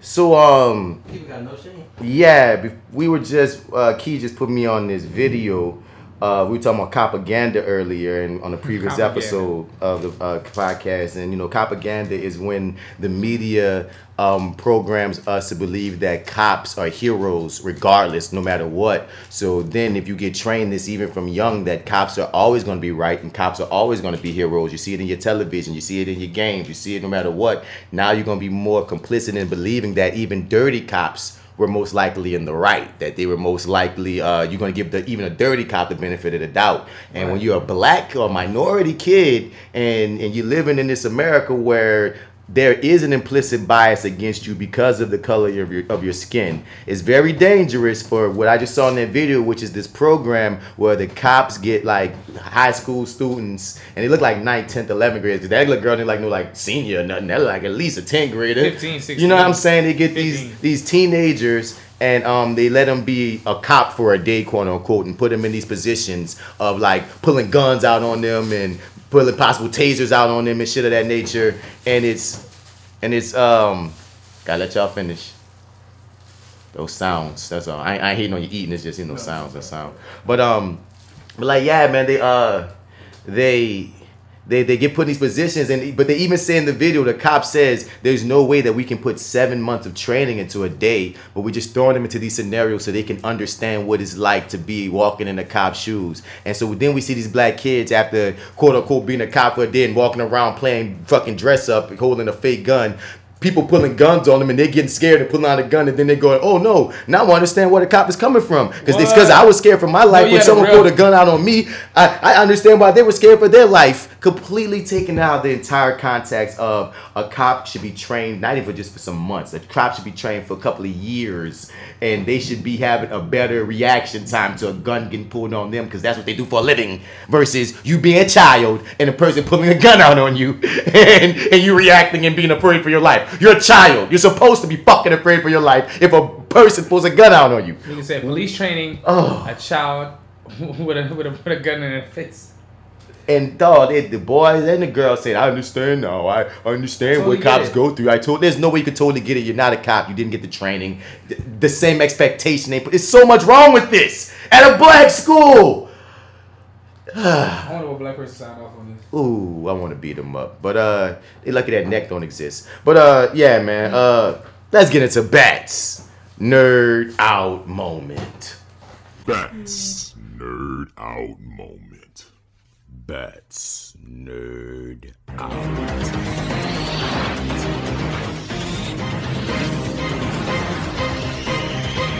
So um People got no shame. Yeah, we were just uh Key just put me on this video. Uh, we were talking about propaganda earlier and on the previous episode of the uh, podcast. And, you know, propaganda is when the media um, programs us to believe that cops are heroes regardless, no matter what. So then if you get trained this even from young that cops are always going to be right and cops are always going to be heroes. You see it in your television, you see it in your games, you see it no matter what. Now you're going to be more complicit in believing that even dirty cops were most likely in the right. That they were most likely uh, you're going to give the even a dirty cop the benefit of the doubt. And when you're a black or minority kid and and you're living in this America where there is an implicit bias against you because of the color of your of your skin. It's very dangerous for what I just saw in that video, which is this program where the cops get like high school students and they look like 9th, 10th, 11th graders. That little girl didn't like no like senior or nothing. They look like at least a 10th grader. 15, 16. You know what I'm saying? They get these these teenagers and um, they let them be a cop for a day, quote unquote, and put them in these positions of like pulling guns out on them and pulling possible tasers out on them and shit of that nature. And it's and it's um, gotta let y'all finish. Those sounds. That's all. I, I ain't hating on you eating. It's just you know sounds. That sound. But um, but like yeah, man, they uh, they they they get put in these positions, and but they even say in the video, the cop says there's no way that we can put seven months of training into a day, but we're just throwing them into these scenarios so they can understand what it's like to be walking in a cop's shoes. And so then we see these black kids after quote unquote being a cop for a day and walking around playing fucking dress up, holding a fake gun. People pulling guns on them and they're getting scared and pulling out a gun and then they're going, oh no, now I understand where the cop is coming from. Because because I was scared for my life yeah, when someone real- pulled a gun out on me. I, I understand why they were scared for their life. Completely taking out the entire context of a cop should be trained, not even just for some months. A cop should be trained for a couple of years. And they should be having a better reaction time to a gun getting pulled on them because that's what they do for a living. Versus you being a child and a person pulling a gun out on you and, and you reacting and being afraid for your life. You're a child. You're supposed to be fucking afraid for your life if a person pulls a gun out on you. You can say police training Oh. a child with a, with a with a gun in their face. And dog, they, the boys and the girls said, I understand now. I, I understand Totally what cops go through. I told there's no way you could totally get it. You're not a cop. You didn't get the training. The, the same expectation they put. There's so much wrong with this at a black school. I wonder what black person signed off on this. Ooh, I want to beat them up. But uh they lucky that neck don't exist. But uh yeah, man. Uh let's get into bats. Nerd out moment. Bats nerd out moment. Bats nerd out.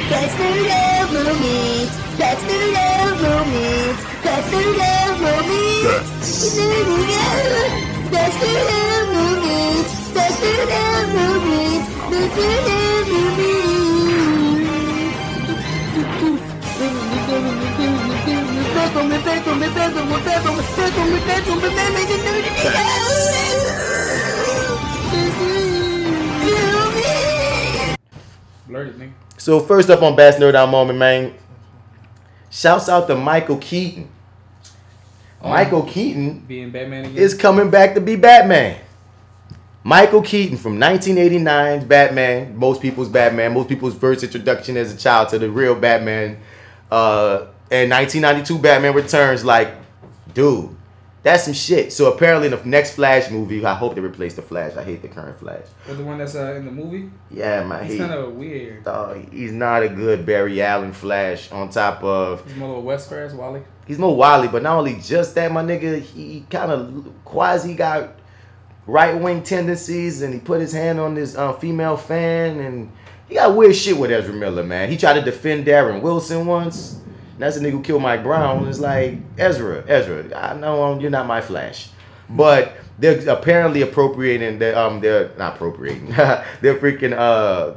Bats nerd out, Bats nerd out, Bats That's the real moment. That's the real moment. That's the real moment. That's the real. So first up on Bats Nerd Out Moment, man. Shouts out to Michael Keaton. Oh. Michael Keaton Being Batman again. is coming back to be Batman. Michael Keaton from 1989's Batman, most people's Batman, most people's first introduction as a child to the real Batman. Uh, and 1992 Batman Returns, like, dude, that's some shit. So apparently in the next Flash movie, I hope they replace the Flash. I hate the current Flash. Or the one that's uh, in the movie. Yeah, man, He's kind of weird. dog, he's not a good Barry Allen Flash. On top of He's more of a West Ferris, Wally. He's more wily, but not only just that, my nigga, he kind of quasi got right wing tendencies, and he put his hand on this uh, female fan, and he got weird shit with Ezra Miller, man. He tried to defend Darren Wilson once. That's the nigga who killed Mike Brown. It's like Ezra, Ezra. I know you're not my Flash, but they're apparently appropriating. The, um, they're not appropriating. they're freaking uh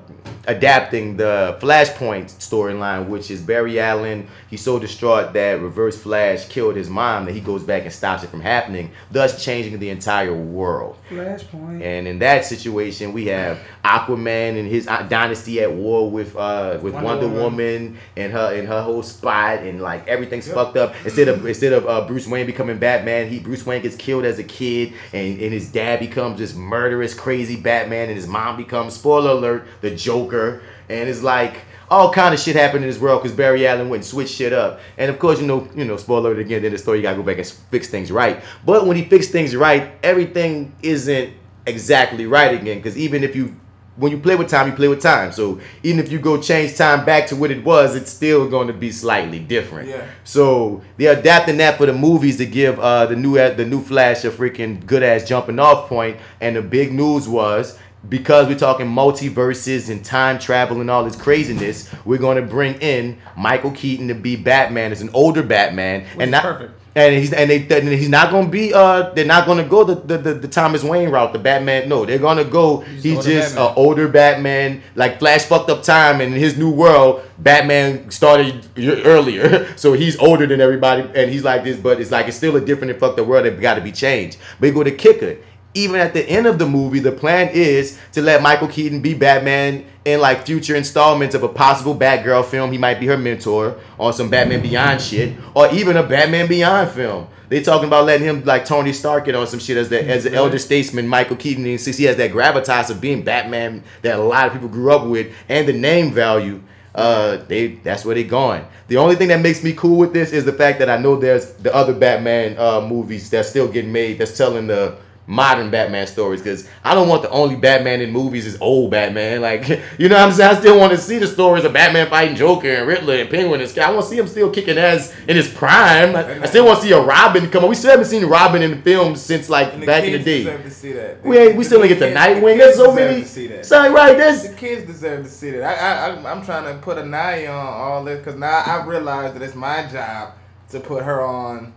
adapting the Flashpoint storyline, which is Barry Allen. He's so distraught that Reverse Flash killed his mom that he goes back and stops it from happening, thus changing the entire world. Flashpoint. And in that situation, we have Aquaman and his uh, dynasty at war with uh, with Wonder Wonder, Woman. Woman. and her and her whole spot, and like everything's fucked up. Instead of instead of uh, Bruce Wayne becoming Batman, he Bruce Wayne gets killed as a kid, and, and his dad becomes this murderous, crazy Batman, and his mom becomes spoiler alert the Joker, and it's like. All kind of shit happened in this world because Barry Allen went and switched shit up, and of course you know you know spoiler alert again. In the story, you gotta go back and fix things right. But when he fixed things right, everything isn't exactly right again. Because even if you when you play with time, you play with time. So even if you go change time back to what it was, it's still going to be slightly different. Yeah. So they're adapting that for the movies to give uh, the new the new Flash a freaking good ass jumping off point. And the big news was because we're talking multiverses and time travel and all this craziness, we're going to bring in Michael Keaton to be Batman as an older Batman, Which and not perfect. And he's and they and he's not gonna be uh they're not gonna go the the, the, the Thomas Wayne route the Batman no they're gonna go he's older just an older Batman like Flash fucked up time and in his new world Batman started earlier so he's older than everybody and he's like this but it's like it's still a different and fucked up world that got to be changed. But you go to kicker even at the end of the movie the plan is to let Michael Keaton be Batman in like future installments of a possible Batgirl film. He might be her mentor on some Batman Beyond shit or even a Batman Beyond film. They talking about letting him like Tony Stark it on some shit as the as the elder statesman Michael Keaton and since he has that gravitas of being Batman that a lot of people grew up with and the name value uh they that's where they going the only thing that makes me cool with this is the fact that I know there's the other Batman uh movies that's still getting made that's telling the modern Batman stories because I don't want the only Batman in movies is old Batman. Like, you know what I'm saying? I still want to see the stories of Batman fighting Joker and Riddler and Penguin and Sky. I want to see him still kicking ass in his prime. I, I still want to see a Robin come on. We still haven't seen Robin in the films since like the back in the day. deserve to see that. We ain't, we still ain't get the Nightwing. There's so many. to see that. Sorry, right? There's The kids deserve to see that. I, I, I I'm trying to put an eye on all this because now I realize that it's my job to put her on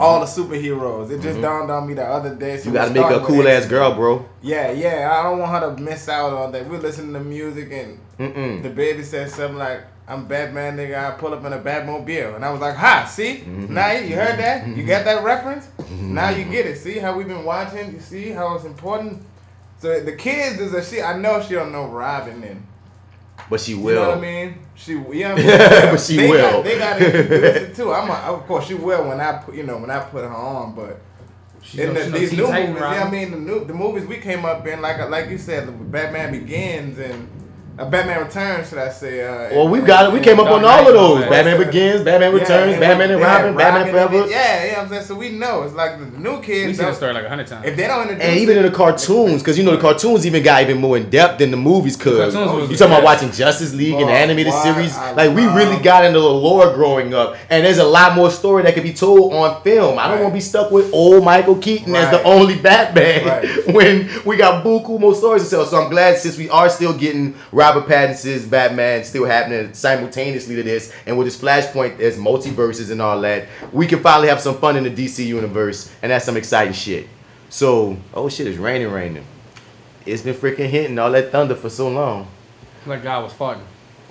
all the superheroes. It just Mhm. dawned on me the other day. so you got to make a cool ass girl, bro. Yeah, yeah. I don't want her to miss out on that. We're listening to music and Mm-mm. the baby said something like, "I'm Batman, nigga. I pull up in a Batmobile," and I was like, "Ha! See? Mhm. Now you heard that? Mm-hmm. You got that reference? Now you get it. See how we've been watching? You see how it's important." So the kids is a she. I know she don't know Robin then. But she will. You know what I mean? She, you know what I mean? But she they will. Got, they got to introduce it too. I'm, a, of course, she will when I put, you know, when I put her on. But She in the, she these new movies, yeah, I mean, the new the movies we came up in, like like you said, Batman Begins and uh, Batman Returns, should I say? Uh, Well, we and- got it. We came up on all of those. Batman. Begins, Batman Yeah, Returns, and- Batman and yeah, Robin, Batman and- Forever. Yeah, yeah, I'm saying. So we know it's like the new kids. We've seen don't- the story like a hundred times. If they don't introduce And even it, in the cartoons, because you know the cartoons even got even more in depth than the movies could. cartoons was You the talking about watching Justice League and Boy, the animated what series? I Like we really got into the lore growing up, and there's a lot more story that could be told on film. I don't Right. want to be stuck with old Michael Keaton as the only Batman Right. when we got buku more stories to tell. So I'm glad since we are still getting Robert Pattinson's Batman still happening simultaneously to this, and with this Flashpoint, there's multiverses and all that. We can finally have some fun in the DC universe, and that's some exciting shit. So, oh shit, it's raining, raining. It's been freaking hitting all that thunder for so long. Like God was farting.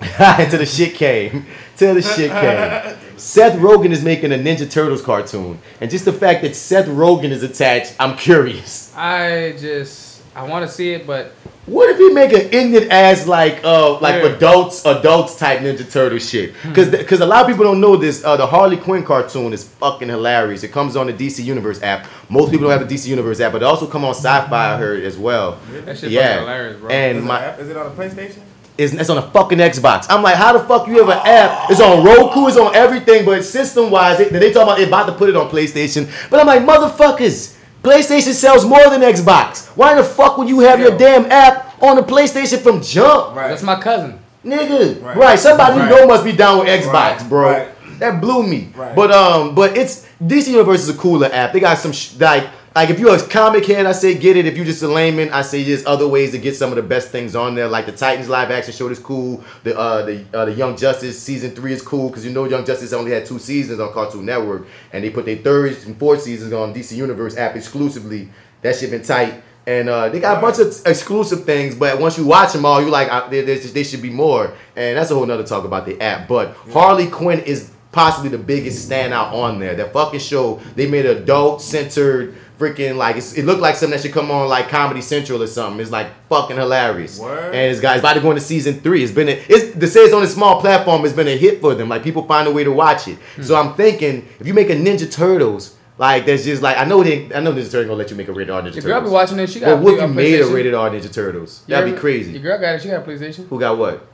Until the shit came. Till the shit came. Seth Rogen is making a Ninja Turtles cartoon, and just the fact that Seth Rogen is attached, I'm curious. I just I want to see it, but What if he make an ignorant ass like uh like Yeah. adults adults type Ninja Turtle shit? Because because a lot of people don't know this. Uh, the Harley Quinn cartoon is fucking hilarious. It comes on the DC Universe app. Most people don't have the DC Universe app, but it also come on Syfy. I heard as well. That shit yeah, fucking hilarious, bro. And Is, my it, is it on the PlayStation? it's, it's on a fucking Xbox. I'm like, how the fuck you have an app? It's on Roku, it's on everything, but system wise, they, they talk about they about to put it on PlayStation. But I'm like, motherfuckers, PlayStation sells more than Xbox. Why the fuck would you have your damn app on the PlayStation from jump? Right. that's my cousin. Nigga, right? Right. somebody you know must be down with Xbox, Right. bro. Right. That blew me. Right. But um, but it's DC Universe is a cooler app. They got some sh- like like if you're a comic head, I say get it. If you're just a layman, I say there's other ways to get some of the best things on there. Like the Titans live action show is cool. The uh the uh, the Young Justice season three is cool because you know Young Justice only had two seasons on Cartoon Network, and they put their third and fourth seasons on DC Universe app exclusively. That shit been tight. And uh, they got a bunch of exclusive things, but once you watch them all, you like uh, there, there's, there should be more, and that's a whole nother talk about the app. But Harley Quinn is possibly the biggest standout on there. That fucking show, they made adult centered freaking like it's, it looked like something that should come on like Comedy Central or something. It's like fucking hilarious. And it's guys about to go into season three. It's been a, it's to say it's on a small platform. It's been a hit for them. Like people find a way to watch it. So I'm thinking if you make a Ninja Turtles. Like that's just like I know they I know Ninja Turtles gonna let you make a rated R Ninja Your Turtles. girl be watching this, she got But what if you made a rated R Ninja Turtles? You That'd be crazy. Your girl got it. She got a PlayStation. Who got what?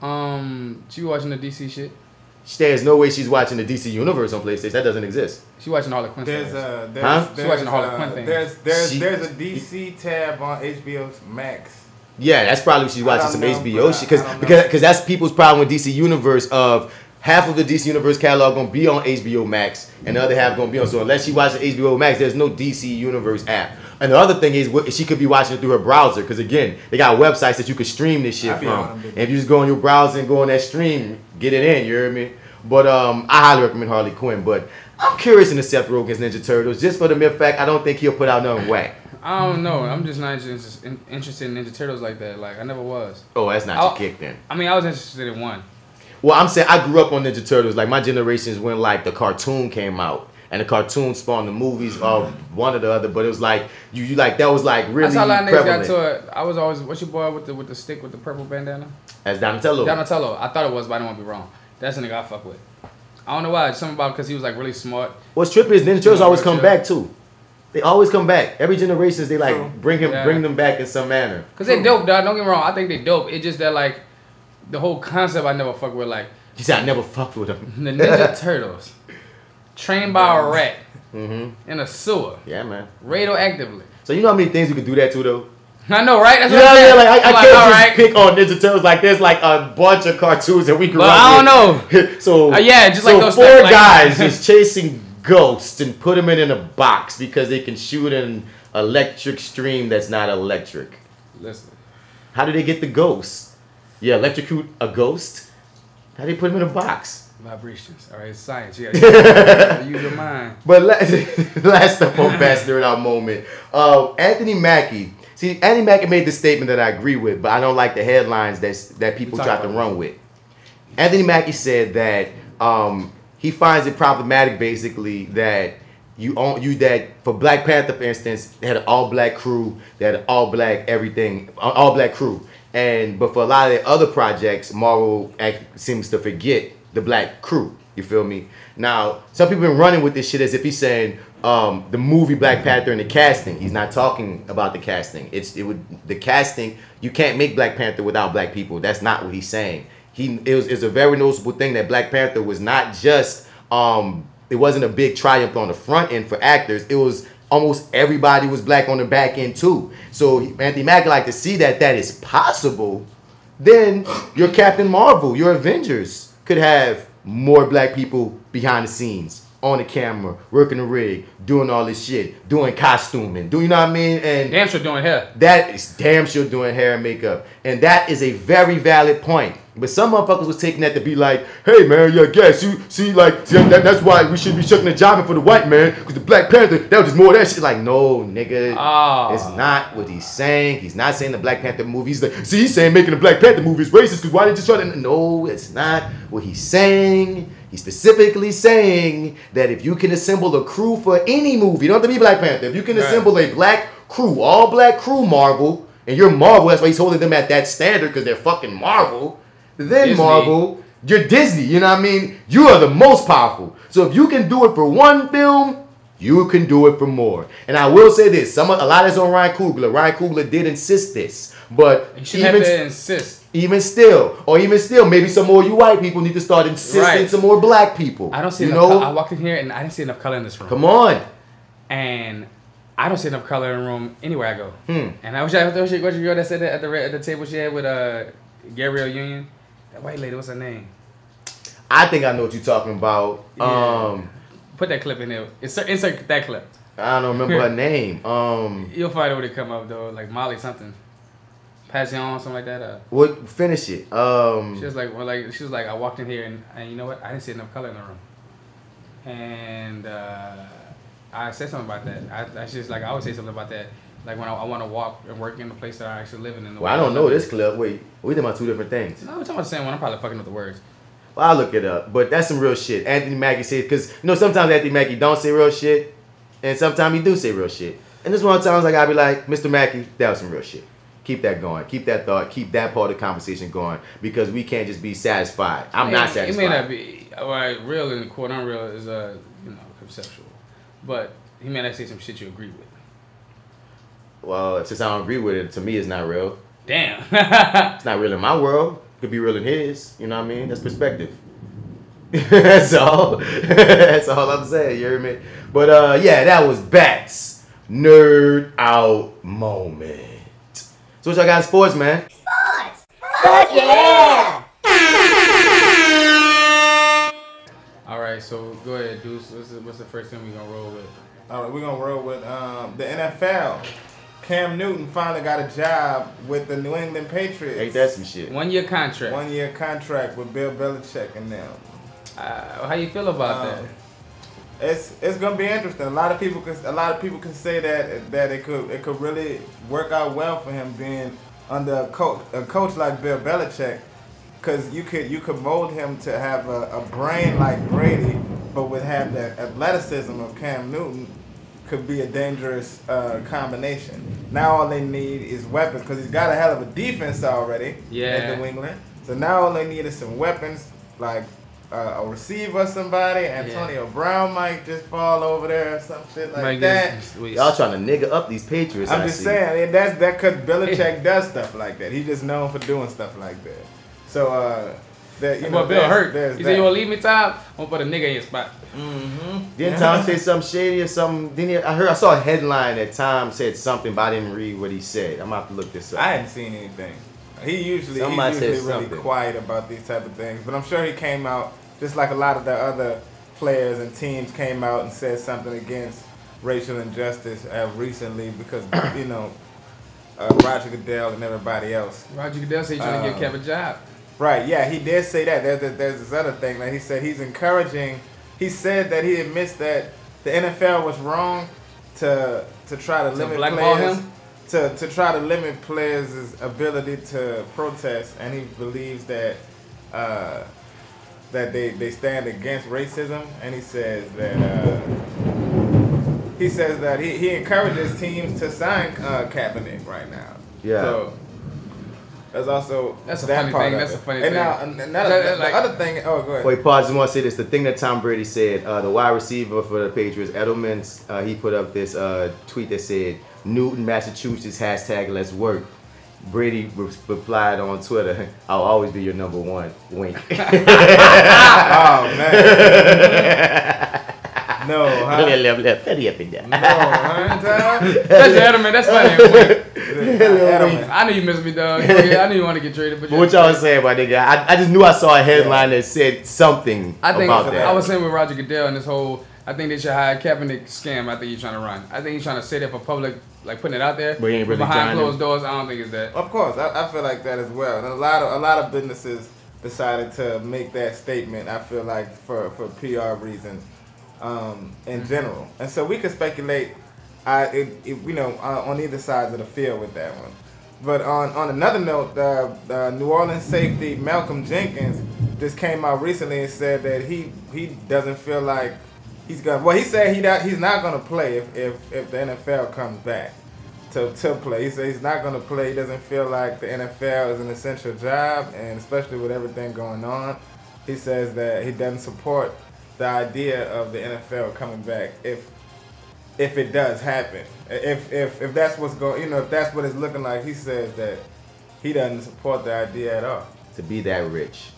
Um, she watching the DC shit. There's no way she's watching the DC Universe on PlayStation. That doesn't exist. She's watching all the Quinn There's a there's, Huh? there's, She watching all the uh, Quinn things. There's there's She- there's a DC tab on HBO Max. Yeah, that's probably what she's watching some know, HBO bro. shit because I don't know. because because that's people's problem with DC Universe of half of the DC Universe catalog gonna be on HBO Max and the other half gonna be on. So unless she watches HBO Max, there's no DC Universe app. And the other thing is, she could be watching it through her browser because again, they got websites that you could stream this shit I be on from. And if you just go on your browser and go on that stream, get it in. You hear me? But um, I highly recommend Harley Quinn. But I'm curious in the Seth Rogen's Ninja Turtles just for the mere fact I don't think he'll put out nothing whack. I don't know. I'm just not interested in, interested in Ninja Turtles like that. Like I never was. Oh, that's not I- your kick then. I mean, I was interested in one. Well, I'm saying I grew up on Ninja Turtles. Like my generation is when like the cartoon came out, and the cartoon spawned the movies of one or the other. But it was like you, you like that was like really That's how a lot of niggas got to it. I was always what's your boy with the with the stick with the purple bandana? As Donatello. Donatello. I thought it was, but I don't want to be wrong. That's the nigga I fuck with. I don't know why. Something about because he was like really smart. What's trippy is Ninja Turtles always come back too. They always come back. Every generation they like bring him Yeah. bring them back in some manner. Cause they dope, dog. Don't get me wrong. I think they dope. It just that like the whole concept I never fuck with. Like You said I never fucked with them. the Ninja Turtles, trained by a rat Mm-hmm. in a sewer, Yeah, man. radioactively. So you know how many things you could do that to though. I know, right? That's you what know I'm saying. Like I, I I'm can't all just right. pick on Ninja Turtles. Like there's like a bunch of cartoons that we grew Well, up I don't know. so Uh, yeah, just so like those four stuff, like- guys just chasing ghosts and put them in, in a box because they can shoot an electric stream that's not electric. Listen, How do they get the ghosts? Yeah, electrocute a ghost. How do they put them in a box? vibrations. All right, it's science. You gotta, you gotta use your mind. But last, last up on Bats Nerd Out moment, uh, Anthony Mackie. See, Anthony Mackie made the statement that I agree with, but I don't like the headlines that that people try to run with. Anthony Mackie said that um, he finds it problematic, basically, that you own you that for Black Panther, for instance, they had an all black crew, they had an all black everything, all black crew, and but for a lot of the other projects, Marvel act, seems to forget the black crew. You feel me? Now, some people been running with this shit as if he's saying um, the movie Black Panther and the casting. He's not talking about the casting. It's it would the casting. You can't make Black Panther without black people. That's not what he's saying. He it was it's a very noticeable thing that Black Panther was not just um it wasn't a big triumph on the front end for actors. It was almost everybody was black on the back end too. So Anthony Mackie like to see that that is possible. Then your Captain Marvel, your Avengers could have more black people behind the scenes, on the camera, working the rig, doing all this shit, doing costuming, do you know what I mean? And Damn sure doing hair. that is damn sure doing hair and makeup. And that is a very valid point. But some motherfuckers was taking that to be like, hey man, yeah, guess you see like see, that, that's why we should be shucking and jiving for the white man because the Black Panther that was just more of that shit. Like no, nigga, Oh. it's not what he's saying. He's not saying the Black Panther movie. He's like, see, he's saying making the Black Panther movie is racist because why didn't you try to? No, it's not what he's saying. He's specifically saying that if you can assemble a crew for any movie, you don't have to be Black Panther. If you can Right. assemble a black crew, all black crew, Marvel, and you're Marvel, that's why he's holding them at that standard because they're fucking Marvel. Then Disney. Marvel, you're Disney. You know what I mean? You are the most powerful. So if you can do it for one film, you can do it for more. And I will say this: some a lot is on Ryan Coogler. Ryan Coogler did insist this, but You shouldn't have to insist. Even still, or even still, maybe some more you white people need to start insisting Right. some more black people. I don't see you enough. know. co- I walked in here and I didn't see enough color in this room. Come on. And I don't see enough color in the room anywhere I go. Hmm. And I wish I wish you, wish you girl that said that at the at the table she had with uh Gabrielle Union. That white lady, what's her name? I think I know what you're talking about. Yeah. Um, Put that clip in there. Insert, insert that clip. I don't remember her name. Um, You'll find it when it come up though, like Molly something. Passion, something like that. Uh, what? Finish it. Um, she was like, well, like she was like, I walked in here and, and you know what? I didn't see enough color in the room. And uh, I said something about that. I, I just like I always say something about that. Like when I, I want to walk and work in the place that I actually live in. in the well, I don't know live in. this clip. Wait, we talking about two different things. No, we're talking about the same one. I'm probably fucking with the words. Well, I'll look it up. But that's some real shit. Anthony Mackie said, because, you know, sometimes Anthony Mackie don't say real shit, and sometimes he do say real shit. And this one of the times I gotta be like, Mr. Mackie, that was some real shit. Keep that going. Keep that thought. Keep that part of the conversation going because we can't just be satisfied. I'm It not satisfied. It may not be well, real and quote unreal is uh you know conceptual, but he may not say some shit you agree with. Well, since I don't agree with it, to me it's not real. Damn. it's not real in my world. It could be real in his. You know what I mean? That's perspective. That's all. That's all I'm saying. You hear me? But uh, yeah, that was Bats nerd out moment. So what y'all got in sports, man? Sports! Fuck yeah! All right, so go ahead, Deuce. What's the, what's the first thing we gonna roll with? All right, we're gonna roll with um, the NFL. Cam Newton finally got a job with the New England Patriots. Ain't that some shit? One year contract. One year contract with Bill Belichick and them. Uh, how you feel about that? It's it's gonna be interesting. A lot of people can a lot of people can say that that it could it could really work out well for him being under a coach a coach like Bill Belichick, because you could you could mold him to have a, a brain like Brady, but would have the athleticism of Cam Newton. Could be a dangerous uh, combination. Now all they need is weapons because he's got a hell of a defense already Yeah. at New England. So now all they need is some weapons like uh, a receiver, somebody. Antonio Brown might just fall over there or some shit like Might that. get- Y'all trying to nigga up these Patriots. I'm I just see. saying and that's that because Belichick does stuff like that. He's just known for doing stuff like that. So uh, that you know, Bill hurt. there's He that. said, "You wanna leave me, Tom? I'm gonna put a nigga in your spot." Mm-hmm. Didn't Tom say something shady or something? Didn't he, I heard I saw a headline that Tom said something, but I didn't read what he said. I'm gonna have to look this up. I hadn't seen anything. He usually Somebody he's usually really quiet about these type of things, but I'm sure he came out just like a lot of the other players and teams came out and said something against racial injustice uh, recently because you know uh, Roger Goodell and everybody else. Roger Goodell said he's trying to get Kevin Kev a job. Right, yeah, he did say that. There's, there's this other thing that he said he's encouraging. He said that he admits that the NFL was wrong to to try to To limit players him? to to try to limit players' ability to protest, and he believes that uh, that they, they stand against racism, and he says that. Uh, he says that he, he encourages teams to sign uh, Kaepernick right now. Yeah. So there's also That's a that funny part thing, that's it. a funny and thing. Now, another, That- that, the other thing. Oh, go ahead. Wait, pause. I just want to say this. The thing that Tom Brady said, uh, the wide receiver for the Patriots, Edelman, uh, he put up this uh, tweet that said, Newton, Massachusetts, hashtag let's work. Brady re- replied on Twitter, I'll always be your number one. Wink. oh, man. No, huh? Little, little, little petty up in there. No, huh, Tom? That's Edelman. That's funny. Edelman. I knew you missed me, dog. Yeah, I knew you want to get traded, but But what y'all was saying about nigga? I, I just knew I saw a headline that said something I think about that. I was saying with Roger Goodell and this whole. I think they should hire Kaepernick scam. I think he's trying to run. I think he's trying to say that for public, like putting it out there. But he ain't really behind trying closed to. doors. I don't think it's that. Of course, I, I feel like that as well. And a lot of a lot of businesses decided to make that statement. I feel like for for PR reasons, um, in general, and so we could speculate. I it, it, you know uh, on either sides of the field with that one. But on, on another note, uh, uh, New Orleans safety Malcolm Jenkins just came out recently and said that he he doesn't feel like he's gonna. Well, he said he not, he's not gonna play if, if, if the NFL comes back to, to play. He said he's not gonna play. He doesn't feel like the NFL is an essential job, and especially with everything going on, he says that he doesn't support the idea of the NFL coming back if if it does happen. If if if that's what's going, you know, if that's what it's looking like, he says that he doesn't support the idea at all. to be that rich.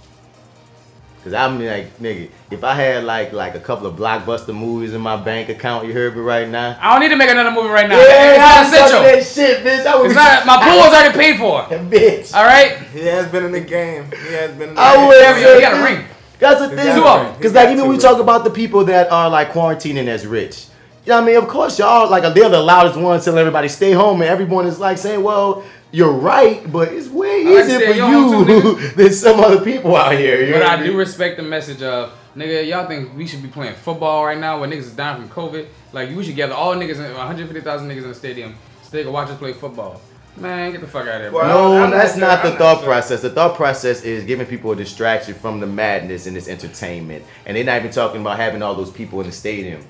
Cause I'm like, nigga, if I had like like a couple of blockbuster movies in my bank account, you heard me right now. I don't need to make another movie right now. Yeah, it's not I'm essential. that shit, bitch. I was not. My pool is already paid for. bitch. All right. He has been in the game. He has been. In the I game. would Yeah, you got a ring. That's the He thing. got a ring. He Because like even two we talk about the people that are like quarantining as rich. You know what I mean? Of course, y'all like they're the loudest ones telling everybody stay home, and everyone is like saying, "Well, you're right, but it's way I like easier for stay too, you than some other people out here." You But know what I I do respect the message of nigga. Y'all think we should be playing football right now when niggas is dying from COVID? Like we should gather all niggas, in 150,000 niggas in the stadium, so they can watch us play football. Man, get the fuck out of here, bro. No, that's not the thought process. The thought process is giving people a distraction from the madness and this entertainment, and they're not even talking about having all those people in the stadium.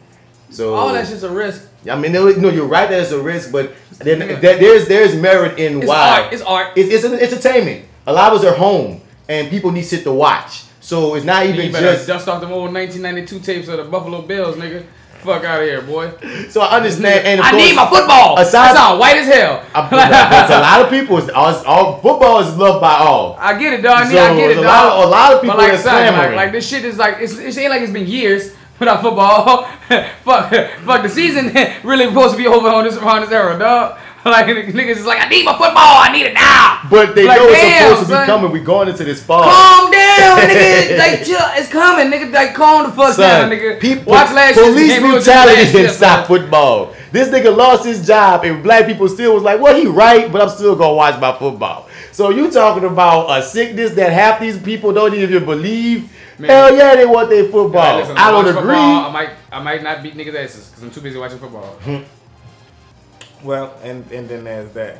So All that shit's a risk. I mean, no, no, you're right. There's a risk, but then there- there's there's merit in It's why art. It's art. It's, it's an entertainment. A lot of us are home, and people need shit to watch. So it's not even just. dust off them old 1992 tapes of the Buffalo Bills, nigga. Fuck out of here, boy. So I understand. And I course, need my football. Aside, I sound white as hell. It's a lot of people. It's, all, all football is loved by all. I get it, dog. I, So, I get it, there's a dog. lot of- a lot of people but like, that's son, like, like this shit is like it's, it ain't like it's been years without football. fuck, fuck the season really supposed to be over on this on this era, dog. Like niggas is like, I need my football. I need it now. But they Like, know it's damn, supposed to be son. coming. We going into this fall. Calm down, nigga. Like, chill. It's coming, nigga. Like, calm the fuck Son, down, nigga. people, Watch last police game. We was brutality didn't year, stop son. football. This nigga lost his job, and black people still was like, "Well, he right, but I'm still gonna watch my football." So you talking about a sickness that half these people don't even believe? Man. Hell yeah, they want their football. Hey, listen, I don't watch agree. football, I might, I might not beat niggas' asses because I'm too busy watching football. Well, and and then there's that.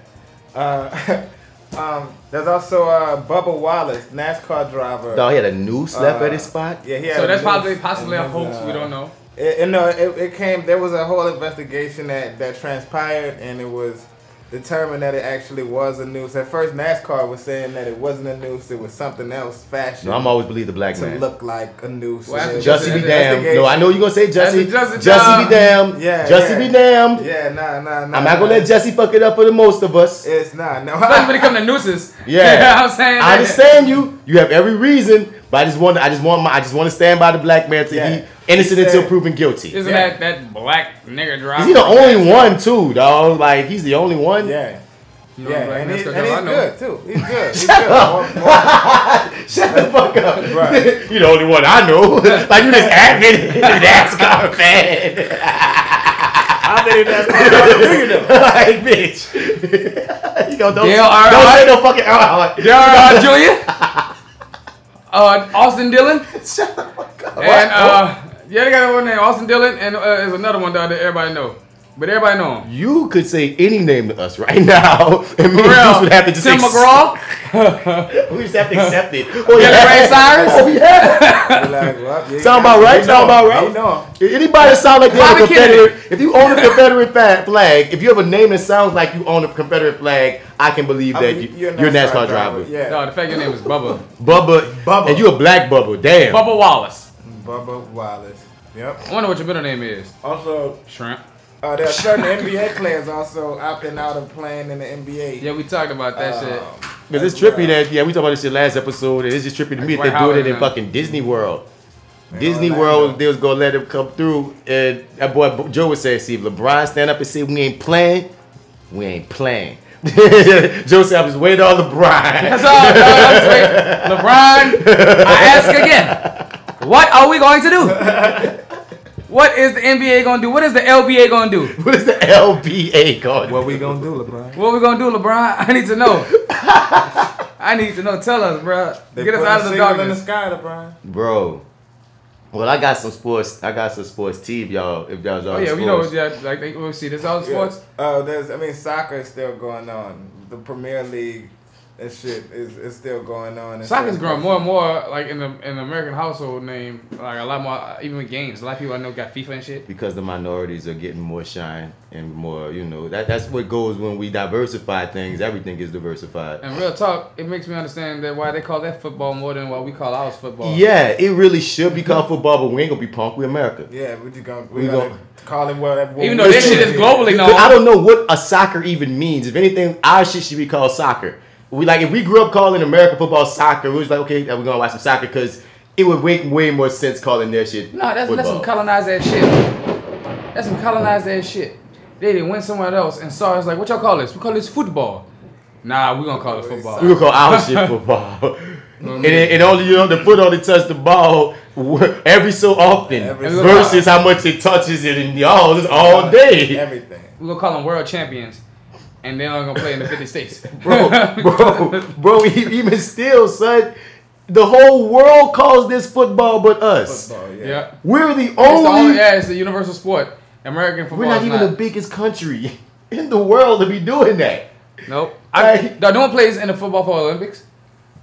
Uh, um, there's also uh, Bubba Wallace, NASCAR driver. Dog, he had a noose left Uh, at his spot? Yeah, he had So a that's noose probably possibly in a his, hoax. We uh, don't know. It, it, no, it, it came. There was a whole investigation that that transpired, and it was determined that it actually was a noose. At first, NASCAR was saying that it wasn't a noose; it was something else fashioned. No, I'm always believe the black to man. look like a noose. Well, And after then Jussie be damned. No, I know you're gonna say Jussie. That's a Jussie Jussie be damned. Yeah, Jussie yeah. be damned. Yeah, nah, nah, nah. I'm not gonna nah. let Jussie fuck it up for the most of us. It's not. No. Especially when it comes to nooses. Yeah, You know what I'm saying? I understand you. You have every reason, but I just want, I just want, my, I just want to stand by the black man to Yeah. he innocent He until proven guilty. Isn't that that black nigga driver? He's the only one too, dog? Like he's the only one. Yeah. You know, Yeah, black and, he, and he's good too. He's good. He's Shut good. up. More- more- Shut the fuck up. Right. you the only one I know. like you just admitted the NASCAR fan. How many NASCAR drivers do you know? like bitch. you know, don't, Dale don't Earnhardt? say no fucking Earnhardt. Dale Earnhardt Jr. Uh, Austin Dillon. Shut the fuck up. And uh, yeah, they got one name, Austin Dillon, and uh, there's another one down there everybody know. But everybody know him. You could say any name to us right now, and me For and real. Would have to just Tim ex- McGraw. we just have to accept it. Oh Yeah, Ray Cyrus. Oh yeah. We're like, well, yeah, Sound about right? we Sound know about him. We know right? him. Anybody that sound like they own a Confederate, Kennedy. if you own a Confederate flag, if you have a name that sounds like you own a Confederate flag, I can believe I that mean, you, you're you're a a NASCAR NASCAR driver, driver. yeah. No, the fact your name is Bubba. Bubba, Bubba. and you a black Bubba. Damn. Bubba Wallace. Bubba Wallace. Yep. I wonder what your middle name is. Also, Shrimp. uh, there are certain NBA players also opting out of playing in the NBA. Yeah, we talked about that Uh, shit. Because it's trippy that yeah we talked about this shit last episode and it's just trippy to me that they're doing it in fucking Disney World. Disney World, they was gonna let him come through, and that boy Joe was saying, "See, if LeBron stand up and say we ain't playing, we ain't playing." Joe said, "I'm just waiting on LeBron." That's all. dog. I'm just waiting. LeBron, I ask again. What are we going to do? What is the NBA going to do? What is the LBA going to do? what is the LBA called? What we gonna do, LeBron? What we going to do, LeBron? I need to know. I need to know. Tell us, bro. They Get us out of the single in the sky, LeBron. Bro. Well, I got some sports. I got some sports tea, if y'all. If y'all's Oh already yeah, we know. sports. Yeah, like they, we'll see. This all sports. Yeah. Oh, there's. I mean, soccer is still going on. The Premier League and shit is, is still going on. Soccer's shit. growing more and more like in the in the American household name. Like a lot more, even with games. A lot of people I know got FIFA and shit. because the minorities are getting more shine and more, you know, that that's what goes when we diversify things. Everything is diversified. And real talk, it makes me understand that why they call that football more than what we call ours football. Yeah, it really should be called football, but we ain't gonna be punk. We America. Yeah, we just gonna we, We gonna gon- call it whatever. Even though this shit is globally known. I don't know what a soccer even means. If anything, our shit should be called soccer. We like if we grew up calling American football soccer, we was like, okay, we're gonna watch some soccer because it would make way more sense calling their shit. No, that's, that's some colonized ass shit. That's some colonized ass shit. They didn't went somewhere else and saw us like, what y'all call this? We call this football. Nah, we gonna call it football. We gonna call our shit football. and, it, and only you know the foot only touch the ball every so often Every- versus how much it touches it and y'all it's all day. Everything. We gonna call them world champions, and they're not gonna play in the 50 states. bro, bro, bro. Even still, son, the whole world calls this football, but us. yeah. We're the It's the only. only, yeah, it's the universal sport. American football. we're not is even not. the biggest country in the world to be doing that, Nope. I, no, no one plays in the football for Olympics.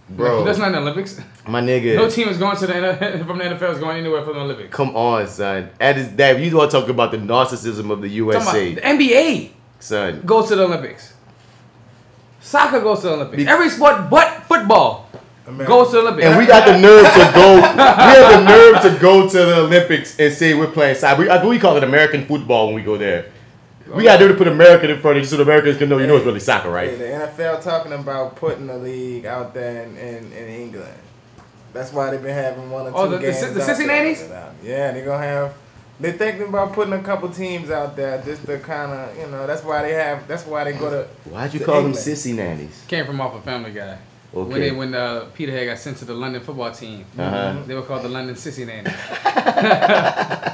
bro. That's not in the Olympics. My nigga. No team is going to the N- from the NFL is going anywhere for the Olympics. Come on, son. That is that. You want to talk about the narcissism of the USA, about the NBA son? goes to the Olympics. Soccer goes to the Olympics. Every sport but football goes to the Olympics. And we got the nerve to go. we have the nerve to go to the Olympics and say we're playing soccer. We, I- we call it American football when we go there. We got to put American in front of you so the Americans can know you know it's really soccer, Yeah, right? the NFL talking about putting the league out there in, in, in England. That's why they've been having one or oh, two Oh, the- the games. si- the out there. Cincinnati's? Yeah, they're gonna have. They're thinking about putting a couple teams out there just to kind of, you know, that's why they have. That's why they go to. Why'd you to call them sissy nannies? Came from off a Family Guy. When they when uh, Peter had got sent to the London football team, Uh-huh. they were called the London Sissy Nannies.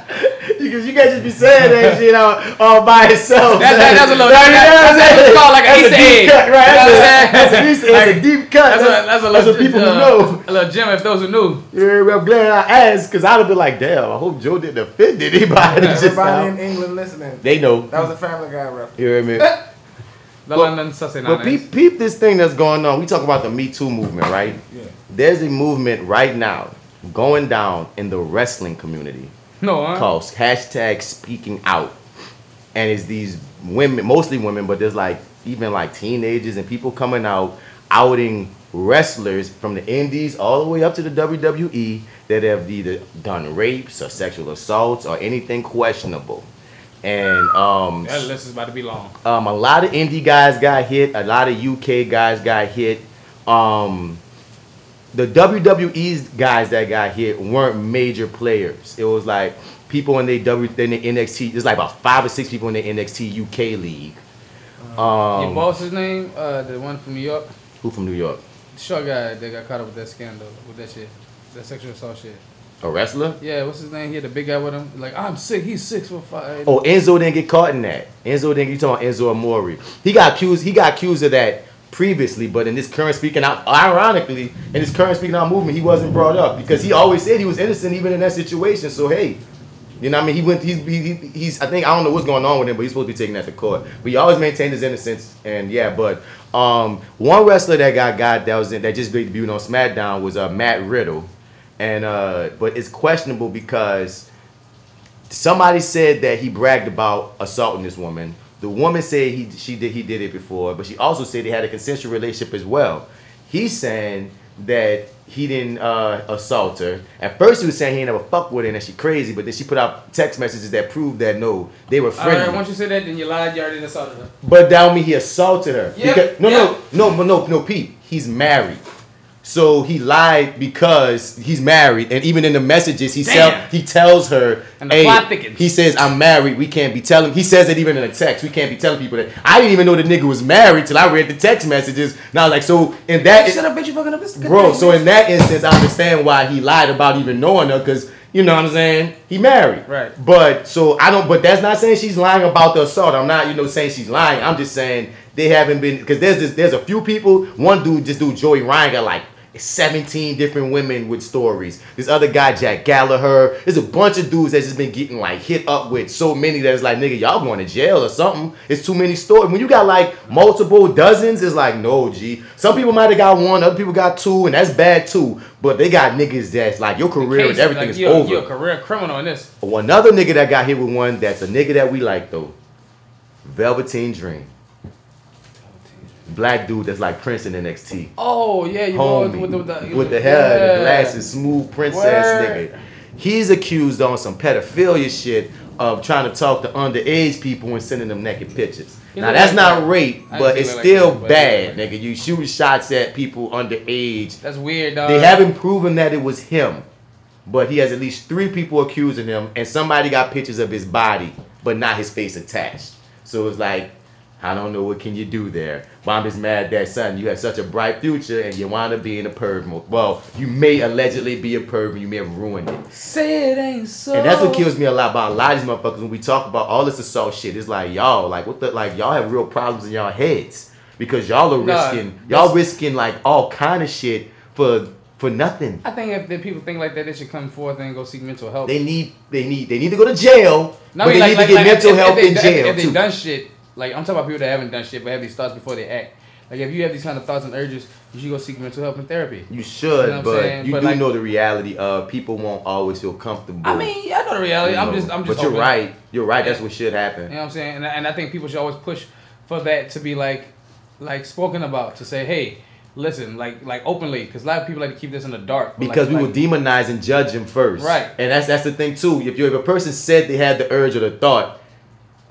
Because you guys just be saying that shit all, all by itself. That- that- that's a little- That- that- that's what it's called, like an a Easter deep egg. cut, right? You know what I'm That's a- saying? that's a that's a deep cut. That's, a, That's- that's a that's little, people uh, who know. A little gem if those who knew. Yeah, I'm glad I asked because I'd have been like, damn, I hope Joe didn't offend anybody. just Everybody in. England listening. They know. That was a Family Guy reference. You hear me? The London Sissy But peep, peep this thing that's going on. We talk about the Me Too movement, right? Yeah. There's a movement right now going down in the wrestling community No, huh? called hashtag speaking out. And it's these women, mostly women, but there's like even like teenagers and people coming out outing wrestlers from the indies all the way up to the WWE that have either done rapes or sexual assaults or anything questionable. And um That list is about to be long. um, a lot of indie guys got hit. A lot of UK guys got hit. Um, the WWE's guys that got hit weren't major players. It was like people in the W in the NXT. There's like about five or six people in the NXT UK league. Your Um, boss, his name, uh, the one from New York, who from New York? the short guy that got caught up with that scandal, with that shit, that sexual assault shit. A wrestler? Yeah, what's his name? He had the big guy with him. Like, I'm sick. He's six foot five. Oh, Enzo didn't get caught in that. Enzo didn't. You talking about Enzo Amore? He got accused. He got accused of that previously, but in this current speaking out, ironically, in this current speaking out movement, he wasn't brought up because he always said he was innocent even in that situation. So hey, you know, what I mean, he went. He's he, he- he's. I think I don't know what's going on with him, but he's supposed to be taking that to court. But he always maintained his innocence, and yeah. But um, one wrestler that got got that was in, that just debuted on SmackDown was uh, Matt Riddle, and uh, but it's questionable because somebody said that he bragged about assaulting this woman. The woman said he she did he did it before, but she also said they had a consensual relationship as well. He's saying that he didn't uh, assault her. At first, he was saying he ain't never fucked with her and that she crazy, but then she put out text messages that proved that no, they were All friendly. right, once you say that, then you lied. You already assaulted her. But that mean he assaulted her. Yeah, Because- no, yeah. no, no, no, no, Pete. He's married. So he lied because he's married, and even in the messages he Damn. tell he tells her, And the "Hey, plot thickens. he says I'm married. We can't be telling." He says it even in a text. We can't be telling people that. I didn't even know the nigga was married till I read the text messages. Now, like, so in that, Shut up, bitch! You fucking up this bro. So in that instance, I understand why he lied about even knowing her, because you know what I'm saying. He married, Right. But so I don't. But that's not saying she's lying about the assault. I'm not, you know, saying she's lying. I'm just saying they haven't been because there's this, there's a few people. One dude, this dude Joey Ryan, got like 17 different women with stories. This other guy, Jack Gallagher. There's a bunch of dudes that's just been getting like hit up with so many that it's like, nigga, y'all going to jail or something. It's too many stories. When you got like multiple dozens, it's like, no, G. Some people might have got one, other people got two, and that's bad too. But they got niggas that's like your career and everything like, is you're, over. You're a career criminal in this. One other nigga that got hit with one that's a nigga that we like though. Velveteen Dream. Black dude that's like Prince in NXT. Oh yeah, you Homie. with, with, the, With the hair, yeah. the glasses, smooth princess Word. nigga. He's accused on some pedophilia shit of trying to talk to underage people and sending them naked pictures. He now that's like not that. rape, but it's say like still that, bad, nigga. You shooting shots at people underage. That's weird, dog. They haven't proven that it was him, but he has at least three people accusing him, and somebody got pictures of his body, but not his face attached. So it's like, I don't know what can you do there. But I'm just mad that son, you have such a bright future, and you wind up being a perv. Well, you may allegedly be a perv, and you may have ruined it. Say it ain't so. And that's what kills me a lot about a lot of these motherfuckers when we talk about all this assault shit. It's like y'all, like what the like y'all have real problems in y'all heads because y'all are Nah, risking y'all risking like all kind of shit for for nothing. I think if the people think like that, they should come forth and go seek mental health. They need they need they need to go to jail, No, but I mean, they like, need like, to get like, mental if, help if they, in if- jail If, they too. done shit, like I'm talking about people that haven't done shit but have these thoughts before they act. Like if you have these kind of thoughts and urges, you should go seek mental help and therapy. You should, know but saying? you But, do like- know the reality of people won't always feel comfortable. I mean, yeah, I know the reality. you I'm just, I'm just. But you're open. right. You're right. That's what should happen. You know what I'm saying? And, I- and I think people should always push for that to be like, like spoken about to say, hey, listen, like, like openly, because a lot of people like to keep this in the dark. Because like, we like, will demonize and judge him first. Right. And that's that's the thing too. If you if a person said they had the urge or the thought,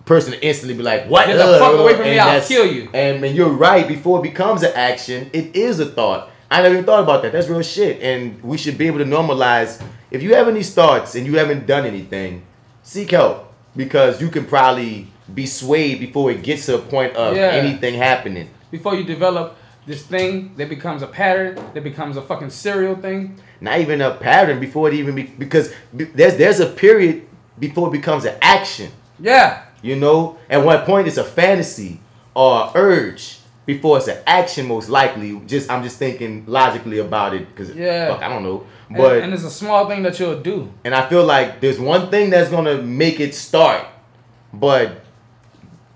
person instantly be like, "What? Get the fuck away from me, I'll kill you. And, and you're right. Before it becomes an action, it is a thought. I never even thought about that. That's real shit. And we should be able to normalize. If you have any thoughts and you haven't done anything, seek help because you can probably be swayed before it gets to a point of Yeah. anything happening. before you develop this thing that becomes a pattern, that becomes a fucking serial thing. not even a pattern before it even be because be- there's there's a period before it becomes an action. Yeah. You know, at one point it's a fantasy or urge before it's an action. Most likely, just I'm just thinking logically about it because Yeah. fuck, I don't know, And- but and, it's a small thing that you'll do. and I feel like there's one thing that's gonna make it start, but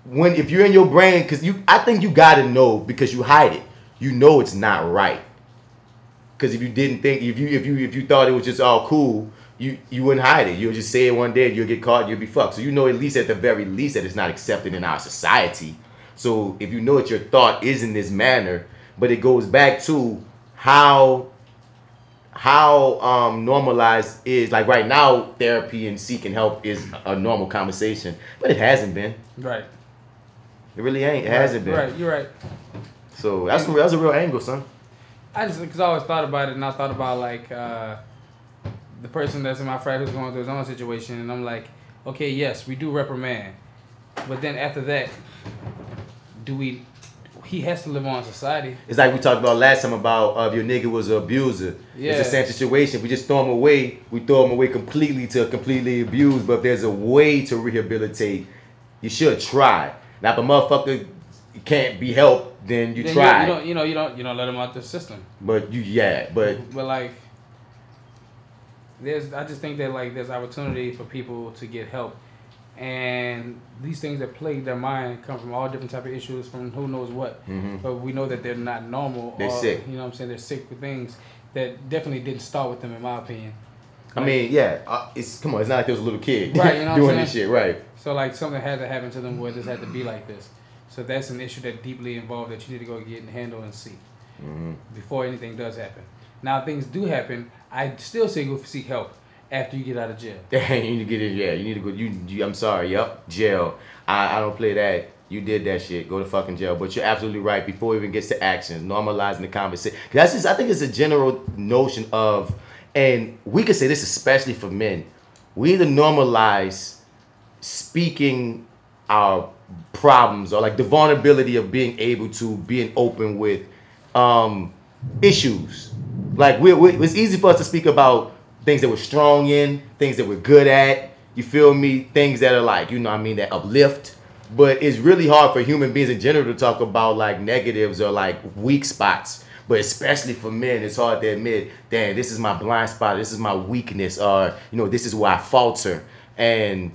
when if you're in your brain, because you, I think you gotta know because you hide it. You know it's not right. Because if you didn't think, if you if you if you thought it was just all cool, you you wouldn't hide it. You'll just say it one day, you'll get caught, you'll be fucked. So you know at least at the very least that it's not accepted in our society. So if you know that your thought is in this manner, but it goes back to how how um normalized is like right now therapy and seeking help is a normal conversation, but it hasn't been. Right. It really ain't. It hasn't been. Right, you're right. So that's a, that's a real angle, son. I just because I always thought about it, and I thought about like uh, the person that's in my frat who's going through his own situation, and I'm like, okay, yes, we do reprimand, but then after that, do we? He has to live on society. It's like we talked about last time about uh, if your nigga was an abuser. Yeah. It's the same situation. We just throw him away, we throw him away completely to completely abuse. But if there's a way to rehabilitate, you should try. Now, if a motherfucker can't be helped, then you Then try. You, don't, you know, you don't, you don't let him out the system. but you, yeah, but But like, there's, I just think that like there's opportunity for people to get help, and these things that plague their mind come from all different type of issues, from who knows what. Mhm. But we know that they're not normal. They're or, sick. You know what I'm saying? They're sick with things that definitely didn't start with them, in my opinion. I mean, yeah, uh, it's come on. It's not like there was a little kid Right, you know doing saying? this shit, right? So like something had to happen to them where this had to be like this. So that's an issue that deeply involved that you need to go get and handle and see Mhm. before anything does happen. Now things do happen, I still say go seek help after you get out of jail. You need to get in. Yeah, you need to go. You, you I'm sorry. Yep, jail. I, I don't play that. You did that shit. Go to fucking jail. But you're absolutely right. Before it even gets to actions, normalizing the conversation. That's just. I think it's a general notion of, and we could say this especially for men. We need to normalize speaking our problems or like the vulnerability of being able to being open with um issues like we we it's easy for us to speak about things that we're strong in things that we're good at you feel me things that are like you know i mean that uplift but it's really hard for human beings in general to talk about like negatives or like weak spots. But especially for men, it's hard to admit, damn, this is my blind spot, this is my weakness, or you know, this is where I falter. And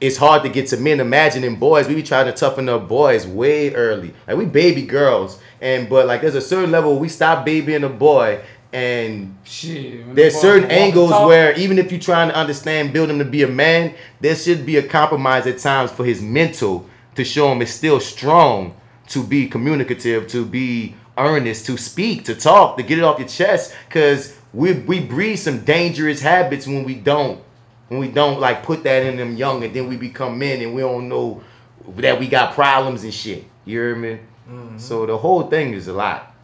it's hard to get to men. Imagining boys, we be trying to toughen up boys way early. Like we baby girls, and but like there's a certain level where we stop babying a boy, and Shit, there's the certain can walk and angles where even if you're trying to understand, build him to be a man, there should be a compromise at times for his mental to show him it's still strong to be communicative, to be earnest, to speak, to talk, to get it off your chest. Cause we we breed some dangerous habits when we don't when we don't like put that in them young and then we become men and we don't know that we got problems and shit. You hear me? So the whole thing is a lot.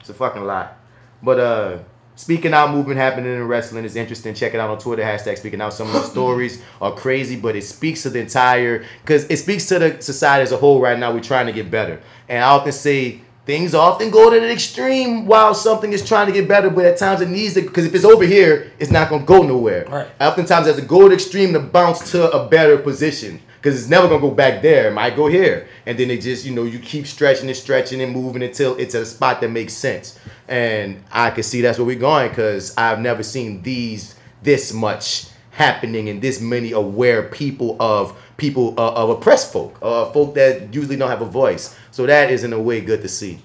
It's a fucking lot. But uh speaking out movement happening in wrestling is interesting. Check it out on Twitter, hashtag speaking out. Some of the stories are crazy, but it speaks to the entire because it speaks to the society as a whole right now. We're trying to get better. And I often say things often go to the extreme while something is trying to get better, but at times it needs to because if it's over here, it's not gonna go nowhere. Right. Oftentimes it has to go to the extreme to bounce to a better position. Because it's never gonna go back there. It might go here. And then it just, you know, you keep stretching and stretching and moving until it's at a spot that makes sense. And I can see that's where we're going because I've never seen these this much happening and this many aware people of people uh, of oppressed folk, uh, folk that usually don't have a voice. So that is in a way good to see.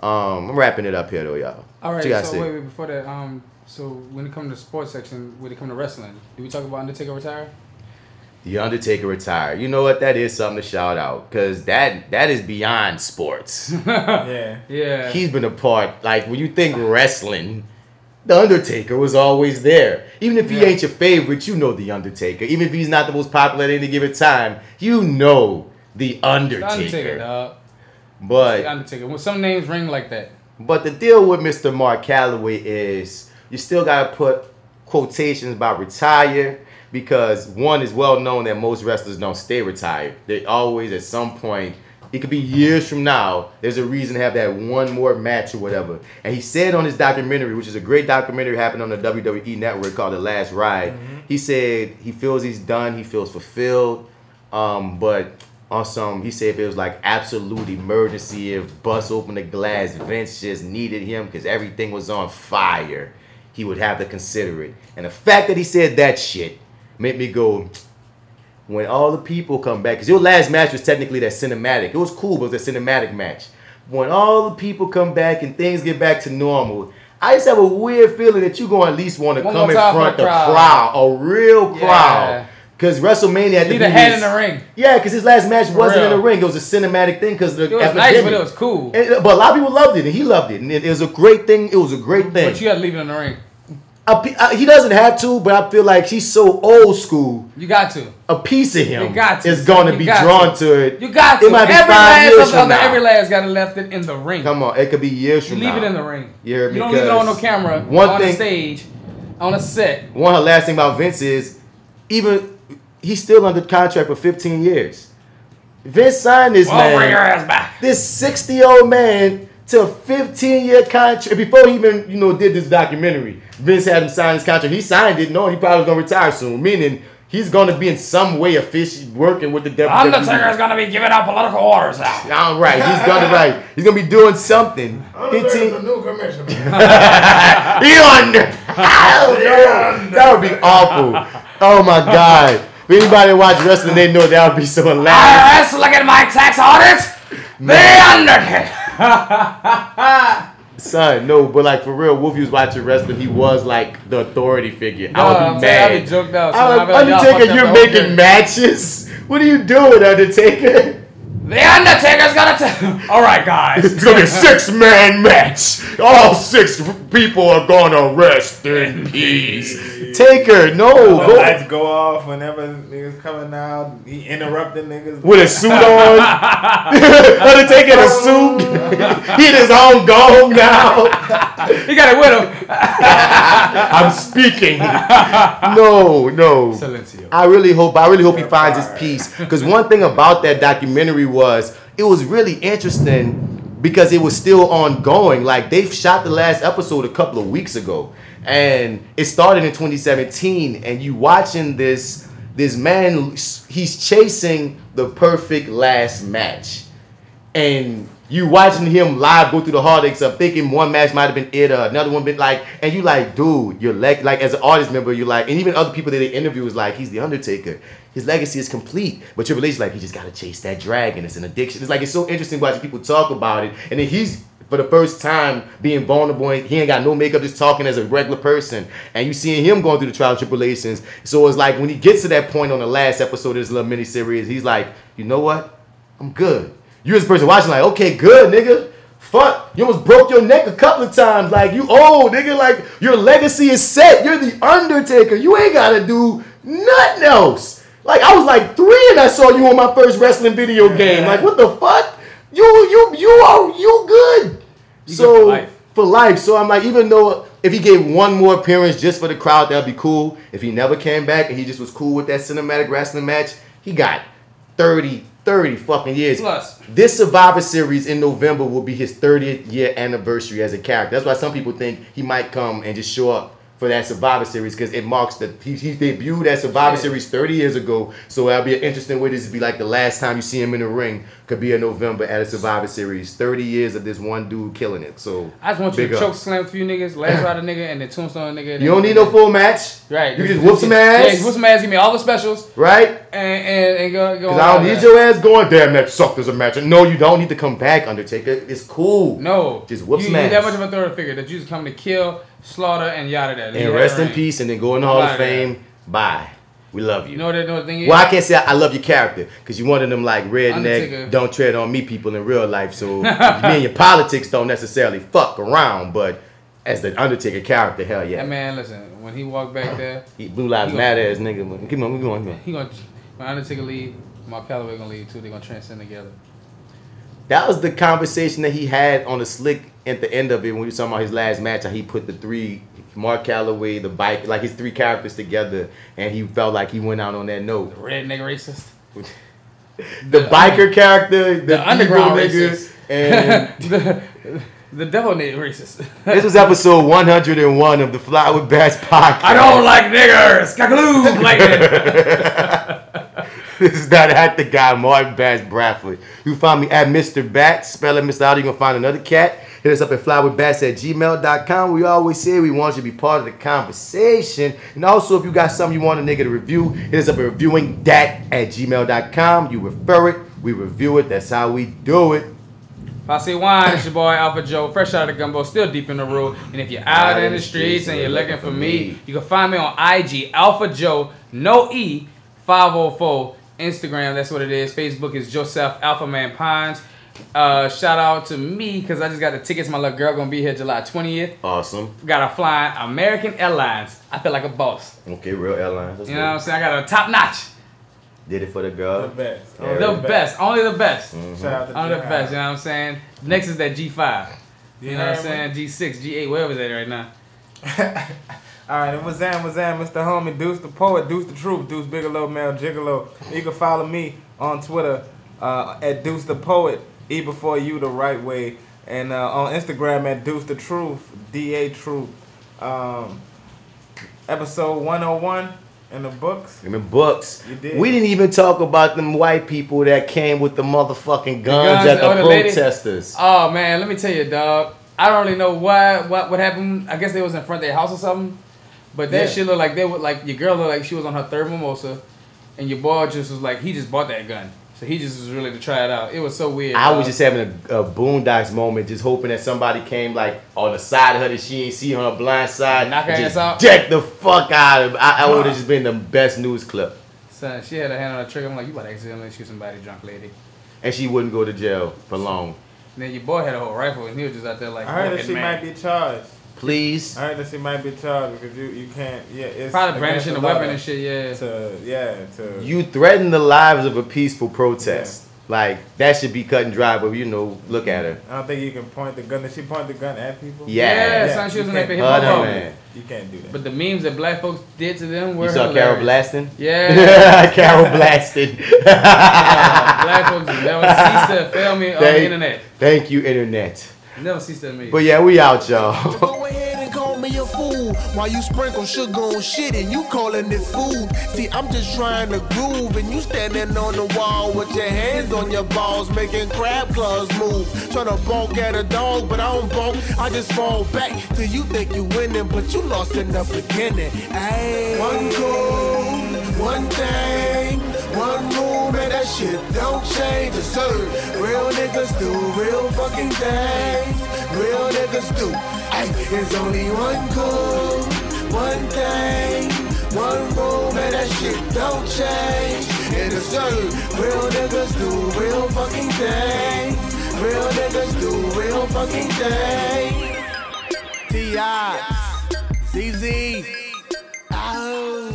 Um, I'm wrapping it up here though, y'all. All right. What you so say? wait, wait, before that, um, so when it comes to sports section, when it comes to wrestling, do we talk about Undertaker retire? The Undertaker retired. You know what? That is something to shout out because that that is beyond sports. yeah. Yeah. He's been a part. Like when you think wrestling, the Undertaker was always there. Even if he Yeah. ain't your favorite, you know the Undertaker. Even if he's not the most popular at any given time, you know the The Undertaker. But Undertaker. When some names ring like that. but the deal with Mr. Mark Calaway is you still gotta put quotations about retire because one is well known that most wrestlers don't stay retired. They always at some point, it could be years from now, there's a reason to have that one more match or whatever. And he said on his documentary, which is a great documentary happened on the WWE network called The Last Ride, he said he feels he's done, he feels fulfilled. Um, but on some, he said if it was like absolute emergency, if bust open the glass, Vince just needed him because everything was on fire, he would have to consider it. And the fact that he said that shit made me go, when all the people come back, because your last match was technically that cinematic. It was cool, but it was a cinematic match. When all the people come back and things get back to normal, I just have a weird feeling that you're going to at least want to come in front the the crowd. crowd, a real Yeah. Because WrestleMania had to be a head in the ring. Yeah, because his last match For wasn't in the ring. It was a cinematic thing because the It was nice, but it was cool. But a lot of people loved it, and he loved it, and it, it was a great thing. It was a great thing. But you got to leave it in the ring. Uh, he doesn't have to, but I feel like he's so old school. You got to. A piece of him You got to. is going to be drawn to. to. it. You got to. It might be every five last years from now. every last got to left it in the ring. Come on, it could be years You from leave now. it in the ring. Yeah. You don't leave it on no camera. One on thing, the stage, on a set. One last thing about Vince is, even he's still under contract for 15 years. Vince signed this Well, man, bring your ass back. this 60 year old man, to a 15 year contract. Before he even you know did this documentary, Vince had him sign his contract. He signed it, knowing he probably was gonna retire soon, meaning he's gonna be in some way officially working with the WWE. Undertaker is going to be giving out political orders out. All right, he's gonna right. He's gonna be doing something. 15. new commissioner. he under. that would be awful. Oh my god. If anybody watch wrestling, they know that would be so hilarious. IRS, look at my tax audit. The Undertaker. Son, no, but like for real, Wolfie was watching wrestling. He was like the authority figure. I No, would I'm be saying, I'd mad. be joked out, so I I'd like, Undertaker, you're making matches. What are you doing, Undertaker? The Undertaker's going to. All right, guys. It's gonna be a six man match. All six people are gonna rest in peace. Taker, no, The go lights go off whenever niggas coming out. He interrupting niggas with a suit on. Undertaker in a suit. he in his own gong now. He got it with him. I'm speaking. No, no. Silencio. I really hope. I really hope he finds his peace. Because one thing about that documentary was it was really interesting because it was still ongoing. Like they shot the last episode a couple of weeks ago, and it started in 2017. And you watching this this man he's chasing the perfect last match, and you watching him live go through the heartaches of thinking one match might have been it another one been like, and you like, dude, you're like, like as an artist member, you're like, and even other people that they interview is like, he's the Undertaker. His legacy is complete, but your relationship, like, he just gotta chase that dragon. It's an addiction. It's like it's so interesting watching people talk about it, and then he's for the first time being vulnerable. He ain't got no makeup, just talking as a regular person, and you seeing him going through the trials tribulations. So it's like when he gets to that point on the last episode of this little mini series, he's like, you know what, I'm good. You as a person watching, like, okay, good, nigga. Fuck, you almost broke your neck a couple of times. Like, you old, nigga. Like, your legacy is set. You're the Undertaker. You ain't gotta do nothing else. Like, I was like three and I saw you on my first wrestling video game. Like, what the fuck? You, you, you are, you good. You so, good for life. for life. So I'm like, even though if he gave one more appearance just for the crowd, that'd be cool. If he never came back and he just was cool with that cinematic wrestling match, he got 30, 30 fucking years. Plus. This Survivor Series in November will be his 30th year anniversary as a character. That's why some people think he might come and just show up for that Survivor Series because it marks the he, he debuted at Survivor Series 30 years ago. So that'll be an interesting way this to be like the last time you see him in the ring could be in November at a Survivor Series. 30 years of this one dude killing it. So I just want you to up. choke slam a few niggas, last ride a nigga, and then tombstone a nigga. You don't need no full match. Right. You just whoop some ass. Yeah, whoop some ass. Give me all the specials. Right? And and, and go go. Because I don't need that. your ass going, damn, that sucked as a match. No, you don't need to come back, Undertaker. It's cool. No. Just whoop you, some you ass. that much of a third figure that you just come to kill, slaughter, and yada that. and rest in peace and then go in the Hall of Fame. Bye. We love you. You know what the, know what the thing is? Well, I can't say I, I love your character because you one of them like redneck, don't tread on me people in real life. So me and your politics don't necessarily fuck around, but as the Undertaker character, hell yeah. That man, listen, when he walked back there, He Blue Lives Matter ass nigga. but Keep on, keep on, keep on. He gonna when Undertaker leave, Mark Calaway gonna leave too. They gonna transcend together. That was the conversation that he had on the slick at the end of it when we were talking about his last match. He put the three Mark Calaway, the bike, like his three characters together, and he felt like he went out on that note. The redneck racist. The biker character, the, The underground nigga, racist. and the, the devil nigga racist. this was episode 101 of the Fly with Bats podcast. I don't like niggers. Cagaloo, like it. this is that the guy, Martin Bats Bradford. You find me at Mr. Bat, spelling Mr. Out, You gonna find another cat. Hit us up at flywithbats at gmail.com. We always say we want you to be part of the conversation. And also, if you got something you want a nigga to review, hit us up at reviewing that at gmail.com. You refer it, we review it. That's how we do it. If I say wine, it's your boy Alpha Joe, fresh out of the gumbo, still deep in the road. And if you're out in the streets and you're looking for me, you can find me on IG, Alpha Joe, no E, 504. Instagram, that's what it is. Facebook is Joseph Alpha Man Pines. Uh, shout out to me because I just got the tickets. My little girl gonna be here July 20th. Awesome. Got a flying American Airlines. I feel like a boss. Okay, real airlines. Let's You go. know what I'm saying? I got a top notch. Did it for the girl. The best. Yeah. The best. Only the best. Mhm. Shout out to Only the best. You know what I'm saying? Next is that G5. You You know what I'm saying? G6, G8, wherever that right now. All right, it was that? What's that? Mr. Homie, Deuce the Poet, Deuce the Truth, Deuce Bigalow, Male Gigolo. You can follow me on Twitter uh, at Deuce the Poet, E before you the right way, and uh, on Instagram at Deuce the Truth, D A Truth. Um, episode 101 in the books. In the books. You did. We didn't even talk about them white people that came with the motherfucking guns, guns, at the the lady- protesters. Oh man, let me tell you, dog. I don't really know why what what happened. I guess they was in front of their house or something. But that Yeah. shit looked like they would like your girl looked like she was on her third mimosa, and your boy just was like he just bought that gun, so he just was really to try it out. It was so weird. I was just having a, a boondocks moment, just hoping that somebody came like on the side of her that she ain't see her on the blind side. Knock her ass out? Deck the fuck out of I, I would have just been the best news clip. Son, she had her hand on the trigger. I'm like, you about to accidentally shoot somebody, drunk lady. And she wouldn't go to jail for long. And then your boy had a whole rifle, and he was just out there like. I heard that she mad. might be charged. Please. I heard that she might be charged because you, you can't, yeah, it's. Probably against brandishing the a weapon and shit, yeah. To, yeah, to. You threaten the lives of a peaceful protest. Like that should be cut and dry, but you know, look at her. I don't think you can point the gun. Did she point the gun at people? Yeah. Yeah, son, she was in you that hip can't- hop Oh, no, movement. man. You can't do that. But the memes that black folks did to them were You saw hilarious. Carol Blasting? Yeah. Carol Blasting. Yeah, black folks never cease to fail me on the internet. Thank you, internet. Never cease to me. But yeah, we out, y'all. Go ahead and go me a fool while you sprinkle sugar on shit and you calling it food. See, I'm just trying to groove and you standing on the wall with your hands on your balls, making crab claws move. Trying to bonk at a dog, but I don't bonk. I just fall back till you think you winning, but you lost in the beginning. Ayy. One goal, one thing, one move, man, that shit don't change. It's sir. Real niggas do real fucking things. Real niggas do. Ay, there's only one goal, one thing, one rule, man, that shit don't change. And it's sir. Real niggas do real fucking things. Real niggas do real fucking things. T.I. CZ. Oh.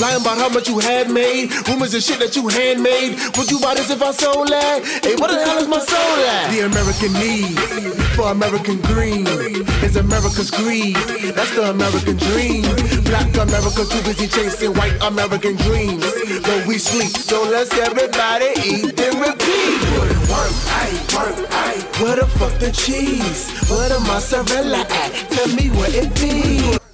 Lying about how much you had made. Rumors and shit that you handmade. Would you buy this if I sold that? Hey, what the hell is my soul at? The American need for American green is America's greed. That's the American dream. Black America too busy chasing white American dreams. But we sleep, so let's everybody eat and repeat. Work, aye, work. Where the fuck the cheese? Where the mozzarella at? Tell me where it be.